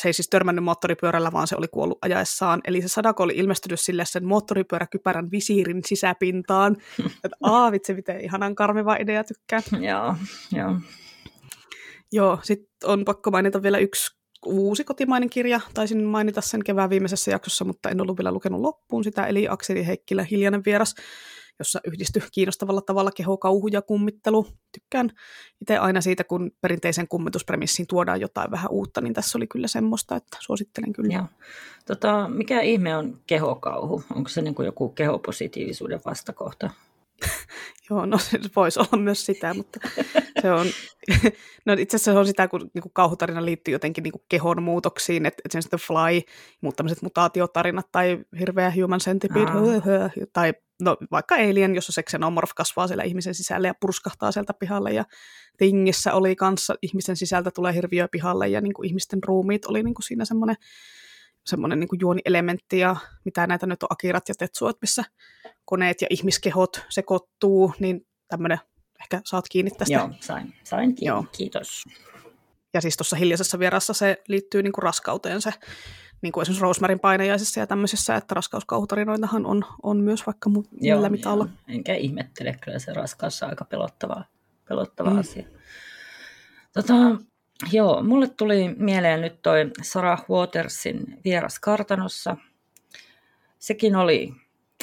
se ei siis törmännyt moottoripyörällä, vaan se oli kuollut ajaessaan. Eli se Sadako oli ilmestynyt sille sen moottoripyöräkypärän visiirin sisäpintaan. että aa, vitsi, miten ihanan karmiva idea tykkään. joo, joo. Joo, sitten on pakko mainita vielä yksi uusi kotimainen kirja. Taisin mainita sen kevään viimeisessä jaksossa, mutta en ollut vielä lukenut loppuun sitä, eli Akseli Heikkilä Hiljainen vieras, jossa yhdistyi kiinnostavalla tavalla keho, kauhu ja kummittelu. Tykkään itse aina siitä, kun perinteisen kummituspremissiin tuodaan jotain vähän uutta, niin tässä oli kyllä semmoista, että suosittelen kyllä. Tota, mikä ihme on kehokauhu? Onko se niin kuin joku kehopositiivisuuden vastakohta? Joo, no se voisi olla myös sitä, mutta se on, no itse asiassa se on sitä, kun niin kuin kauhutarina liittyy jotenkin niin kuin kehon muutoksiin, että, että se Fly, mutta tämmöiset mutaatiotarinat tai hirveä human centipede, höö, tai no, vaikka Alien, jossa se xenomorph kasvaa siellä ihmisen sisälle ja purskahtaa sieltä pihalle, ja Tingissä oli kanssa ihmisen sisältä tulee hirviö pihalle, ja niin kuin ihmisten ruumiit oli niin kuin siinä semmoinen semmoinen niin juonielementti ja mitä näitä nyt on Akirat ja Tetsuot, missä koneet ja ihmiskehot sekoittuu, niin tämmöinen, ehkä saat kiinni tästä. Joo, sain, sain kiinni, Joo. kiitos. Ja siis tuossa hiljaisessa vierassa se liittyy niin kuin raskauteen se, niin kuin esimerkiksi Rosemarin painajaisissa ja tämmöisissä, että raskauskauhutarinoitahan on, on myös vaikka mu- Joo, millä mitalla. Joo. Enkä ihmettele, kyllä se raskaus on aika pelottava, pelottava mm. asia. Tota, Joo, mulle tuli mieleen nyt toi Sarah Watersin vieras kartanossa. Sekin oli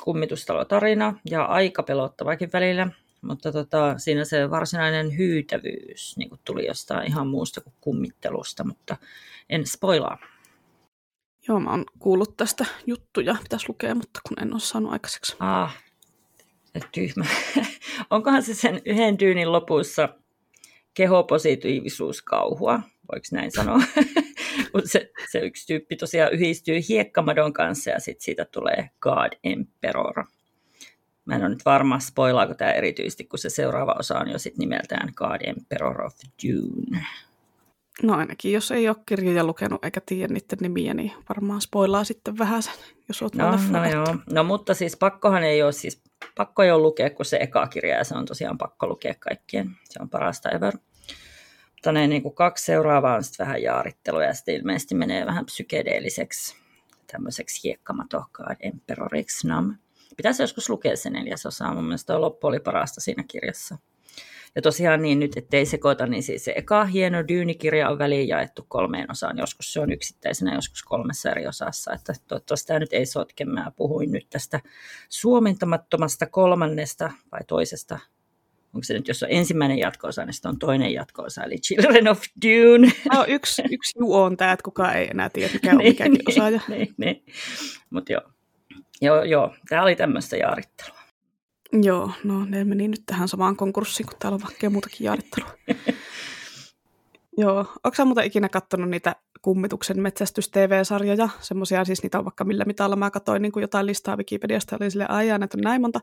kummitustalotarina ja aika pelottavakin välillä, mutta tota, siinä se varsinainen hyytävyys niin tuli jostain ihan muusta kuin kummittelusta, mutta en spoilaa. Joo, mä oon kuullut tästä juttuja, pitäisi lukea, mutta kun en ole saanut aikaiseksi. Ah, tyhmä. Onkohan se sen yhden dyynin lopussa kehopositiivisuuskauhua, voiko näin sanoa? se, se yksi tyyppi tosiaan yhdistyy hiekkamadon kanssa ja sitten siitä tulee God Emperor. Mä en ole nyt varma, spoilaako tämä erityisesti, kun se seuraava osa on jo sit nimeltään God Emperor of Dune. No ainakin, jos ei ole kirjoja lukenut eikä tiedä niiden nimiä, niin varmaan spoilaa sitten vähän sen, jos olet no, no, joo. no mutta siis pakkohan ei ole, siis pakko ei ole lukea kuin se eka kirja, ja se on tosiaan pakko lukea kaikkien. Se on parasta ever. Mutta ne niin kuin kaksi seuraavaa on sitten vähän jaarittelua, ja sitten ilmeisesti menee vähän psykedeelliseksi, tämmöiseksi hiekkamatokkaan emperoriksi nam. Pitäisi joskus lukea se neljäsosa, mun mielestä loppu oli parasta siinä kirjassa. Ja tosiaan niin nyt, ettei sekoita, niin siis se eka hieno dyynikirja on väliin jaettu kolmeen osaan. Joskus se on yksittäisenä, joskus kolmessa eri osassa. Että toivottavasti tämä nyt ei sotke. Mä puhuin nyt tästä suomentamattomasta kolmannesta vai toisesta onko se nyt, jos on ensimmäinen jatko-osa, niin sitten on toinen jatko-osa, eli Children of Dune. No, yksi, yksi juu on tämä, että kukaan ei enää tiedä, mikä on niin, mikäkin niin, osaaja. Niin, niin. Mutta joo. joo, joo, tämä oli tämmöistä jaarittelua. Joo, no ne meni nyt tähän samaan konkurssiin, kun täällä on vaikka muutakin jaarittelua. Joo, onko sä muuten ikinä katsonut niitä kummituksen metsästys-TV-sarjoja? Semmoisia siis niitä on vaikka millä mitalla. Mä katsoin niin kuin jotain listaa Wikipediasta, oli sille aijaa, että on näin monta.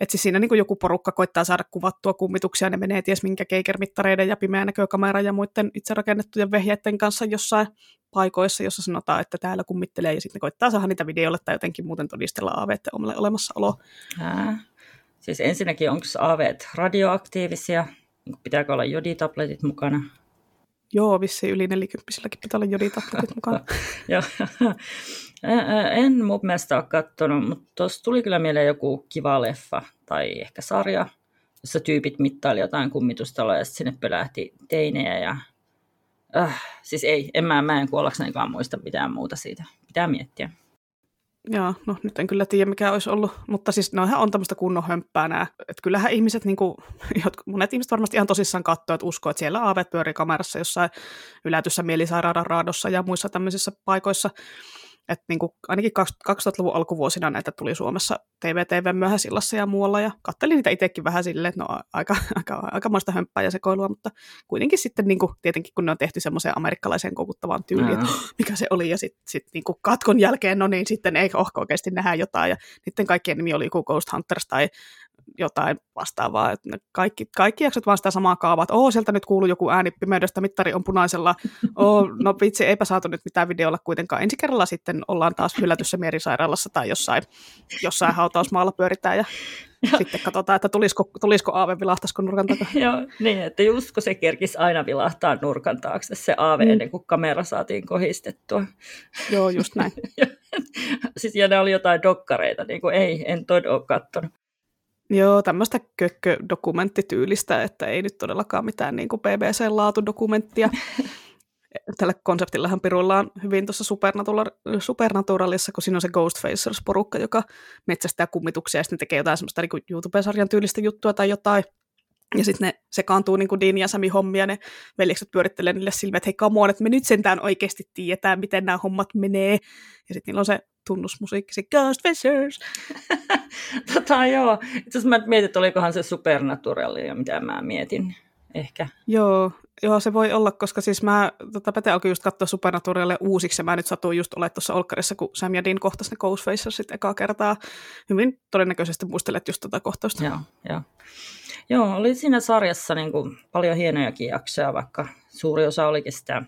Että siis siinä niin kuin joku porukka koittaa saada kuvattua kummituksia, ne menee ties minkä keikermittareiden ja pimeän näkökameran ja muiden itse rakennettujen vehjeiden kanssa jossain paikoissa, jossa sanotaan, että täällä kummittelee, ja sitten ne koittaa saada niitä videolle tai jotenkin muuten todistella aaveiden omalle olemassaoloa. Ää, Siis ensinnäkin, onko AVt radioaktiivisia? Pitääkö olla joditabletit mukana? Joo, vissi yli 40 pitää olla joditabletit mukana. Joo. en mun mielestä ole katsonut, mutta tuossa tuli kyllä mieleen joku kiva leffa tai ehkä sarja, jossa tyypit mittaili jotain kummitustaloja ja sinne pölähti teinejä ja äh, siis ei, en mä, mä en kuollaksenikaan muista mitään muuta siitä. Pitää miettiä. Joo, no nyt en kyllä tiedä mikä olisi ollut, mutta siis noihän on tämmöistä kunnon hömppää nämä. Että kyllähän ihmiset, niin kuin, jotkut, monet ihmiset varmasti ihan tosissaan katsoo, että uskoo, että siellä aavet pyörii kamerassa jossain ylätyssä mielisairaadan raadossa ja muissa tämmöisissä paikoissa. Että niin kuin ainakin 2000-luvun alkuvuosina näitä tuli Suomessa TV-TV myöhäisillassa ja muualla, ja kattelin niitä itsekin vähän silleen, että no aika, aika, aikamoista hömppää ja sekoilua, mutta kuitenkin sitten niin kuin, tietenkin kun ne on tehty semmoiseen amerikkalaiseen kokuttavaan tyyliin, että mikä se oli, ja sitten sit, niin kuin katkon jälkeen, no niin, sitten ei ohko oikeasti nähdä jotain, ja niiden kaikkien nimi oli joku Ghost Hunters tai jotain vastaavaa. Että kaikki, kaikki jaksot vaan sitä samaa kaavaa, että Oo, sieltä nyt kuuluu joku ääni pimeydestä, mittari on punaisella. Oo, no vitsi, eipä saatu nyt mitään videolla kuitenkaan. Ensi kerralla sitten ollaan taas hylätyssä mierisairaalassa tai jossain, jossain hautausmaalla pyöritään ja sitten katsotaan, että tulisiko, tulisiko aave, vilahtaisiko nurkan takaa. Joo, niin, että just kun se kerkisi aina vilahtaa nurkan taakse se aave mm. ennen kuin kamera saatiin kohistettua. Joo, just näin. siis, ja ne oli jotain dokkareita, niin kuin ei, en todella ole kattonut. Joo, tämmöistä kökkö-dokumenttityylistä, että ei nyt todellakaan mitään niin kuin BBC-laatudokumenttia. Tällä konseptillahan piruillaan hyvin tuossa Supernatural, Supernaturalissa, kun siinä on se Ghostfacers-porukka, joka metsästää kummituksia ja sitten tekee jotain semmoista niin YouTube-sarjan tyylistä juttua tai jotain. Ja sitten ne sekaantuu niin kuin Dean ja Sami hommia, ne veljekset pyörittelee niille silmiä, että hei come on, että me nyt sentään oikeasti tiedetään, miten nämä hommat menee. Ja sitten niillä on se tunnusmusiikki, se Ghostfacers. tota joo, itse asiassa mä mietin, että olikohan se Supernaturalia, mitä mä mietin ehkä. Joo, joo, se voi olla, koska siis mä, tota, Pete alkoi just katsoa Supernaturalia uusiksi, ja mä nyt satuin just olemaan tuossa Olkkarissa, kun Sam ja Dean kohtasi ne Ghostfacersit ekaa kertaa. Hyvin todennäköisesti muistelet just tätä kohtausta. Joo, joo. Joo, oli siinä sarjassa niin kuin paljon hienojakin jaksoja, vaikka suuri osa olikin sitä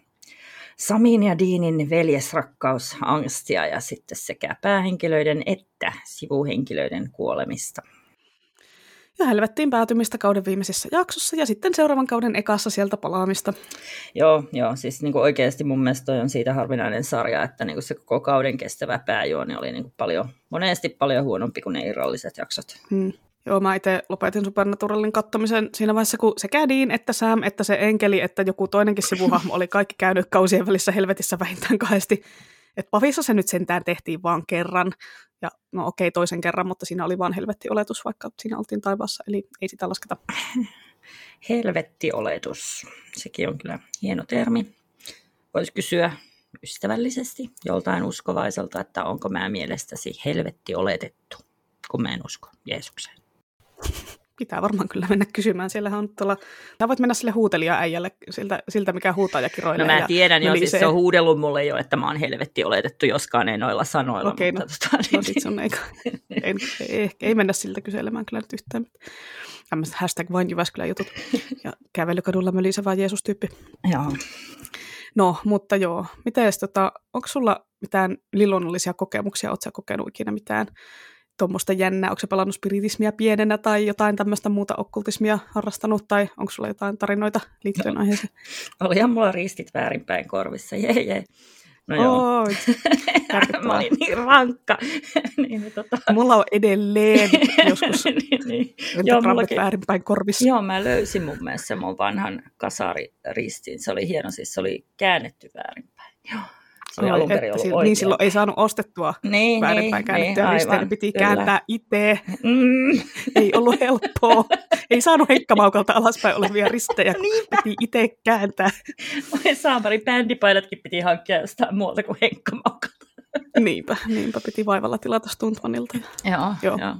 Samin ja Deanin veljesrakkaus, angstia ja sitten sekä päähenkilöiden että sivuhenkilöiden kuolemista. Ja helvettiin päätymistä kauden viimeisessä jaksossa ja sitten seuraavan kauden ekassa sieltä palaamista. Joo, joo siis niin kuin oikeasti mun mielestä on siitä harvinainen sarja, että niin kuin se koko kauden kestävä pääjuoni oli niin kuin paljon, monesti paljon huonompi kuin ne irralliset jaksot. Hmm. Joo, mä itse lopetin Supernaturalin kattomisen siinä vaiheessa, kun sekä Dean, että Sam, että se enkeli, että joku toinenkin sivuhahmo oli kaikki käynyt kausien välissä helvetissä vähintään kahdesti. Et Pavissa se nyt sentään tehtiin vaan kerran, ja no okei toisen kerran, mutta siinä oli vaan helvettioletus, vaikka siinä oltiin taivaassa, eli ei sitä lasketa. Helvettioletus, sekin on kyllä hieno termi. Voisi kysyä ystävällisesti joltain uskovaiselta, että onko mä mielestäsi helvetti oletettu, kun mä en usko Jeesukseen. Pitää varmaan kyllä mennä kysymään. Siellähän on tuolla, sä voit mennä sille huutelijaäijälle siltä, siltä mikä huutaa ja kiroilee. No mä tiedän jo, siis se on huudellut mulle jo, että mä oon helvetti oletettu, joskaan ei noilla sanoilla. Okei, okay, no, tota, niin, no sit sun ei, ei, ei, ei, mennä siltä kyselemään kyllä nyt yhtään. Tämmöiset hashtag vain Jyväskylän jutut ja kävelykadulla mölisevä Jeesus-tyyppi. Joo. No, mutta joo. Miten tota, onko sulla mitään luonnollisia kokemuksia? Oletko kokenut ikinä mitään tuommoista jännää? Onko se pelannut spiritismia pienenä tai jotain tämmöistä muuta okkultismia harrastanut? Tai onko sulla jotain tarinoita liittyen no, aiheeseen? Olihan mulla ristit väärinpäin korvissa, jee jee. No joo. Oh, mä olin niin rankka. niin, tota... Mulla on edelleen joskus niin, niin. joo, mullakin... väärinpäin korvissa. Joo, mä löysin mun mielestä mun vanhan kasariristin. Se oli hieno, siis se oli käännetty väärinpäin. Joo. Se oli alun perin ollut. Niin silloin ei saanut ostettua niin, väärinpäin niin, käännettyä niin, ristejä, piti kyllä. kääntää itse. Mm. ei ollut helppoa. ei saanut henkkamaukalta alaspäin olevia ristejä, piti itse kääntää. Oi saamari, bändipaidatkin piti hankkia jostain muualta kuin henkkamaukalta. niinpä, niinpä piti vaivalla tilata Stuntmanilta. Joo, joo. joo.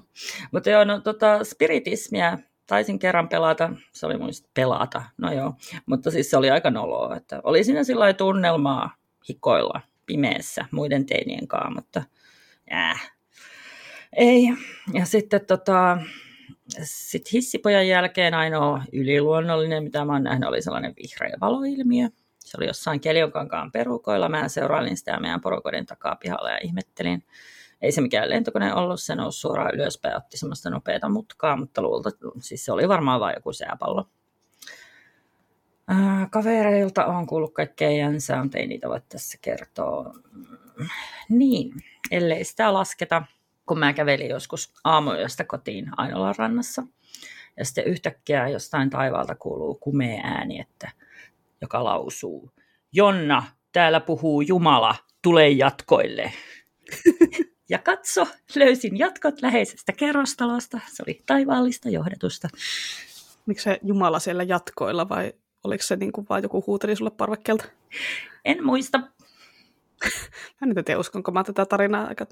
Mutta joo, no tota, spiritismia taisin kerran pelata, se oli muista pelata, no joo, mutta siis se oli aika noloa, että oli siinä sillä tunnelmaa, hikoilla pimeässä muiden teinien kanssa, mutta äh, ei. Ja sitten tota, sit hissipojan jälkeen ainoa yliluonnollinen, mitä mä oon nähnyt, oli sellainen vihreä valoilmiö. Se oli jossain Keljonkankaan perukoilla. Mä seurailin sitä meidän porukoiden takaa pihalla ja ihmettelin. Ei se mikään lentokone ollut, se nousi suoraan ylöspäin, otti semmoista nopeata mutkaa, mutta luulta, siis se oli varmaan vain joku sääpallo. Äh, kavereilta on kuullut kaikkea jänsää, mutta ei niitä voi tässä kertoa. Niin, ellei sitä lasketa, kun mä kävelin joskus aamuyöstä kotiin Ainolan rannassa. Ja sitten yhtäkkiä jostain taivaalta kuuluu kumea ääni, että, joka lausuu, Jonna, täällä puhuu Jumala, tule jatkoille. ja katso, löysin jatkot läheisestä kerrostalosta. Se oli taivaallista johdatusta. Miksi se Jumala siellä jatkoilla vai Oliko se niin kuin vaan joku huuteli sulle parvekkeelta? En muista. Mä nyt en tiedä, uskonko mä tätä tarinaa, aika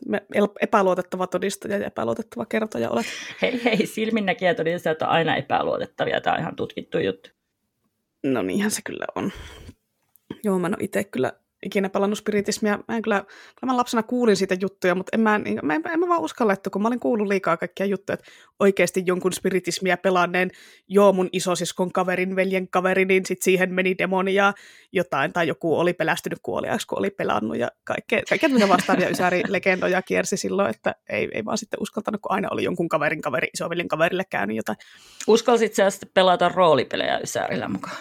epäluotettava todistaja ja epäluotettava kertoja olet. Hei hei, silminnäkijä todistajat on aina epäluotettavia, tämä on ihan tutkittu juttu. No niinhän se kyllä on. Joo, mä en ole itse kyllä ikinä pelannut spiritismia. Mä en kyllä, kyllä mä lapsena kuulin siitä juttuja, mutta en mä, niin, mä, en, en mä vaan uskalla, että kun mä olin kuullut liikaa kaikkia juttuja, että oikeasti jonkun spiritismia pelanneen, joo mun isosiskon kaverin, veljen kaveri, niin sit siihen meni demoni ja jotain, tai joku oli pelästynyt kuoliaaksi, kun oli pelannut ja kaikkea, kaikkea vastaavia ysäri-legendoja kiersi silloin, että ei, ei vaan sitten uskaltanut, kun aina oli jonkun kaverin kaveri, isoveljen kaverille käynyt jotain. Uskalsit sä sitten pelata roolipelejä ysärillä mukaan?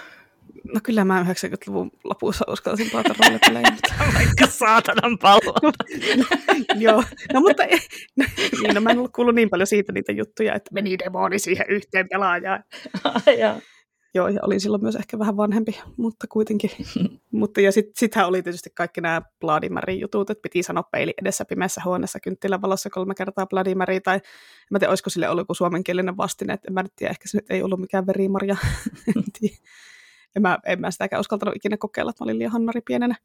No kyllä mä 90-luvun lopussa uskalsin pelata roolipelejä. Vaikka saatanan pallo. Joo, no mutta no, niin, no, mä en ollut kuullut niin paljon siitä niitä juttuja, että meni demoni siihen yhteen pelaajaan. ja. Joo, ja olin silloin myös ehkä vähän vanhempi, mutta kuitenkin. mutta ja sitten sit oli tietysti kaikki nämä Bloody Mary-jutut, että piti sanoa peili edessä pimeässä huoneessa kynttilän valossa kolme kertaa Bloody Mary, tai en mä tiedä, olisiko sille ollut joku suomenkielinen vastine, että en mä nyt tiedä, ehkä se nyt ei ollut mikään verimarja. En mä, en mä sitäkään uskaltanut ikinä kokeilla, että mä olin liian hannari pienenä.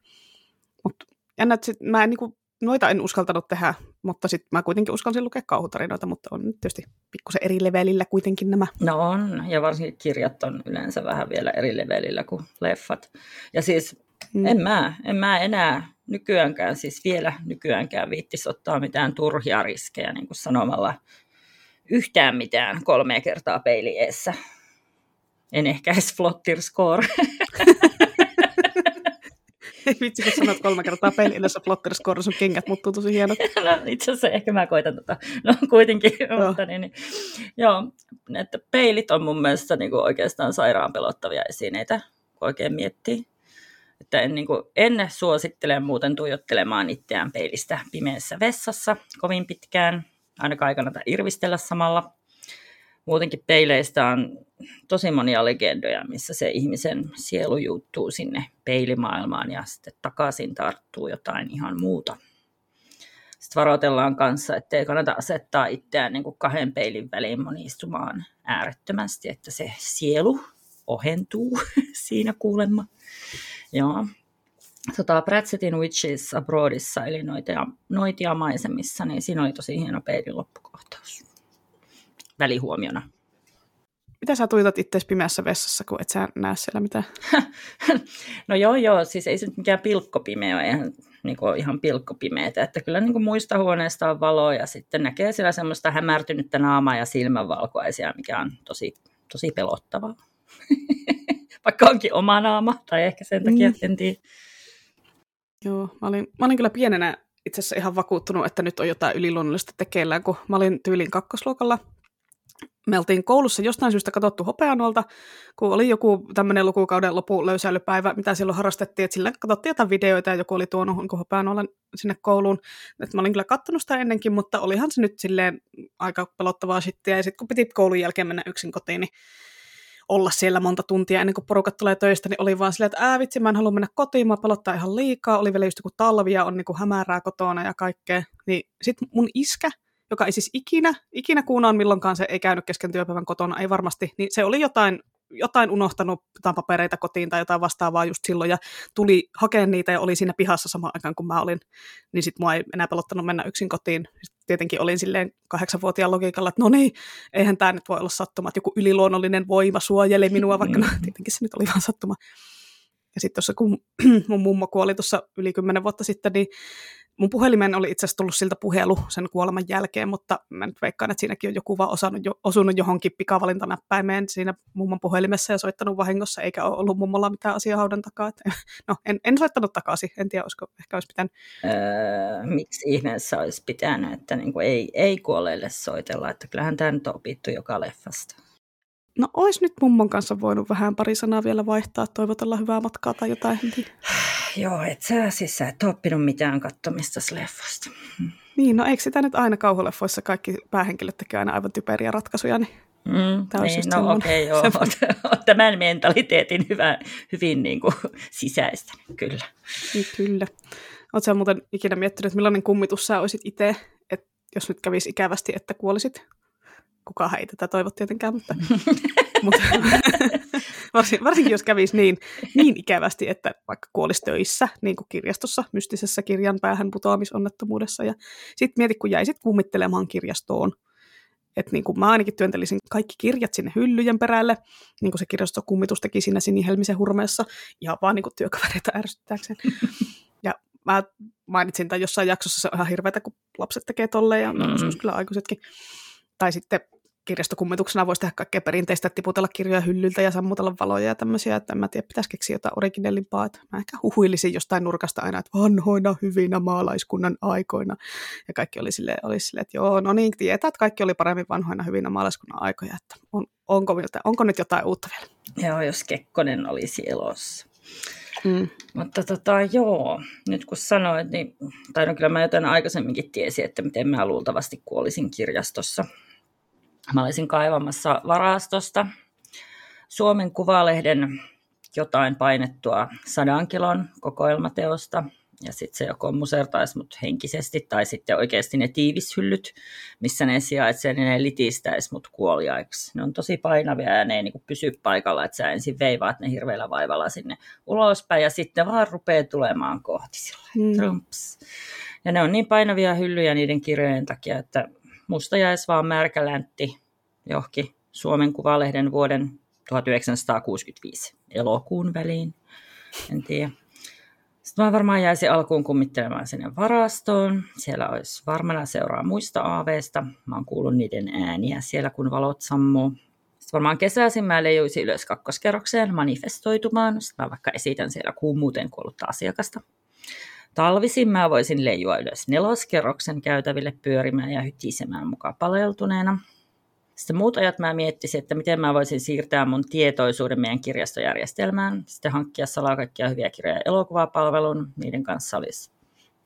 Mutta jännä, että sit, mä en, niin kuin, noita en uskaltanut tehdä, mutta sitten mä kuitenkin uskalsin lukea kauhutarinoita, mutta on nyt tietysti pikkusen eri levelillä kuitenkin nämä. No on, ja varsinkin kirjat on yleensä vähän vielä eri levelillä kuin leffat. Ja siis mm. en, mä, en mä enää nykyäänkään, siis vielä nykyäänkään viittisi ottaa mitään turhia riskejä niin kuin sanomalla yhtään mitään kolme kertaa peili eessä en ehkä edes flottir score. Ei vitsi, kun sanot kolme kertaa peli edessä flottir score, sun kengät muuttuu tosi hienot. no itse asiassa ehkä mä koitan tota. No kuitenkin, joo. mutta niin, niin. Joo, että peilit on mun mielestä niin kuin oikeastaan sairaan pelottavia esineitä, kun oikein miettii. Että en, niin kuin, en suosittele muuten tuijottelemaan itseään peilistä pimeässä vessassa kovin pitkään. Ainakaan ei kannata irvistellä samalla muutenkin peileistä on tosi monia legendoja, missä se ihmisen sielu juuttuu sinne peilimaailmaan ja sitten takaisin tarttuu jotain ihan muuta. Sitten varoitellaan kanssa, että ei kannata asettaa itseään niin kuin kahden peilin väliin monistumaan äärettömästi, että se sielu ohentuu siinä kuulemma. Joo. Tota, Pratsettin Witches Abroadissa, eli noitia, noitia maisemissa, niin siinä oli tosi hieno peilin loppukohtaus välihuomiona. mitä sä tuijotat itseäsi pimeässä vessassa, kun et sä näe siellä mitään? no joo, joo, siis ei se nyt mikään pilkkopimeä ole, ihan, niin kuin, ihan pilkkopimeitä, että kyllä niin kuin muista huoneista on valoa ja sitten näkee siellä semmoista hämärtynyttä naamaa ja silmänvalkoisia, mikä on tosi, tosi pelottavaa. Vaikka onkin oma naama, tai ehkä sen takia, mm. en tiedä. Joo, mä olin, mä olin kyllä pienenä itse asiassa ihan vakuuttunut, että nyt on jotain yliluonnollista tekeillään, kun mä olin tyylin kakkosluokalla. Me oltiin koulussa jostain syystä katsottu hopeanolta, kun oli joku tämmöinen lukukauden lopu löysäilypäivä, mitä silloin harrastettiin, että sillä katsottiin jotain videoita ja joku oli tuonut niin hopeanolla sinne kouluun. Et mä olin kyllä katsonut sitä ennenkin, mutta olihan se nyt silleen aika pelottavaa shittiä. Ja sitten kun piti koulun jälkeen mennä yksin kotiin, niin olla siellä monta tuntia ennen kuin porukat tulee töistä, niin oli vaan silleen, että ää vitsi, mä en halua mennä kotiin, mä pelottaa ihan liikaa, oli vielä just joku talvi ja on niin kuin hämärää kotona ja kaikkea. Niin sit mun iskä, joka ei siis ikinä, ikinä kuunaan milloinkaan se ei käynyt kesken työpäivän kotona, ei varmasti, niin se oli jotain jotain unohtanut jotain papereita kotiin tai jotain vastaavaa just silloin ja tuli hakemaan niitä ja oli siinä pihassa samaan aikaan kuin mä olin, niin sitten mua ei enää pelottanut mennä yksin kotiin. Sitten tietenkin olin silleen kahdeksanvuotiaan logiikalla, että no niin, eihän tämä nyt voi olla sattuma, että joku yliluonnollinen voima suojeli minua, vaikka no, tietenkin se nyt oli vaan sattuma. Ja sitten tuossa, kun mun mummo kuoli tuossa yli kymmenen vuotta sitten, niin mun puhelimen oli itse asiassa tullut siltä puhelu sen kuoleman jälkeen, mutta mä nyt veikkaan, että siinäkin on joku vaan osannut, jo, osunut johonkin pikavalintanäppäimeen siinä mummon puhelimessa ja soittanut vahingossa, eikä ole ollut mummolla mitään asiaa haudan takaa. Että, no, en, en soittanut takaisin, en tiedä, olisiko, ehkä olisi pitänyt. Öö, miksi ihmeessä olisi pitänyt, että niin kuin ei, ei kuolleille soitella, että kyllähän tämä nyt on opittu joka leffasta. No ois nyt mummon kanssa voinut vähän pari sanaa vielä vaihtaa, toivotella hyvää matkaa tai jotain. Joo, et sä siis sä et oppinut mitään kattomista leffasta. Niin, no eikö sitä nyt aina kauhuleffoissa kaikki päähenkilöt tekee aina aivan typeriä ratkaisuja, niin Mm, Tämä niin, no okei, okay, joo. Olet tämän mentaliteetin hyvä, hyvin niin kuin, sisäistä, kyllä. Niin, kyllä. Oletko muuten ikinä miettinyt, millainen kummitus sä olisit itse, että jos nyt kävisi ikävästi, että kuolisit? Kukaan ei tätä toivo tietenkään, mutta, mutta varsin, varsinkin jos kävisi niin, niin ikävästi, että vaikka kuolisi töissä, niin kuin kirjastossa, mystisessä kirjan päähän putoamisonnettomuudessa, ja sitten mieti, kun jäisit kummittelemaan kirjastoon, että niin kuin mä ainakin työntelisin kaikki kirjat sinne hyllyjen perälle, niin kuin se kirjastokummitus teki siinä Sinihelmisen hurmeessa, ihan vaan niin kuin työkavereita ärsyttääkseen. Ja mä mainitsin tai jossain jaksossa, se on ihan hirveätä, kun lapset tekee tolleen, ja mm-hmm. joskus kyllä aikuisetkin. Tai sitten kirjastokummituksena voisi tehdä kaikkea perinteistä, tiputella kirjoja hyllyltä ja sammutella valoja ja tämmöisiä, että en mä tiedä, pitäisi keksiä jotain originellimpaa, että mä ehkä huhuilisin jostain nurkasta aina, että vanhoina hyvinä maalaiskunnan aikoina, ja kaikki oli silleen, oli silleen että joo, no niin, tietää, että kaikki oli paremmin vanhoina hyvinä maalaiskunnan aikoja, että on, onko, onko nyt jotain uutta vielä? Joo, jos Kekkonen olisi elossa. Mm. Mutta tota, joo, nyt kun sanoit, niin, tai no kyllä mä jotain aikaisemminkin tiesin, että miten mä luultavasti kuolisin kirjastossa Mä olisin kaivamassa varastosta Suomen Kuvalehden jotain painettua sadan kilon kokoelmateosta, ja sitten se joko musertaisi mut henkisesti, tai sitten oikeasti ne tiivishyllyt, missä ne sijaitsee, niin ne litistäisi mut kuoliaiksi. Ne on tosi painavia ja ne ei niinku pysy paikalla, että sä ensin veivaat ne hirveällä vaivalla sinne ulospäin, ja sitten vaan rupeaa tulemaan kohti sillä mm. Trumps. Ja ne on niin painavia hyllyjä niiden kirjojen takia, että musta jäisi vaan märkäläntti johonkin Suomen Kuvalehden vuoden 1965 elokuun väliin. En tiedä. Sitten mä varmaan jäisin alkuun kummittelemaan sinne varastoon. Siellä olisi varmana seuraa muista aaveista. Mä oon kuullut niiden ääniä siellä, kun valot sammuu. Sitten varmaan kesäisin mä leijuisin ylös kakkoskerrokseen manifestoitumaan. Sitten mä vaikka esitän siellä kuumuuteen kuollutta asiakasta. Talvisin mä voisin leijua ylös neloskerroksen käytäville pyörimään ja hytisemään mukaan paleltuneena. Sitten muut ajat mä miettisin, että miten mä voisin siirtää mun tietoisuuden meidän kirjastojärjestelmään. Sitten hankkia salaa kaikkia hyviä kirjoja elokuvapalvelun. Niiden kanssa olisi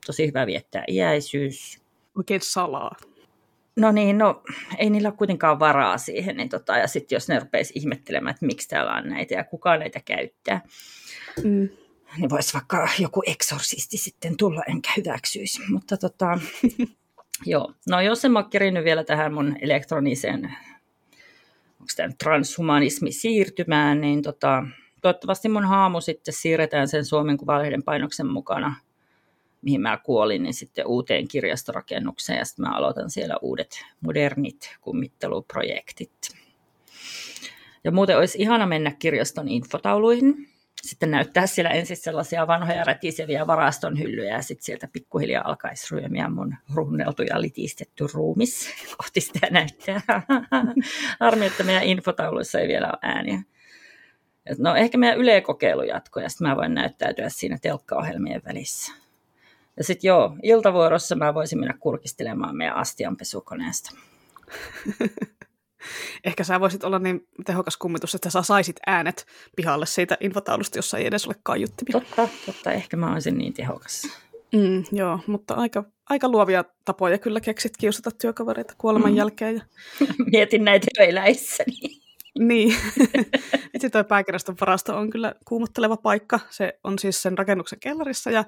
tosi hyvä viettää iäisyys. Oikein salaa. No niin, no ei niillä ole kuitenkaan varaa siihen. Niin tota, ja sitten jos ne rupeisi ihmettelemään, että miksi täällä on näitä ja kuka näitä käyttää. Mm niin voisi vaikka joku eksorsisti sitten tulla, enkä hyväksyisi. Mutta tota, joo, no jos en mä ole vielä tähän mun elektroniseen, onko tämä transhumanismi siirtymään, niin tota, toivottavasti mun haamu sitten siirretään sen Suomen Kuvalehden painoksen mukana, mihin mä kuolin, niin sitten uuteen kirjastorakennukseen ja sitten mä aloitan siellä uudet modernit kummitteluprojektit. Ja muuten olisi ihana mennä kirjaston infotauluihin. Sitten näyttää siellä ensin sellaisia vanhoja rätiseviä varaston hyllyjä ja sitten sieltä pikkuhiljaa alkaisi ryömiä mun runneltu ja litistetty ruumis kohti sitä näyttää. Harmi, että meidän infotauluissa ei vielä ole ääniä. No ehkä meidän ylekokeilu jatkoi ja sitten mä voin näyttäytyä siinä telkkaohjelmien välissä. Ja sitten joo, iltavuorossa mä voisin mennä kurkistelemaan meidän astianpesukoneesta. Ehkä sä voisit olla niin tehokas kummitus, että sä saisit äänet pihalle siitä infotaulusta, jossa ei edes ole kaiuttimia. Totta, totta. Ehkä mä olisin niin tehokas. Mm, joo, mutta aika, aika luovia tapoja kyllä keksit kiusata työkavereita kuoleman mm. jälkeen. Ja... Mietin näitä jo eläissäni. Niin. Itse tuo pääkirjaston varasto on kyllä kuumotteleva paikka. Se on siis sen rakennuksen kellarissa. Ja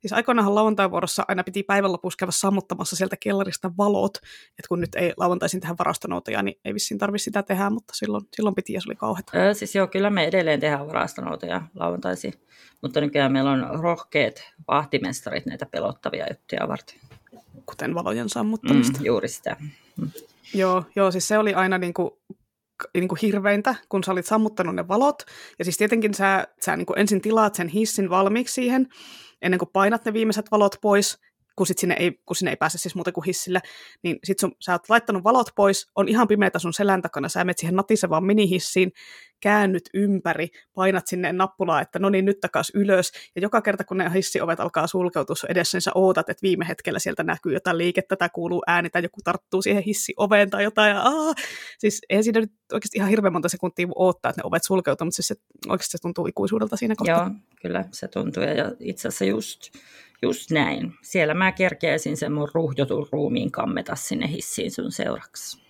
siis aikoinaan lauantai-vuorossa aina piti päivän lopussa käydä sammuttamassa sieltä kellarista valot. Et kun nyt ei lauantaisin tähän varastonoutoja, niin ei vissiin tarvitse sitä tehdä, mutta silloin, silloin piti ja se oli kauheata. Öö, siis joo, kyllä me edelleen tehdään varastonoutoja lauantaisin. Mutta nykyään meillä on rohkeat vahtimestarit näitä pelottavia juttuja varten. Kuten valojen sammuttamista. Mm, juuri sitä. Mm. Joo, joo, siis se oli aina niin kuin niin kuin hirveintä, kun sä olit sammuttanut ne valot. Ja siis tietenkin sä, sä niin kuin ensin tilaat sen hissin valmiiksi siihen, ennen kuin painat ne viimeiset valot pois, kun, sit sinne ei, kun sinne ei pääse siis muuten kuin hissille, niin sit sun, sä oot laittanut valot pois, on ihan pimeätä sun selän takana, sä menet siihen natisevaan minihissiin, käännyt ympäri, painat sinne nappulaa, että no niin, nyt takas ylös, ja joka kerta kun ne hissiovet alkaa sulkeutua edessä, niin sä ootat, että viime hetkellä sieltä näkyy jotain liikettä, tai kuuluu ääni, tai joku tarttuu siihen hissioveen tai jotain, ja aah! siis ei siinä nyt oikeasti ihan hirveän monta sekuntia odottaa, että ne ovet sulkeutuu, mutta siis se, oikeasti se tuntuu ikuisuudelta siinä kohtaa. Joo, kyllä se tuntuu, ja itse asiassa just Just näin. Siellä mä kerkeäisin sen mun ruhjotun ruumiin kammeta sinne hissiin sun seuraksi.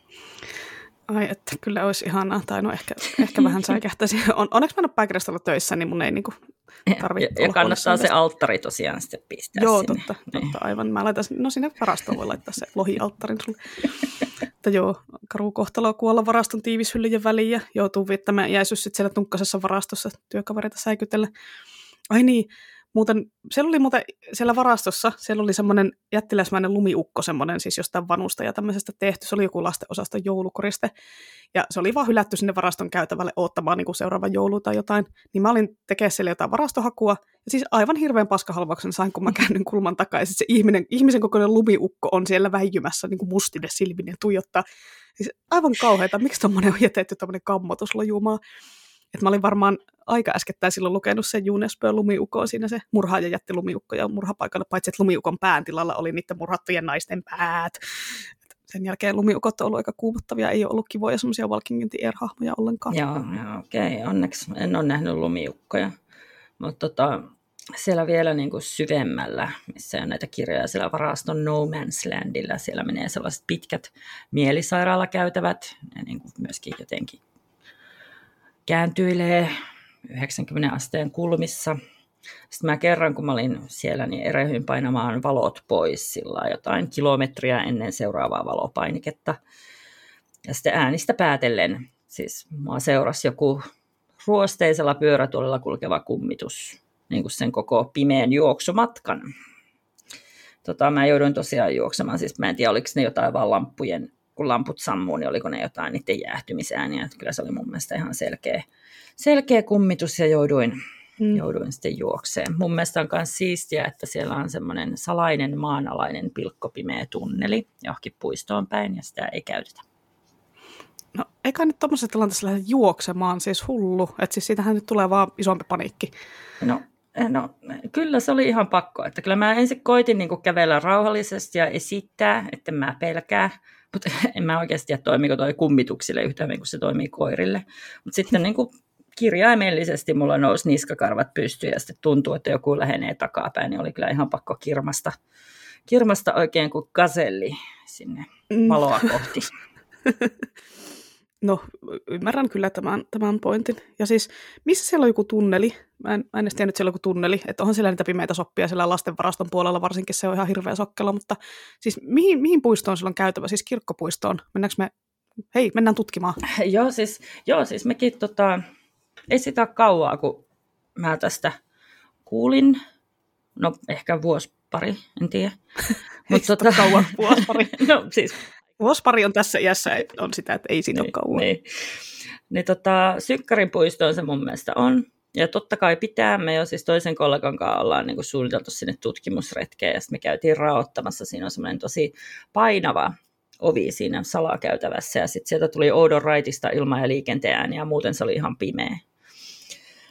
Ai, että kyllä olisi ihanaa, tai no ehkä, ehkä vähän säikähtäisi. On, onneksi mä en ole pääkirjastolla töissä, niin mun ei niinku tarvitse Ja, ja kannattaa se alttari tosiaan sitten pistää Joo, sinne. totta, niin. totta, aivan. Mä laitan, no sinne varastoon voi laittaa se lohialttarin sulle. Että joo, karu kohtalo kuolla varaston tiivishyllyjen väliin ja joutuu viettämään jäisyys sitten siellä tunkkasessa varastossa työkavereita säikytellä. Ai niin, Muuten, siellä oli muuten siellä varastossa, siellä oli semmoinen jättiläismäinen lumiukko, semmoinen siis jostain vanusta ja tämmöisestä tehty. Se oli joku lastenosaston joulukoriste. Ja se oli vaan hylätty sinne varaston käytävälle odottamaan niin kuin seuraava joulu tai jotain. Niin mä olin tekemään siellä jotain varastohakua. Ja siis aivan hirveän paskahalvauksen sain, kun mä käännyn kulman takaa. Ja se ihminen, ihmisen kokoinen lumiukko on siellä väijymässä niin kuin mustine silminen tuijottaa. Siis aivan kauheita. Miksi tommonen on jätetty tämmöinen kammotus lojumaan? Et mä olin varmaan aika äskettäin silloin lukenut sen Junesbö lumiukko siinä se murhaaja jätti lumiukko ja murhapaikalle, paitsi että lumiukon pään tilalla oli niiden murhattujen naisten päät. Et sen jälkeen lumiukot on ollut aika kuumottavia, ei ole ollut kivoja semmoisia Walking hahmoja ollenkaan. Joo, joo okei, okay. onneksi en ole nähnyt lumiukkoja. Mutta tota, siellä vielä niin kuin syvemmällä, missä on näitä kirjoja siellä varaston No Man's Landilla, siellä menee sellaiset pitkät mielisairaalakäytävät, ja niin kuin myöskin jotenkin kääntyilee 90 asteen kulmissa. Sitten mä kerran, kun mä olin siellä, niin erehyin painamaan valot pois sillä jotain kilometriä ennen seuraavaa valopainiketta. Ja sitten äänistä päätellen, siis mua seurasi joku ruosteisella pyörätuolella kulkeva kummitus, niin kuin sen koko pimeän juoksumatkan. Tota, mä jouduin tosiaan juoksemaan, siis mä en tiedä, oliko ne jotain vaan lamppujen kun lamput sammuu, niin oliko ne jotain niiden jäähtymisääniä. Että kyllä se oli mun mielestä ihan selkeä, selkeä kummitus ja jouduin, mm. jouduin sitten juokseen. Mun mielestä on myös siistiä, että siellä on semmoinen salainen maanalainen pilkkopimeä tunneli johonkin puistoon päin ja sitä ei käytetä. No eikä nyt tuommoisessa tilanteessa lähde juoksemaan, siis hullu. Että siis siitähän nyt tulee vaan isompi paniikki. No No, kyllä se oli ihan pakko. Että kyllä mä ensin koitin niin kävellä rauhallisesti ja esittää, että mä pelkää. Mutta en mä oikeasti tiedä, toimiko toi kummituksille yhtä hyvin kuin se toimii koirille. Mutta sitten niin kuin kirjaimellisesti mulla nousi niskakarvat pystyyn ja sitten tuntuu, että joku lähenee takapäin, niin oli kyllä ihan pakko kirmasta, kirmasta oikein kuin kaselli sinne mm. valoa kohti. No, ymmärrän kyllä tämän, tämän pointin. Ja siis, missä siellä on joku tunneli? Mä en, mä en edes tiennyt, että siellä on joku tunneli. Että onhan siellä niitä pimeitä soppia siellä lastenvaraston puolella, varsinkin se on ihan hirveä sokkela. Mutta siis mihin, mihin puistoon silloin käytävä? Siis kirkkopuistoon? Mennäänkö me, hei, mennään tutkimaan. joo, siis, joo, siis mekin tota, ei sitä kauaa, kun mä tästä kuulin. No, ehkä vuosi pari, en tiedä. Mutta tota, kauan vuosi pari. no siis Vuospari on tässä iässä, on sitä, että ei siitä niin, ole kauan. Niin. niin tota, Sykkärin puistoon se mun mielestä on. Ja totta kai pitää, me jo siis toisen kollegan kanssa ollaan niin kuin suunniteltu sinne tutkimusretkeen, ja sitten me käytiin raottamassa, siinä on semmoinen tosi painava ovi siinä salakäytävässä, ja sitten sieltä tuli oudon raitista ilma- ja liikenteen ääni, ja muuten se oli ihan pimeä.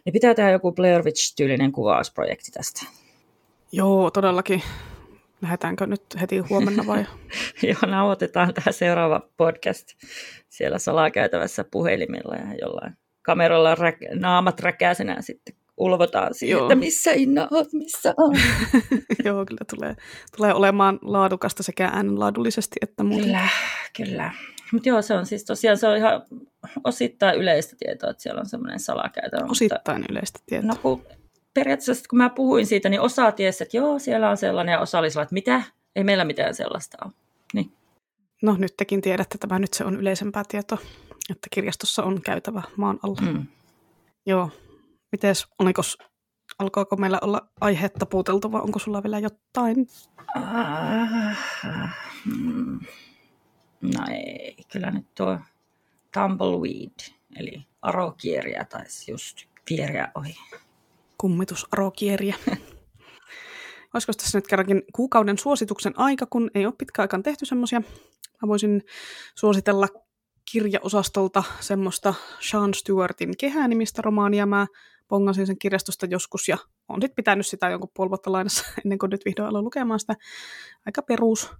Niin pitää tehdä joku Blair Witch-tyylinen kuvausprojekti tästä. Joo, todellakin. Lähdetäänkö nyt heti huomenna vai? Joo, nauhoitetaan tämä seuraava podcast siellä salakäytävässä puhelimilla ja jollain kameralla rä- naamat räkäisenä sitten ulvotaan siihen, Joo. että missä Inna oot, missä on. Joo, kyllä tulee, tulee olemaan laadukasta sekä äänenlaadullisesti että muuten. Kyllä, kyllä. Mutta joo, se on siis tosiaan se on ihan osittain yleistä tietoa, että siellä on semmoinen salakäytö. Osittain mutta, yleistä tietoa. No kun, periaatteessa kun mä puhuin siitä, niin osa tiesi, että joo, siellä on sellainen, ja osa oli sellainen, että mitä? Ei meillä mitään sellaista ole. Niin. No nyt tekin tiedätte, että tämä nyt se on yleisempää tietoa, että kirjastossa on käytävä maan alla. Mm. Joo. Mites, olikos, alkoiko meillä olla aihetta puuteltu vai onko sulla vielä jotain? Uh, no ei, kyllä nyt tuo tumbleweed, eli arokieriä taisi just kieriä ohi. Kummitusarokierjä. Olisiko tässä nyt kerrankin kuukauden suosituksen aika, kun ei ole pitkä aikaan tehty semmoisia. Mä voisin suositella kirjaosastolta semmoista Sean Stewartin kehänimistä romaania. Mä pongasin sen kirjastosta joskus ja on sitten pitänyt sitä jonkun puoli vuotta lainassa ennen kuin nyt vihdoin aloin lukemaan sitä. Aika perus.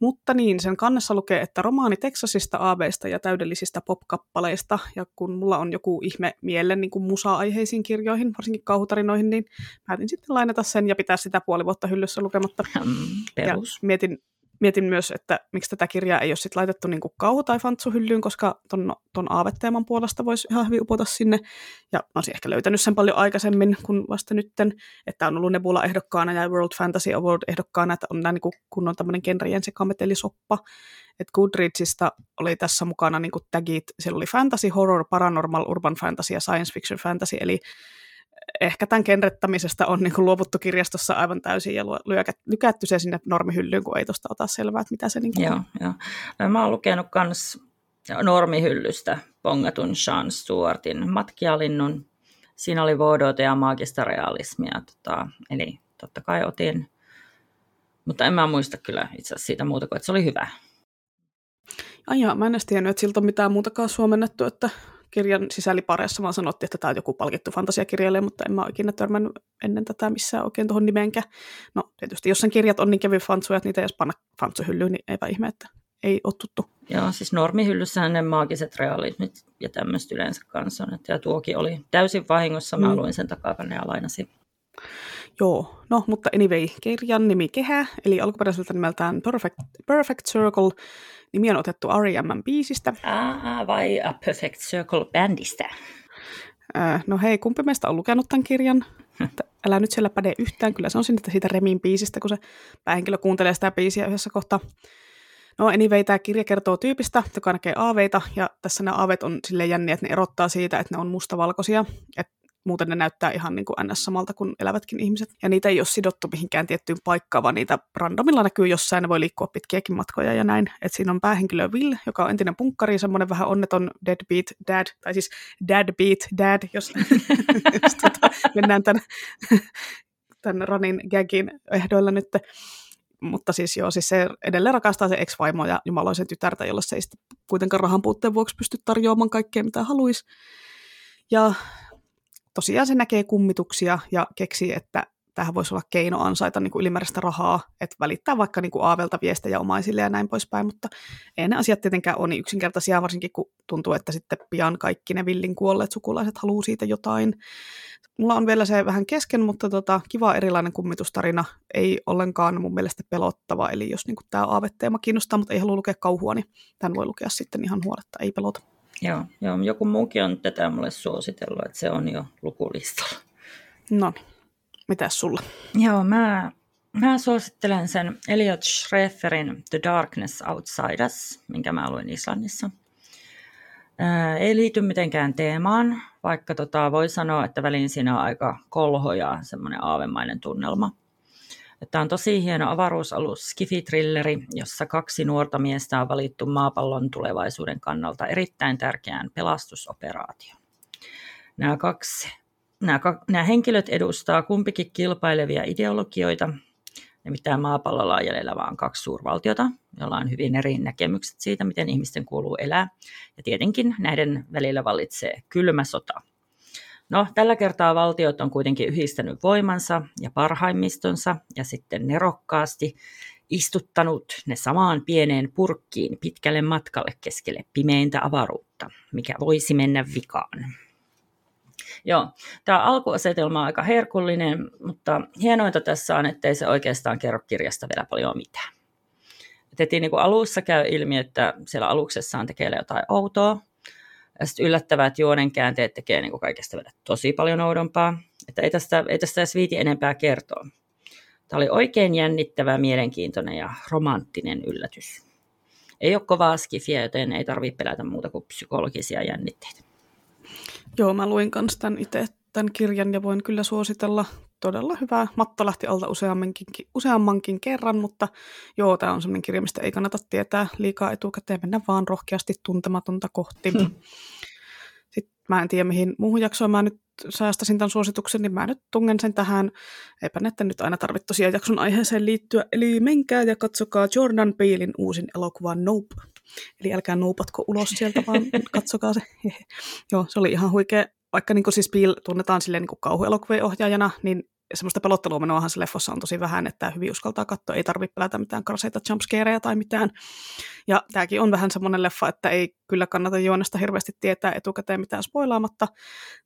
Mutta niin, sen kannessa lukee, että romaani Teksasista, aaveista ja täydellisistä popkappaleista, ja kun mulla on joku ihme mielen niin musa-aiheisiin kirjoihin, varsinkin kauhutarinoihin, niin päätin sitten lainata sen ja pitää sitä puoli vuotta hyllyssä lukematta. Mm, perus. Ja mietin, mietin myös, että miksi tätä kirjaa ei ole sit laitettu niin kauhu- tai fantsuhyllyyn, koska ton, ton aavetteeman puolesta voisi ihan hyvin upota sinne. Ja mä olisin ehkä löytänyt sen paljon aikaisemmin kuin vasta nytten, että on ollut Nebula ehdokkaana ja World Fantasy Award ehdokkaana, että on niin kunnon tämmöinen genrien sekametelisoppa. että Goodreadsista oli tässä mukana niin tagit, siellä oli fantasy, horror, paranormal, urban fantasy ja science fiction fantasy, eli ehkä tämän kenrettämisestä on niin kuin luovuttu kirjastossa aivan täysin ja lykätty se sinne normihyllyyn, kun ei tuosta ota selvää, että mitä se niin joo, joo. No, mä oon lukenut myös normihyllystä pongatun Sean Stewartin matkialinnun. Siinä oli voodota ja maagista realismia, tota, eli totta kai otin, mutta en mä muista kyllä itse asiassa siitä muuta kuin, että se oli hyvä. Ai jaa, mä en edes tiennyt, että siltä on mitään muutakaan suomennettu, että kirjan sisällipareissa vaan sanottiin, että tämä on joku palkittu fantasiakirjailija, mutta en mä ole ikinä törmännyt ennen tätä missään oikein tuohon nimeenkään. No tietysti, jos sen kirjat on niin kevyt fantsuja, että niitä jos panna fantsuhyllyyn, niin eipä ihme, että ei ole tuttu. Joo, siis normihyllyssähän ne maagiset realismit ja tämmöistä yleensä kanssa on. Ja tuokin oli täysin vahingossa, mä mm. luin sen takakanne ja lainasin. Joo, no mutta anyway, kirjan nimi Kehä, eli alkuperäiseltä nimeltään Perfect, Perfect Circle, Nimi on otettu R.E.M. biisistä. Ah, vai A Perfect Circle-bändistä? Äh, no hei, kumpi meistä on lukenut tämän kirjan? Että älä nyt siellä päde yhtään. Kyllä se on sinne siitä Remin biisistä, kun se päähenkilö kuuntelee sitä biisiä yhdessä kohtaa. No anyway, tämä kirja kertoo tyypistä, joka näkee aaveita, ja tässä nämä aaveet on sille jänniä, että ne erottaa siitä, että ne on mustavalkoisia. Että muuten ne näyttää ihan niin kuin ns. samalta kuin elävätkin ihmiset. Ja niitä ei ole sidottu mihinkään tiettyyn paikkaan, vaan niitä randomilla näkyy jossain, ne voi liikkua pitkiäkin matkoja ja näin. Et siinä on päähenkilö Will, joka on entinen punkkari, semmoinen vähän onneton deadbeat dad, tai siis deadbeat dad, jos, jos tota, mennään tämän, tämän Ranin gagin ehdoilla nyt. Mutta siis joo, siis se edelleen rakastaa se ex-vaimo ja jumaloisen tytärtä, jolle se ei sitten kuitenkaan rahan puutteen vuoksi pysty tarjoamaan kaikkea, mitä haluaisi. Ja tosiaan se näkee kummituksia ja keksii, että tähän voisi olla keino ansaita niin kuin ylimääräistä rahaa, että välittää vaikka niin kuin aavelta viestejä omaisille ja näin poispäin, mutta ei ne asiat tietenkään ole niin yksinkertaisia, varsinkin kun tuntuu, että sitten pian kaikki ne villin kuolleet sukulaiset haluaa siitä jotain. Mulla on vielä se vähän kesken, mutta tota, kiva erilainen kummitustarina, ei ollenkaan mun mielestä pelottava, eli jos niin kuin tämä aaveteema kiinnostaa, mutta ei halua lukea kauhua, niin tämän voi lukea sitten ihan huoletta, ei pelota. Joo, joo, joku muukin on tätä mulle suositellut, että se on jo lukulistalla. No niin, mitäs sulla? Joo, mä, mä suosittelen sen Elliot Schreferin The Darkness Outside Us, minkä mä luin Islannissa. Ää, ei liity mitenkään teemaan, vaikka tota, voi sanoa, että väliin siinä on aika kolho ja semmoinen aavemainen tunnelma. Tämä on tosi hieno avaruusalus, Skifi-trilleri, jossa kaksi nuorta miestä on valittu maapallon tulevaisuuden kannalta erittäin tärkeään pelastusoperaatioon. Nämä, kaksi, nämä, nämä henkilöt edustaa kumpikin kilpailevia ideologioita, Nimittäin maapallolla on jäljellä vain kaksi suurvaltiota, joilla on hyvin eri näkemykset siitä, miten ihmisten kuuluu elää. Ja tietenkin näiden välillä vallitsee kylmä sota. No, tällä kertaa valtiot on kuitenkin yhdistänyt voimansa ja parhaimmistonsa ja sitten nerokkaasti istuttanut ne samaan pieneen purkkiin pitkälle matkalle keskelle pimeintä avaruutta, mikä voisi mennä vikaan. Joo, tämä alkuasetelma on aika herkullinen, mutta hienointa tässä on, ettei se oikeastaan kerro kirjasta vielä paljon mitään. Et niin alussa käy ilmi, että siellä aluksessa on tekeillä jotain outoa, ja sitten yllättävät juonen käänteet tekee niin kaikesta vielä tosi paljon oudompaa. Että ei tästä, ei tästä edes viiti enempää kertoa. Tämä oli oikein jännittävä, mielenkiintoinen ja romanttinen yllätys. Ei ole kovaa skifiä, joten ei tarvitse pelätä muuta kuin psykologisia jännitteitä. Joo, mä luin kanssa tämän itse tämän kirjan ja voin kyllä suositella. Todella hyvää. Matto lähti alta useammankin, useammankin kerran, mutta joo, tämä on sellainen kirja, mistä ei kannata tietää liikaa etukäteen. Mennä vaan rohkeasti tuntematonta kohti. Mm. Sitten mä en tiedä, mihin muuhun jaksoon mä nyt säästäisin tämän suosituksen, niin mä nyt tungen sen tähän. Eipä näette nyt aina tarvitse tosiaan jakson aiheeseen liittyä. Eli menkää ja katsokaa Jordan Peelin uusin elokuva Nope. Eli älkää noupatko ulos sieltä, vaan katsokaa se. Joo, se oli ihan huikea. Vaikka niin siis Peel tunnetaan silleen niin kauhuelokuvien ohjaajana, niin semmoista pelottelua se leffossa on tosi vähän, että hyvin uskaltaa katsoa, ei tarvitse pelätä mitään karseita jumpscareja tai mitään. Ja tämäkin on vähän semmoinen leffa, että ei kyllä kannata juonesta hirveästi tietää etukäteen mitään spoilaamatta.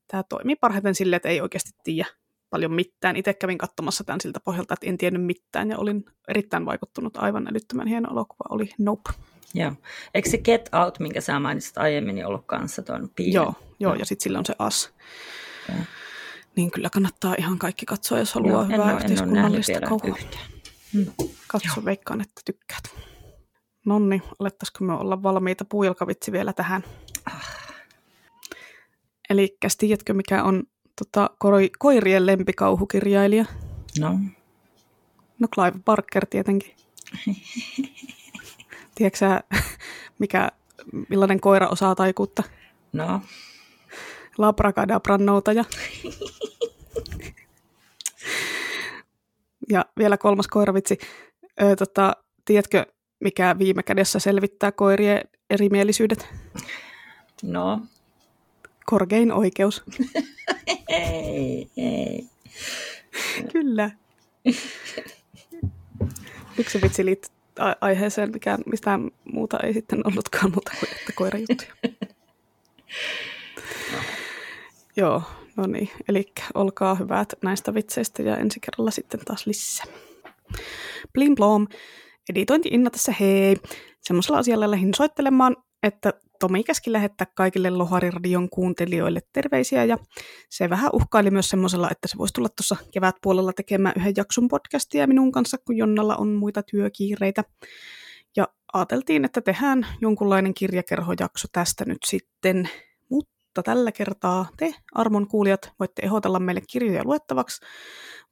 Tämä toimii parhaiten silleen, että ei oikeasti tiedä paljon mitään. Itse kävin katsomassa tämän siltä pohjalta, että en tiennyt mitään ja olin erittäin vaikuttunut. Aivan älyttömän hieno elokuva oli Nope. Joo. Eikö se Get Out, minkä sä mainitsit aiemmin, ollut kanssa tuon piirren? Joo, joo, ja sitten sillä on se As. Ja. Niin kyllä kannattaa ihan kaikki katsoa, jos haluaa joo, hyvää ole, yhteiskunnallista kauhua. Hmm. Katso, joo. veikkaan, että tykkäät. Nonni, alettaisiko me olla valmiita puujalkavitsi vielä tähän? Ah. Eli tiedätkö, mikä on tota, koirien lempikauhukirjailija? No. No Clive Barker tietenkin. Tiedätkö mikä, millainen koira osaa taikuutta? No. Labrakadabran noutaja. ja vielä kolmas koiravitsi. Ö, tota, tiedätkö, mikä viime kädessä selvittää koirien erimielisyydet? No. Korkein oikeus. ei, ei. Kyllä. Yksi vitsi liittyy aiheeseen, mikä mistään muuta ei sitten ollutkaan muuta kuin että koirajuttuja. Joo, no niin. Eli olkaa hyvät näistä vitseistä ja ensi kerralla sitten taas lisää. Blim blom. Editointi Inna tässä hei. Semmoisella asialla lähdin soittelemaan, että Tomi käski lähettää kaikille Lohariradion kuuntelijoille terveisiä ja se vähän uhkaili myös semmoisella, että se voisi tulla tuossa kevätpuolella tekemään yhden jakson podcastia minun kanssa, kun Jonnalla on muita työkiireitä. Ja ajateltiin, että tehdään jonkunlainen kirjakerhojakso tästä nyt sitten, mutta tällä kertaa te, armon kuulijat, voitte ehdotella meille kirjoja luettavaksi.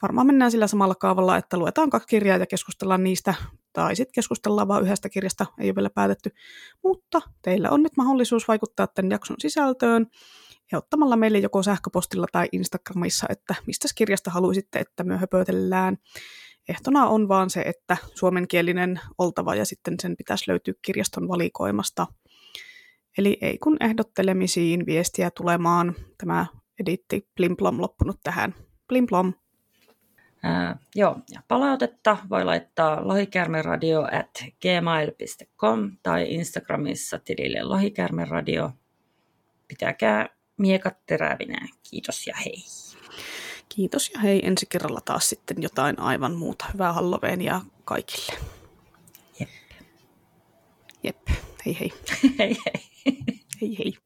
Varmaan mennään sillä samalla kaavalla, että luetaan kaksi kirjaa ja keskustellaan niistä tai sitten keskustellaan vain yhdestä kirjasta, ei ole vielä päätetty. Mutta teillä on nyt mahdollisuus vaikuttaa tämän jakson sisältöön ottamalla meille joko sähköpostilla tai Instagramissa, että mistä kirjasta haluaisitte, että me höpötellään. Ehtona on vaan se, että suomenkielinen oltava ja sitten sen pitäisi löytyä kirjaston valikoimasta. Eli ei kun ehdottelemisiin viestiä tulemaan. Tämä editti Plimplom loppunut tähän. Plimplom. Ää, joo, ja palautetta voi laittaa lohikärmeradio at gmail.com tai Instagramissa tilille lohikärmeradio. Pitäkää miekat terävinä. Kiitos ja hei. Kiitos ja hei. Ensi kerralla taas sitten jotain aivan muuta. Hyvää Halloweenia kaikille. Jep. Jep. Hei hei. hei hei. hei hei.